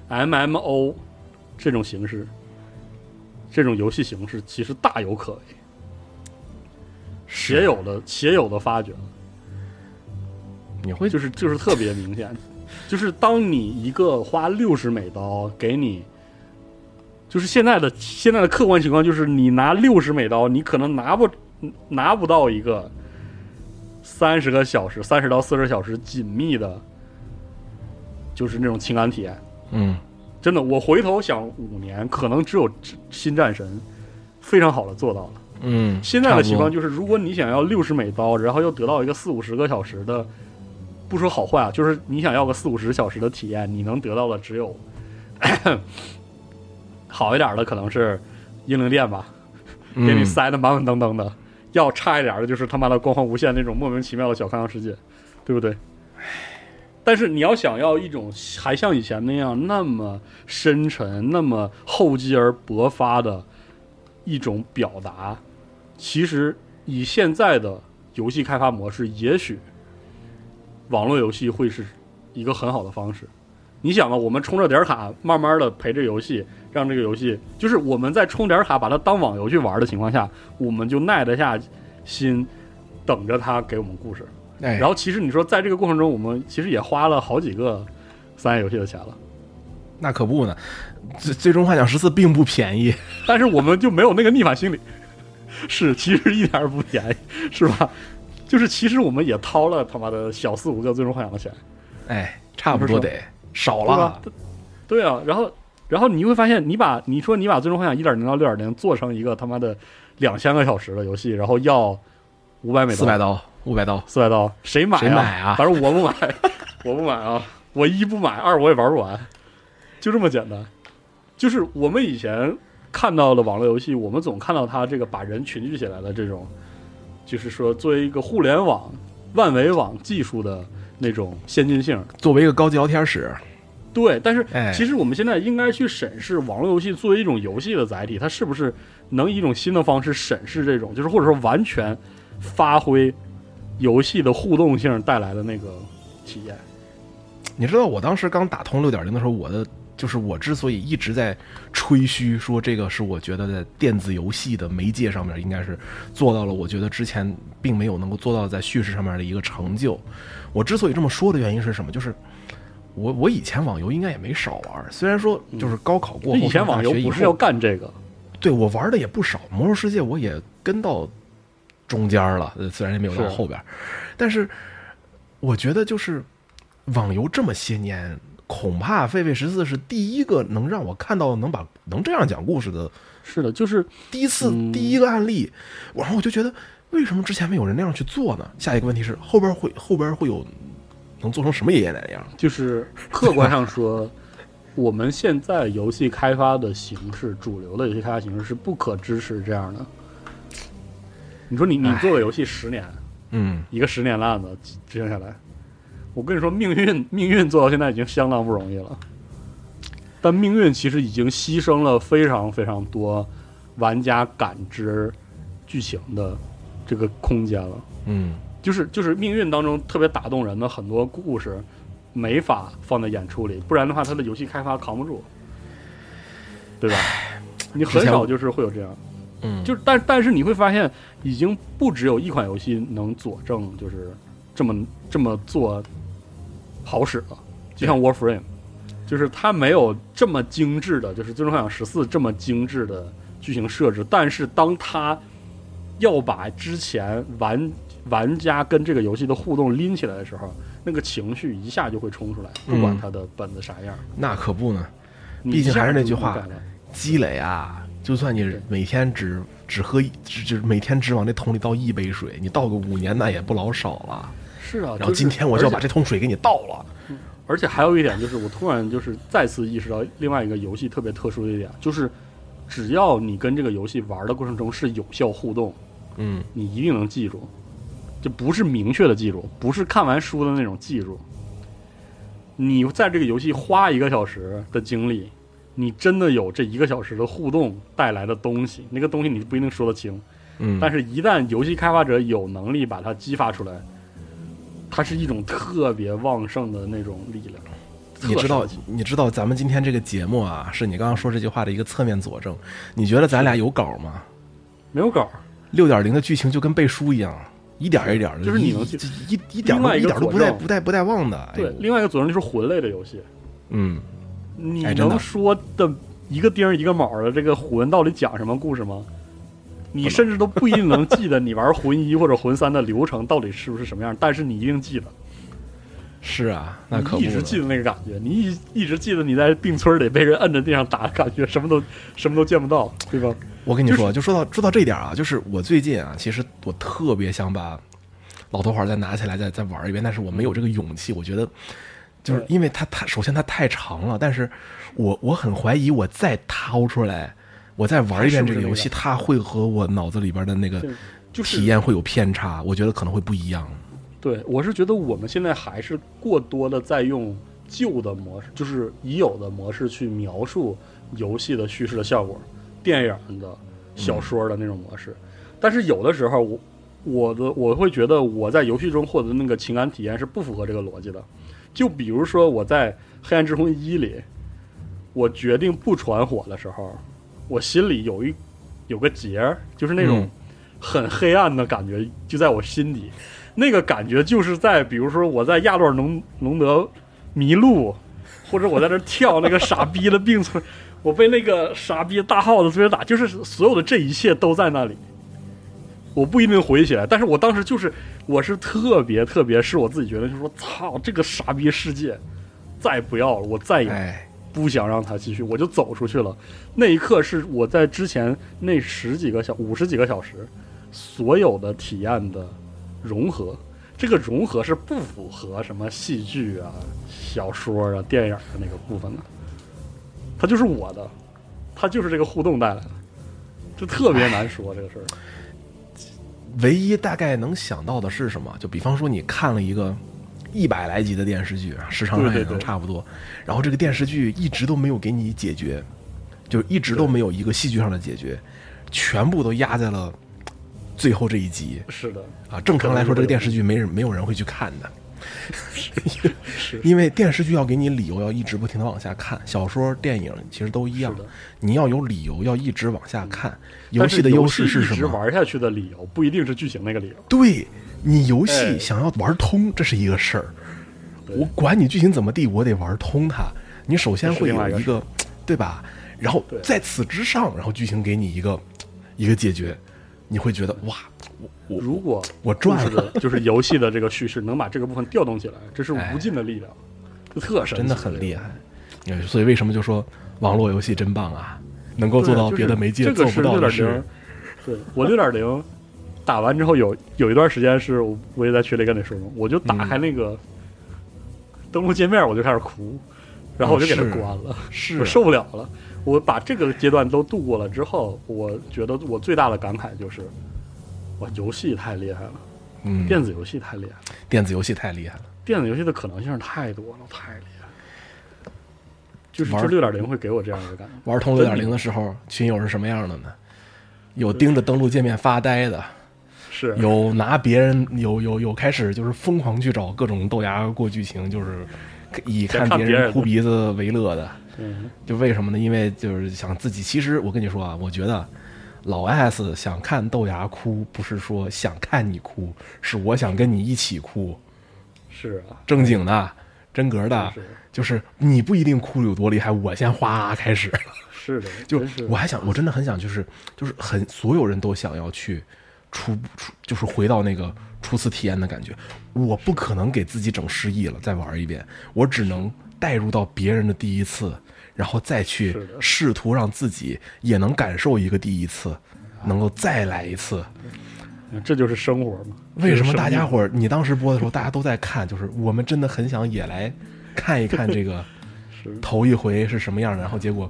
MMO 这种形式，这种游戏形式其实大有可为。且有的且有的发掘了，你会就是就是特别明显，就是当你一个花六十美刀给你，就是现在的现在的客观情况就是你拿六十美刀，你可能拿不拿不到一个三十个小时、三十到四十小时紧密的，就是那种情感体验。嗯真的，我回头想五年，可能只有新战神非常好的做到了。嗯，现在的情况就就是，如果你想要六十美刀，然后又得到一个四五十个小时的，不说好坏啊，就是你想要个四五十小时的体验，你能得到的只有好一点的可能是英灵殿吧，给你塞的满满当当的；要差一点的就是他妈的光环无限那种莫名其妙的小开放世界，对不对？但是你要想要一种还像以前那样那么深沉、那么厚积而薄发的一种表达，其实以现在的游戏开发模式，也许网络游戏会是一个很好的方式。你想啊，我们充着点卡，慢慢的陪着游戏，让这个游戏就是我们在充点卡把它当网游去玩的情况下，我们就耐得下心等着它给我们故事。哎，然后其实你说在这个过程中，我们其实也花了好几个三 A 游戏的钱了，那可不呢，最最终幻想十四并不便宜。但是我们就没有那个逆反心理。是，其实一点也不便宜，是吧？就是其实我们也掏了他妈的小四五个最终幻想的钱，哎，差不多得少了。？对啊，然后然后你会发现，你把你说你把最终幻想一点零到六点零做成一个他妈的两千个小时的游戏，然后要五百美刀，四百刀，五百刀，四百刀，谁买谁买啊反正我不买，我不买啊！我一不买，二我也玩不完，就这么简单。就是我们以前看到的网络游戏，我们总看到它这个把人群聚起来的这种，就是说作为一个互联网、万维网技术的那种先进性。作为一个高级聊天室，对，但是哎其实我们现在应该去审视网络游戏作为一种游戏的载体，它是不是能以一种新的方式审视这种，就是或者说完全发挥游戏的互动性带来的那个体验。你知道我当时刚打通六点零的时候，我的就是我之所以一直在吹嘘说这个是我觉得在电子游戏的媒介上面应该是做到了，我觉得之前并没有能够做到在叙事上面的一个成就。我之所以这么说的原因是什么？就是我我以前网游应该也没少玩，虽然说就是高考过后，以前网游不是要干这个，对我玩的也不少，魔兽世界我也跟到中间了，虽然也没有到后边，但是我觉得就是网游这么些年，恐怕狒狒十四是第一个能让我看到能把能这样讲故事的，是的，就是第一次第一个案例，然后我就觉得为什么之前没有人那样去做呢？下一个问题是后边会后边会有。能做成什么爷爷奶奶样？就是客观上说，我们现在游戏开发的形式，主流的游戏开发形式是不可支持这样的。你说你你做个游戏十年，嗯，一个十年的案子执行下来，我跟你说，命运 命运做到现在已经相当不容易了。但命运其实已经牺牲了非常非常多玩家感知剧情的这个空间了。嗯。就是就是命运当中特别打动人的很多故事，没法放在演出里，不然的话，他的游戏开发扛不住，对吧？你很少就是会有这样，嗯，就是但但是你会发现，已经不只有一款游戏能佐证，就是这么这么做好使了。就像 Warframe，就是它没有这么精致的，就是《最终幻想十四》这么精致的剧情设置，但是当它要把之前玩玩家跟这个游戏的互动拎起来的时候，那个情绪一下就会冲出来，不管他的本子啥样。那可不呢，毕竟还是那句话，积累啊，就算你每天只只喝只只每天只往那桶里倒一杯水，你倒个五年那也不老少了。是啊，然后今天我就要把这桶水给你倒了。而且还有一点就是，我突然就是再次意识到另外一个游戏特别特殊的一点，就是只要你跟这个游戏玩的过程中是有效互动，嗯，你一定能记住。就不是明确的记住，不是看完书的那种记住。你在这个游戏花一个小时的精力，你真的有这一个小时的互动带来的东西，那个东西你不一定说得清。嗯，但是一旦游戏开发者有能力把它激发出来，它是一种特别旺盛的那种力量。你知道，你知道咱们今天这个节目啊，是你刚刚说这句话的一个侧面佐证。你觉得咱俩有稿吗？没有稿。六点零的剧情就跟背书一样。一点一点的，就是你能一一点一点都不带不带不带忘的。对，另外一个佐证就是魂类的游戏。嗯，你能说的一个钉一个卯的这个魂到底讲什么故事吗？你甚至都不一定能记得你玩魂一或者魂三的流程到底是不是什么样，但是你一定记得。是啊，那可一直记得那个感觉，你一一直记得你在病村里被人摁在地上打的，感觉什么都什么都见不到，对吧？我跟你说，就说到说到这点啊，就是我最近啊，其实我特别想把老头环再拿起来再再玩一遍，但是我没有这个勇气。我觉得，就是因为它它首先它太长了，但是我我很怀疑我再掏出来，我再玩一遍这个游戏，它会和我脑子里边的那个体验会有偏差，我觉得可能会不一样。对，我是觉得我们现在还是过多的在用旧的模式，就是已有的模式去描述游戏的叙事的效果。电影的、小说的那种模式，但是有的时候，我我的我会觉得我在游戏中获得的那个情感体验是不符合这个逻辑的。就比如说我在《黑暗之魂一》里，我决定不传火的时候，我心里有一有个结，就是那种很黑暗的感觉，就在我心底。那个感觉就是在，比如说我在亚洛尔农农德迷路，或者我在那跳那个傻逼的并村。我被那个傻逼大耗子追着打，就是所有的这一切都在那里。我不一定回忆起来，但是我当时就是，我是特别特别，是我自己觉得，就是说，操，这个傻逼世界，再不要了，我再也不想让它继续，我就走出去了。那一刻是我在之前那十几个小五十几个小时所有的体验的融合，这个融合是不符合什么戏剧啊、小说啊、电影的那个部分的。它就是我的，它就是这个互动带来的，就特别难说这个事儿。唯一大概能想到的是什么？就比方说，你看了一个一百来集的电视剧，时长上也能差不多，然后这个电视剧一直都没有给你解决，就一直都没有一个戏剧上的解决，全部都压在了最后这一集。是的啊，正常来说，这个电视剧没人没有人会去看的。是，因为电视剧要给你理由，要一直不停的往下看。小说、电影其实都一样，你要有理由，要一直往下看。游戏的优势是什么？一直玩下去的理由不一定是剧情那个理由。对你游戏想要玩通，这是一个事儿。我管你剧情怎么地，我得玩通它。你首先会有一个，对吧？然后在此之上，然后剧情给你一个一个解决，你会觉得哇，我我如果我赚故事了，的就是游戏的这个叙事能把这个部分调动起来，这是哎无尽的力量，就特神，真的很厉害。嗯所以为什么就说网络游戏真棒啊？能够。做到别的媒介这个是做不到的事。，对我六点零打完之后有有一段时间是我我也在群里跟你说嘛，我就打开那个登录界面我就开始哭，然后我就给它关了。是我受不了了。我把这个阶段都度过了之后，我觉得我最大的感慨就是，哇，游戏太厉害了，嗯，电子游戏太厉害了，电子游戏太厉害了。电子游戏的可能性太多了，太厉害了。就是玩这六点零会给我这样一个感觉，玩通六点零的时候，群友是什么样的呢？有盯着登录界面发呆的，是有拿别人有有有开始就是疯狂去找各种豆芽过剧情，就是以看别人哭鼻子为乐的。嗯，就为什么呢？因为就是想自己。其实我跟你说啊，我觉得老 S 想看豆芽哭，不是说想看你哭，是我想跟你一起哭，是啊，正经的、真格的。是就是你不一定哭有多厉害，我先哗开始。是的，就我还想，我真的很想，就是就是很所有人都想要去初初，就是回到那个初次体验的感觉。我不可能给自己整失忆了，再玩一遍，我只能带入到别人的第一次，然后再去试图让自己也能感受一个第一次，能够再来一次。这就是生活嘛。为什么大家伙儿你当时播的时候，大家都在看？就是我们真的很想也来看一看这个 头一回是什么样的，然后结果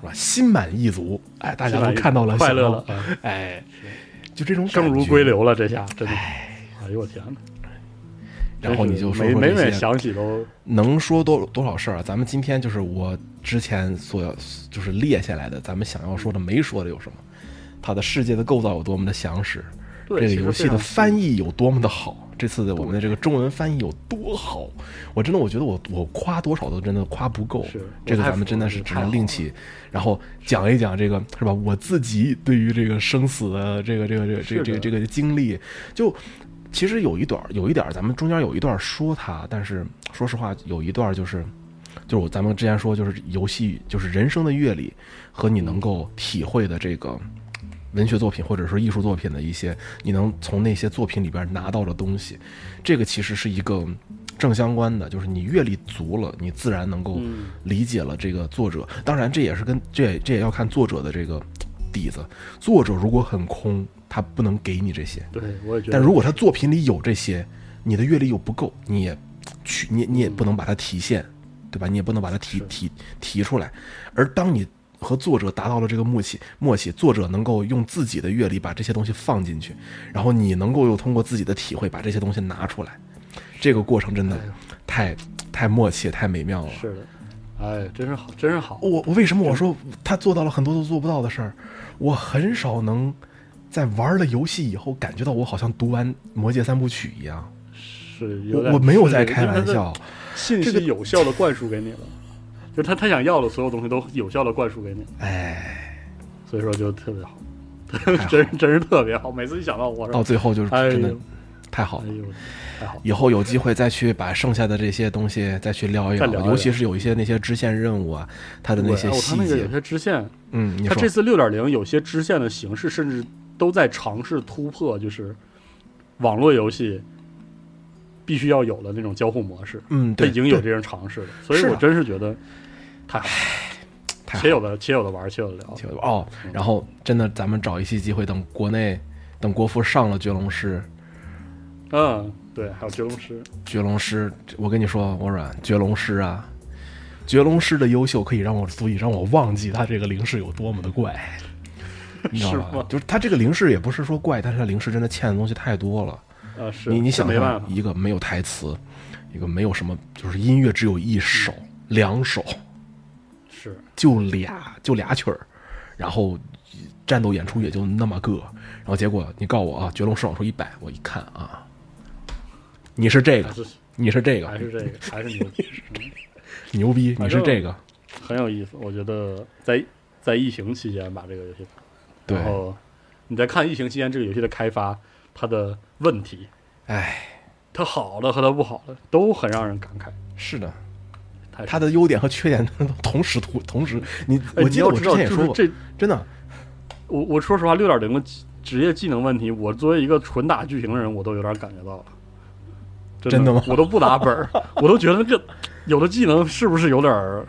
是吧，心满意足，哎，大家都看到了快乐了，啊哎，就这种感生如归。流了，这下真的，哎呦我天哪！然后你就说每每每想起都能说多多少事儿啊？咱们今天就是我之前所要就是列下来的，咱们想要说的没说的有什么？它的世界的构造有多么的详实，这个游戏的翻译有多么的好，这次的我们的这个中文翻译有多好，我真的我觉得我我夸多少都真的夸不够是，这个咱们真的是只能另起，然后讲一讲这个是吧？我自己对于这个生死的这个这个这个这个这个这个经历，就其实有一段儿有一点儿，咱们中间有一段儿说他，但是说实话有一段儿就是。就是我咱们之前说，就是游戏，就是人生的阅历和你能够体会的这个文学作品或者说艺术作品的一些，你能从那些作品里边拿到的东西，这个其实是一个正相关的，就是你阅历足了，你自然能够嗯理解了这个作者。当然，这也是跟这也这也要看作者的这个底子。作者如果很空，他不能给你这些。对我也觉得，但如果他作品里有这些，你的阅历又不够，你也去你你也不能把它体现，对吧？你也不能把它提提提出来。而当你和作者达到了这个默契，默契，作者能够用自己的阅历把这些东西放进去，然后你能够又通过自己的体会把这些东西拿出来，这个过程真的太太默契、太美妙了。是的，哎，真是好，真是好，我我为什么我说他做到了很多都做不到的事儿？我很少能在玩了游戏以后感觉到我好像读完《魔戒三部曲》一样。是我我没有在开玩，笑，的信这个息有效的灌输给你了，就他他想要的所有东西都有效的灌输给你，哎，所以说就特别好，好 真真是特别好。每次一想到我，到最后就是哎真的呦太好了。太好了，以后有机会再去把剩下的这些东西再去聊一再聊一聊尤其是有一些那些支线任务啊，它的那些细节那个有，些支线，嗯，他这次六点零有些支线的形式，甚至都在尝试突破，就是网络游戏必须要有的那种交互模式。嗯，他对，对已经有这种尝试了，所以我真是觉得太且有的且有的玩，且有的聊。就哦，然后真的咱们找一期机会，等国内等国服上了《绝龙师》，嗯，对，还有绝龙师，绝龙师，我跟你说，我软绝龙师啊，绝龙师的优秀可以让我足以让我忘记他这个灵氏有多么的怪，你知道吗？就是他这个灵氏也不是说怪，但是他灵氏真的欠的东西太多了。啊，是你你想想，这没办法，一个没有台词，一个没有什么，就是音乐只有一首、两首，是就俩就俩曲儿，然后战斗演出也就那么个，然后结果你告我啊，绝龙视网出一百，我一看啊，你是这个，是你是这个，还是这个，还是牛逼，牛逼，你是这个，很有意思。我觉得在在疫情期间把这个游戏对，然，后你在看疫情期间这个游戏的开发，它的问题。哎，他好的和他不好的都很让人感慨。是的，他的优点和缺点同时同 同时，你哎我记得我之前也说过，就是这真的，我我说实话，六点零的职业技能问题，我作为一个纯打剧情的人，我都有点感觉到了。真真的吗？我都不打本儿，我都觉得这有的技能是不是有点儿，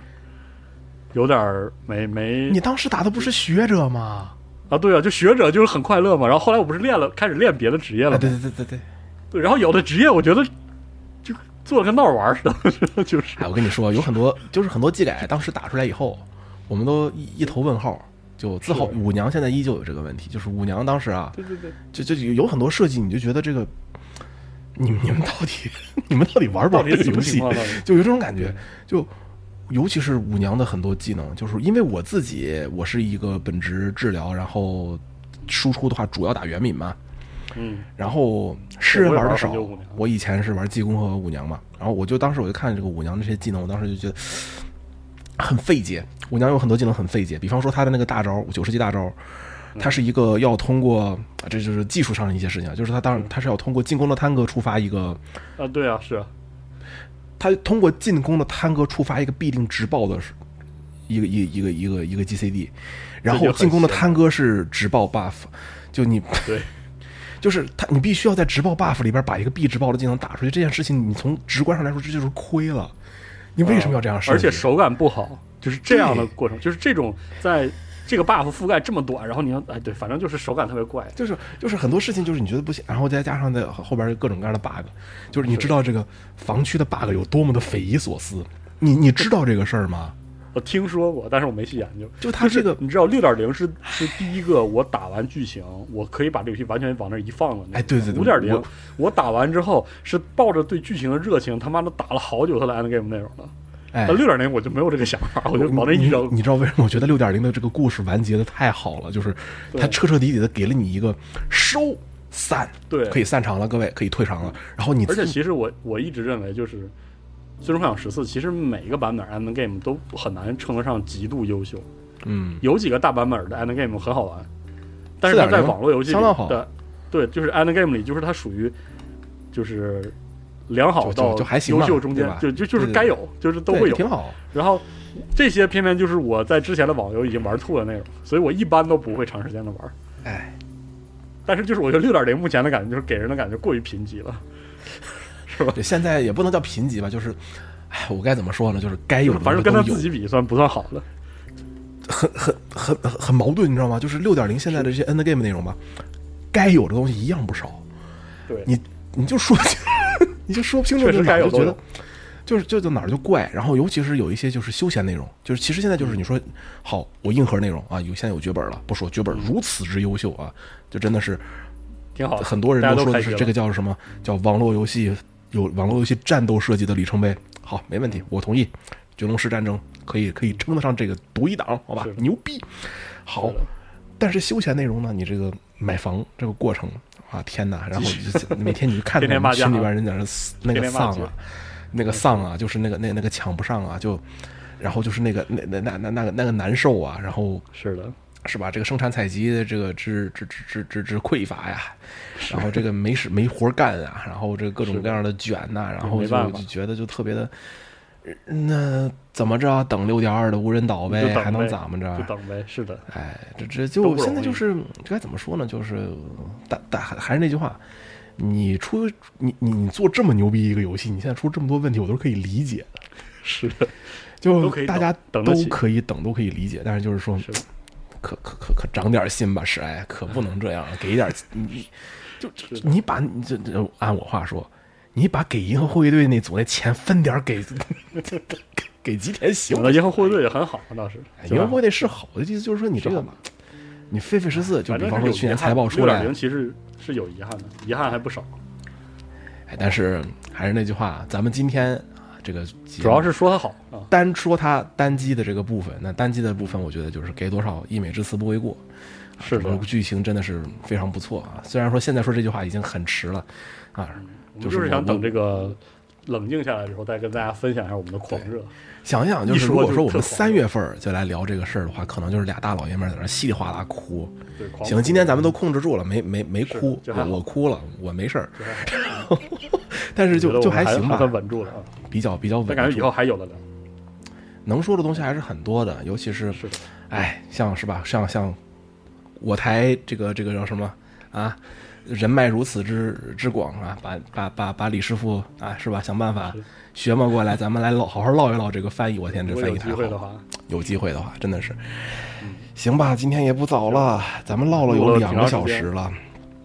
有点儿没没你当时打的不是学者吗？啊？对啊，就学者就是很快乐嘛。然后后来我不是练了，开始练别的职业了啊，对对对对对。对，然后有的职业我觉得就做的跟闹着玩儿似的，就是哎，我跟你说，有很多就是很多技改，当时打出来以后，我们都一一头问号。就自豪是舞娘现在依旧有这个问题，就是舞娘当时啊，对对对，就就有很多设计，你就觉得这个，你们你们到底 你们到底玩不玩这个游戏？就有这种感觉，就尤其是舞娘的很多技能，就是因为我自己我是一个本职治疗，然后输出的话主要打元敏嘛，嗯，然后诗人玩的少我以前是玩济公和舞娘嘛，然后我就当时我就看这个舞娘这些技能，我当时就觉得 很费解。舞娘有很多技能很费解，比方说她的那个大招九十级大招，它是一个要通过，啊这就是技术上的一些事情啊，就是它当然它是要通过进攻的探戈触发一个，啊，对啊，是啊，它通过进攻的探戈触发一个必定直爆的一个一个一个一个一个 GCD，然后进攻的闲探戈是直爆 buff，就你对，就是他，你必须要在直爆 buff 里边把一个必直爆的技能打出去。这件事情，你从直观上来说，这就是亏了。你为什么要这样设计？而且手感不好，就是这样的过程，就是这种在这个 buff 覆盖这么短，然后你要哎对，反正就是手感特别怪。就是就是很多事情，就是你觉得不行，然后再加上在后边各种各样的 bug，就是你知道这个防区的 bug 有多么的匪夷所思。你你知道这个事儿吗？我听说过，但是我没细研究。就它这个你知道六点零是是第一个我打完剧情，我可以把这个游戏完全往那儿一放的那个。哎对对对五点零我我打完之后是抱着对剧情的热情，他妈的打了好久它的 end game 内容的。哎那，六点零我就没有这个想法，我就往那一扔你。知道为什么？我觉得六点零的这个故事完结的太好了，就是它彻彻底底的给了你一个收散，对可以散场了，各位可以退场了。然后你而且其实我我一直认为，就是《最终幻想十四》，其实每一个版本 end game 都很难称得上极度优秀。嗯，有几个大版本的 end game 很好玩，但是它在网络游戏里的，对，就是 end game 里，就是它属于就是良好就就到就还行吧优秀中间对吧，就就就是该有，就是都会有。挺好。然后这些偏偏就是我在之前的网游已经玩吐的内容，所以我一般都不会长时间的玩。哎，但是就是我觉得六点零目前的感觉就是给人的感觉过于贫瘠了，是吧？对，现在也不能叫贫瘠吧，就是，哎，我该怎么说呢？就是该有的反正跟他自己比算不算好了。很很很很很矛盾，你知道吗？就是六点零现在的这些 end game 内容吧，该有的东西一样不少，对，你你就说你就说不清楚，确实就哪儿就觉得。就是就就哪儿就怪，然后尤其是有一些就是休闲内容，就是其实现在就是你说好，我硬核内容啊，有现在有绝本了，不说绝本如此之优秀啊，就真的是挺好的，很多人都说的是这个叫什么叫网络游戏有网络游戏战斗设计的里程碑。好，没问题，我同意。九龙式战争可以可以称得上这个独一档，好吧牛逼。好，但是休闲内容呢，你这个买房这个过程啊，天哪！然后你就每天你就看着我们天天骂架群里边人在那那个丧啊，那个丧啊，就是那个那那个抢不上啊，就然后就是那个那那那那那个那个难受啊，然后是的，是吧？这个生产采集的这个之之之之之之匮乏呀，然后这个没事没活干啊，然后这个各种各样的卷呐、然后就就觉得就特别的，呃那怎么着？等六点二的无人岛呗，还能呗怎么着就？等呗，是的，哎，这这就现在就是这该怎么说呢？就是但但还还是那句话，你出你你你做这么牛逼一个游戏，你现在出这么多问题，我都是可以理解的。是的，就大家都可以等，都可以理解，但是就是说，是可可可可长点心吧，是哎，可不能这样，给点你，就就你把你这这按我话说，你把给银河护卫队那组那钱分点儿给 给给吉田行我的银河护卫队也很好，倒是哎银河护卫队是好的，意思就是说你这个是好你狒狒十四，就比方说去年财报出来零，其实是有遗憾的，遗憾还不少。哎，但是还是那句话，咱们今天啊这个主要是说它好啊，单说它单机的这个部分，那单机的部分，我觉得就是给多少溢美之词不为过。是的剧情真的是非常不错啊！虽然说现在说这句话已经很迟了啊，我们就是想等这个冷静下来之后，再跟大家分享一下我们的狂热。想一想，就是如果说我们三月份儿就来聊这个事儿的话，可能就是俩大老爷们儿在那稀里哗啦哭。行，今天咱们都控制住了，没没没哭，我我哭了，我没事儿。但是就觉得我们还行吧稳住了啊。比较比较稳感觉以后还有的聊。能说的东西还是很多的，尤其是哎，像是吧，像像我台这个这个叫什么啊？人脉如此之之广啊，把把把把李师傅啊，是吧？想办法学嘛过来，咱们来唠好好唠一唠这个翻译。我天，这翻译太好了机会的话，有机会的话，真的是。行吧，今天也不早了，咱们唠了有两个小时了，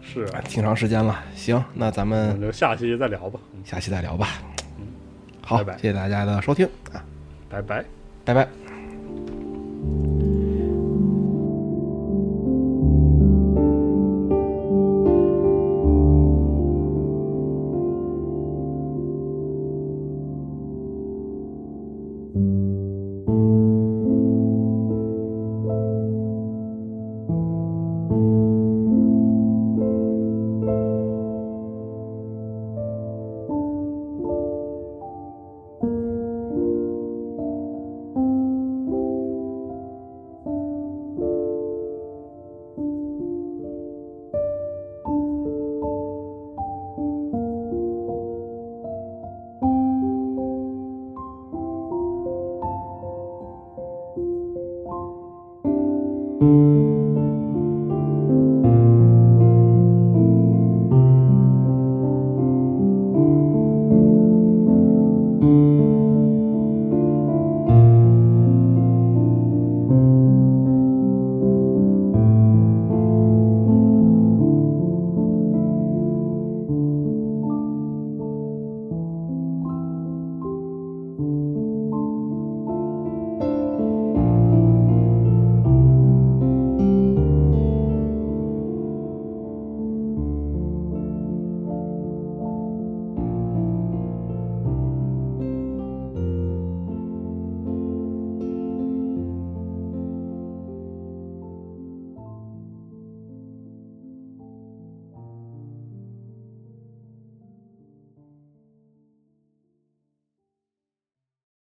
是，挺长时间了。行，那咱们们就下期再聊吧。嗯下期再聊吧。好，拜拜谢谢大家的收听啊，拜拜。拜拜。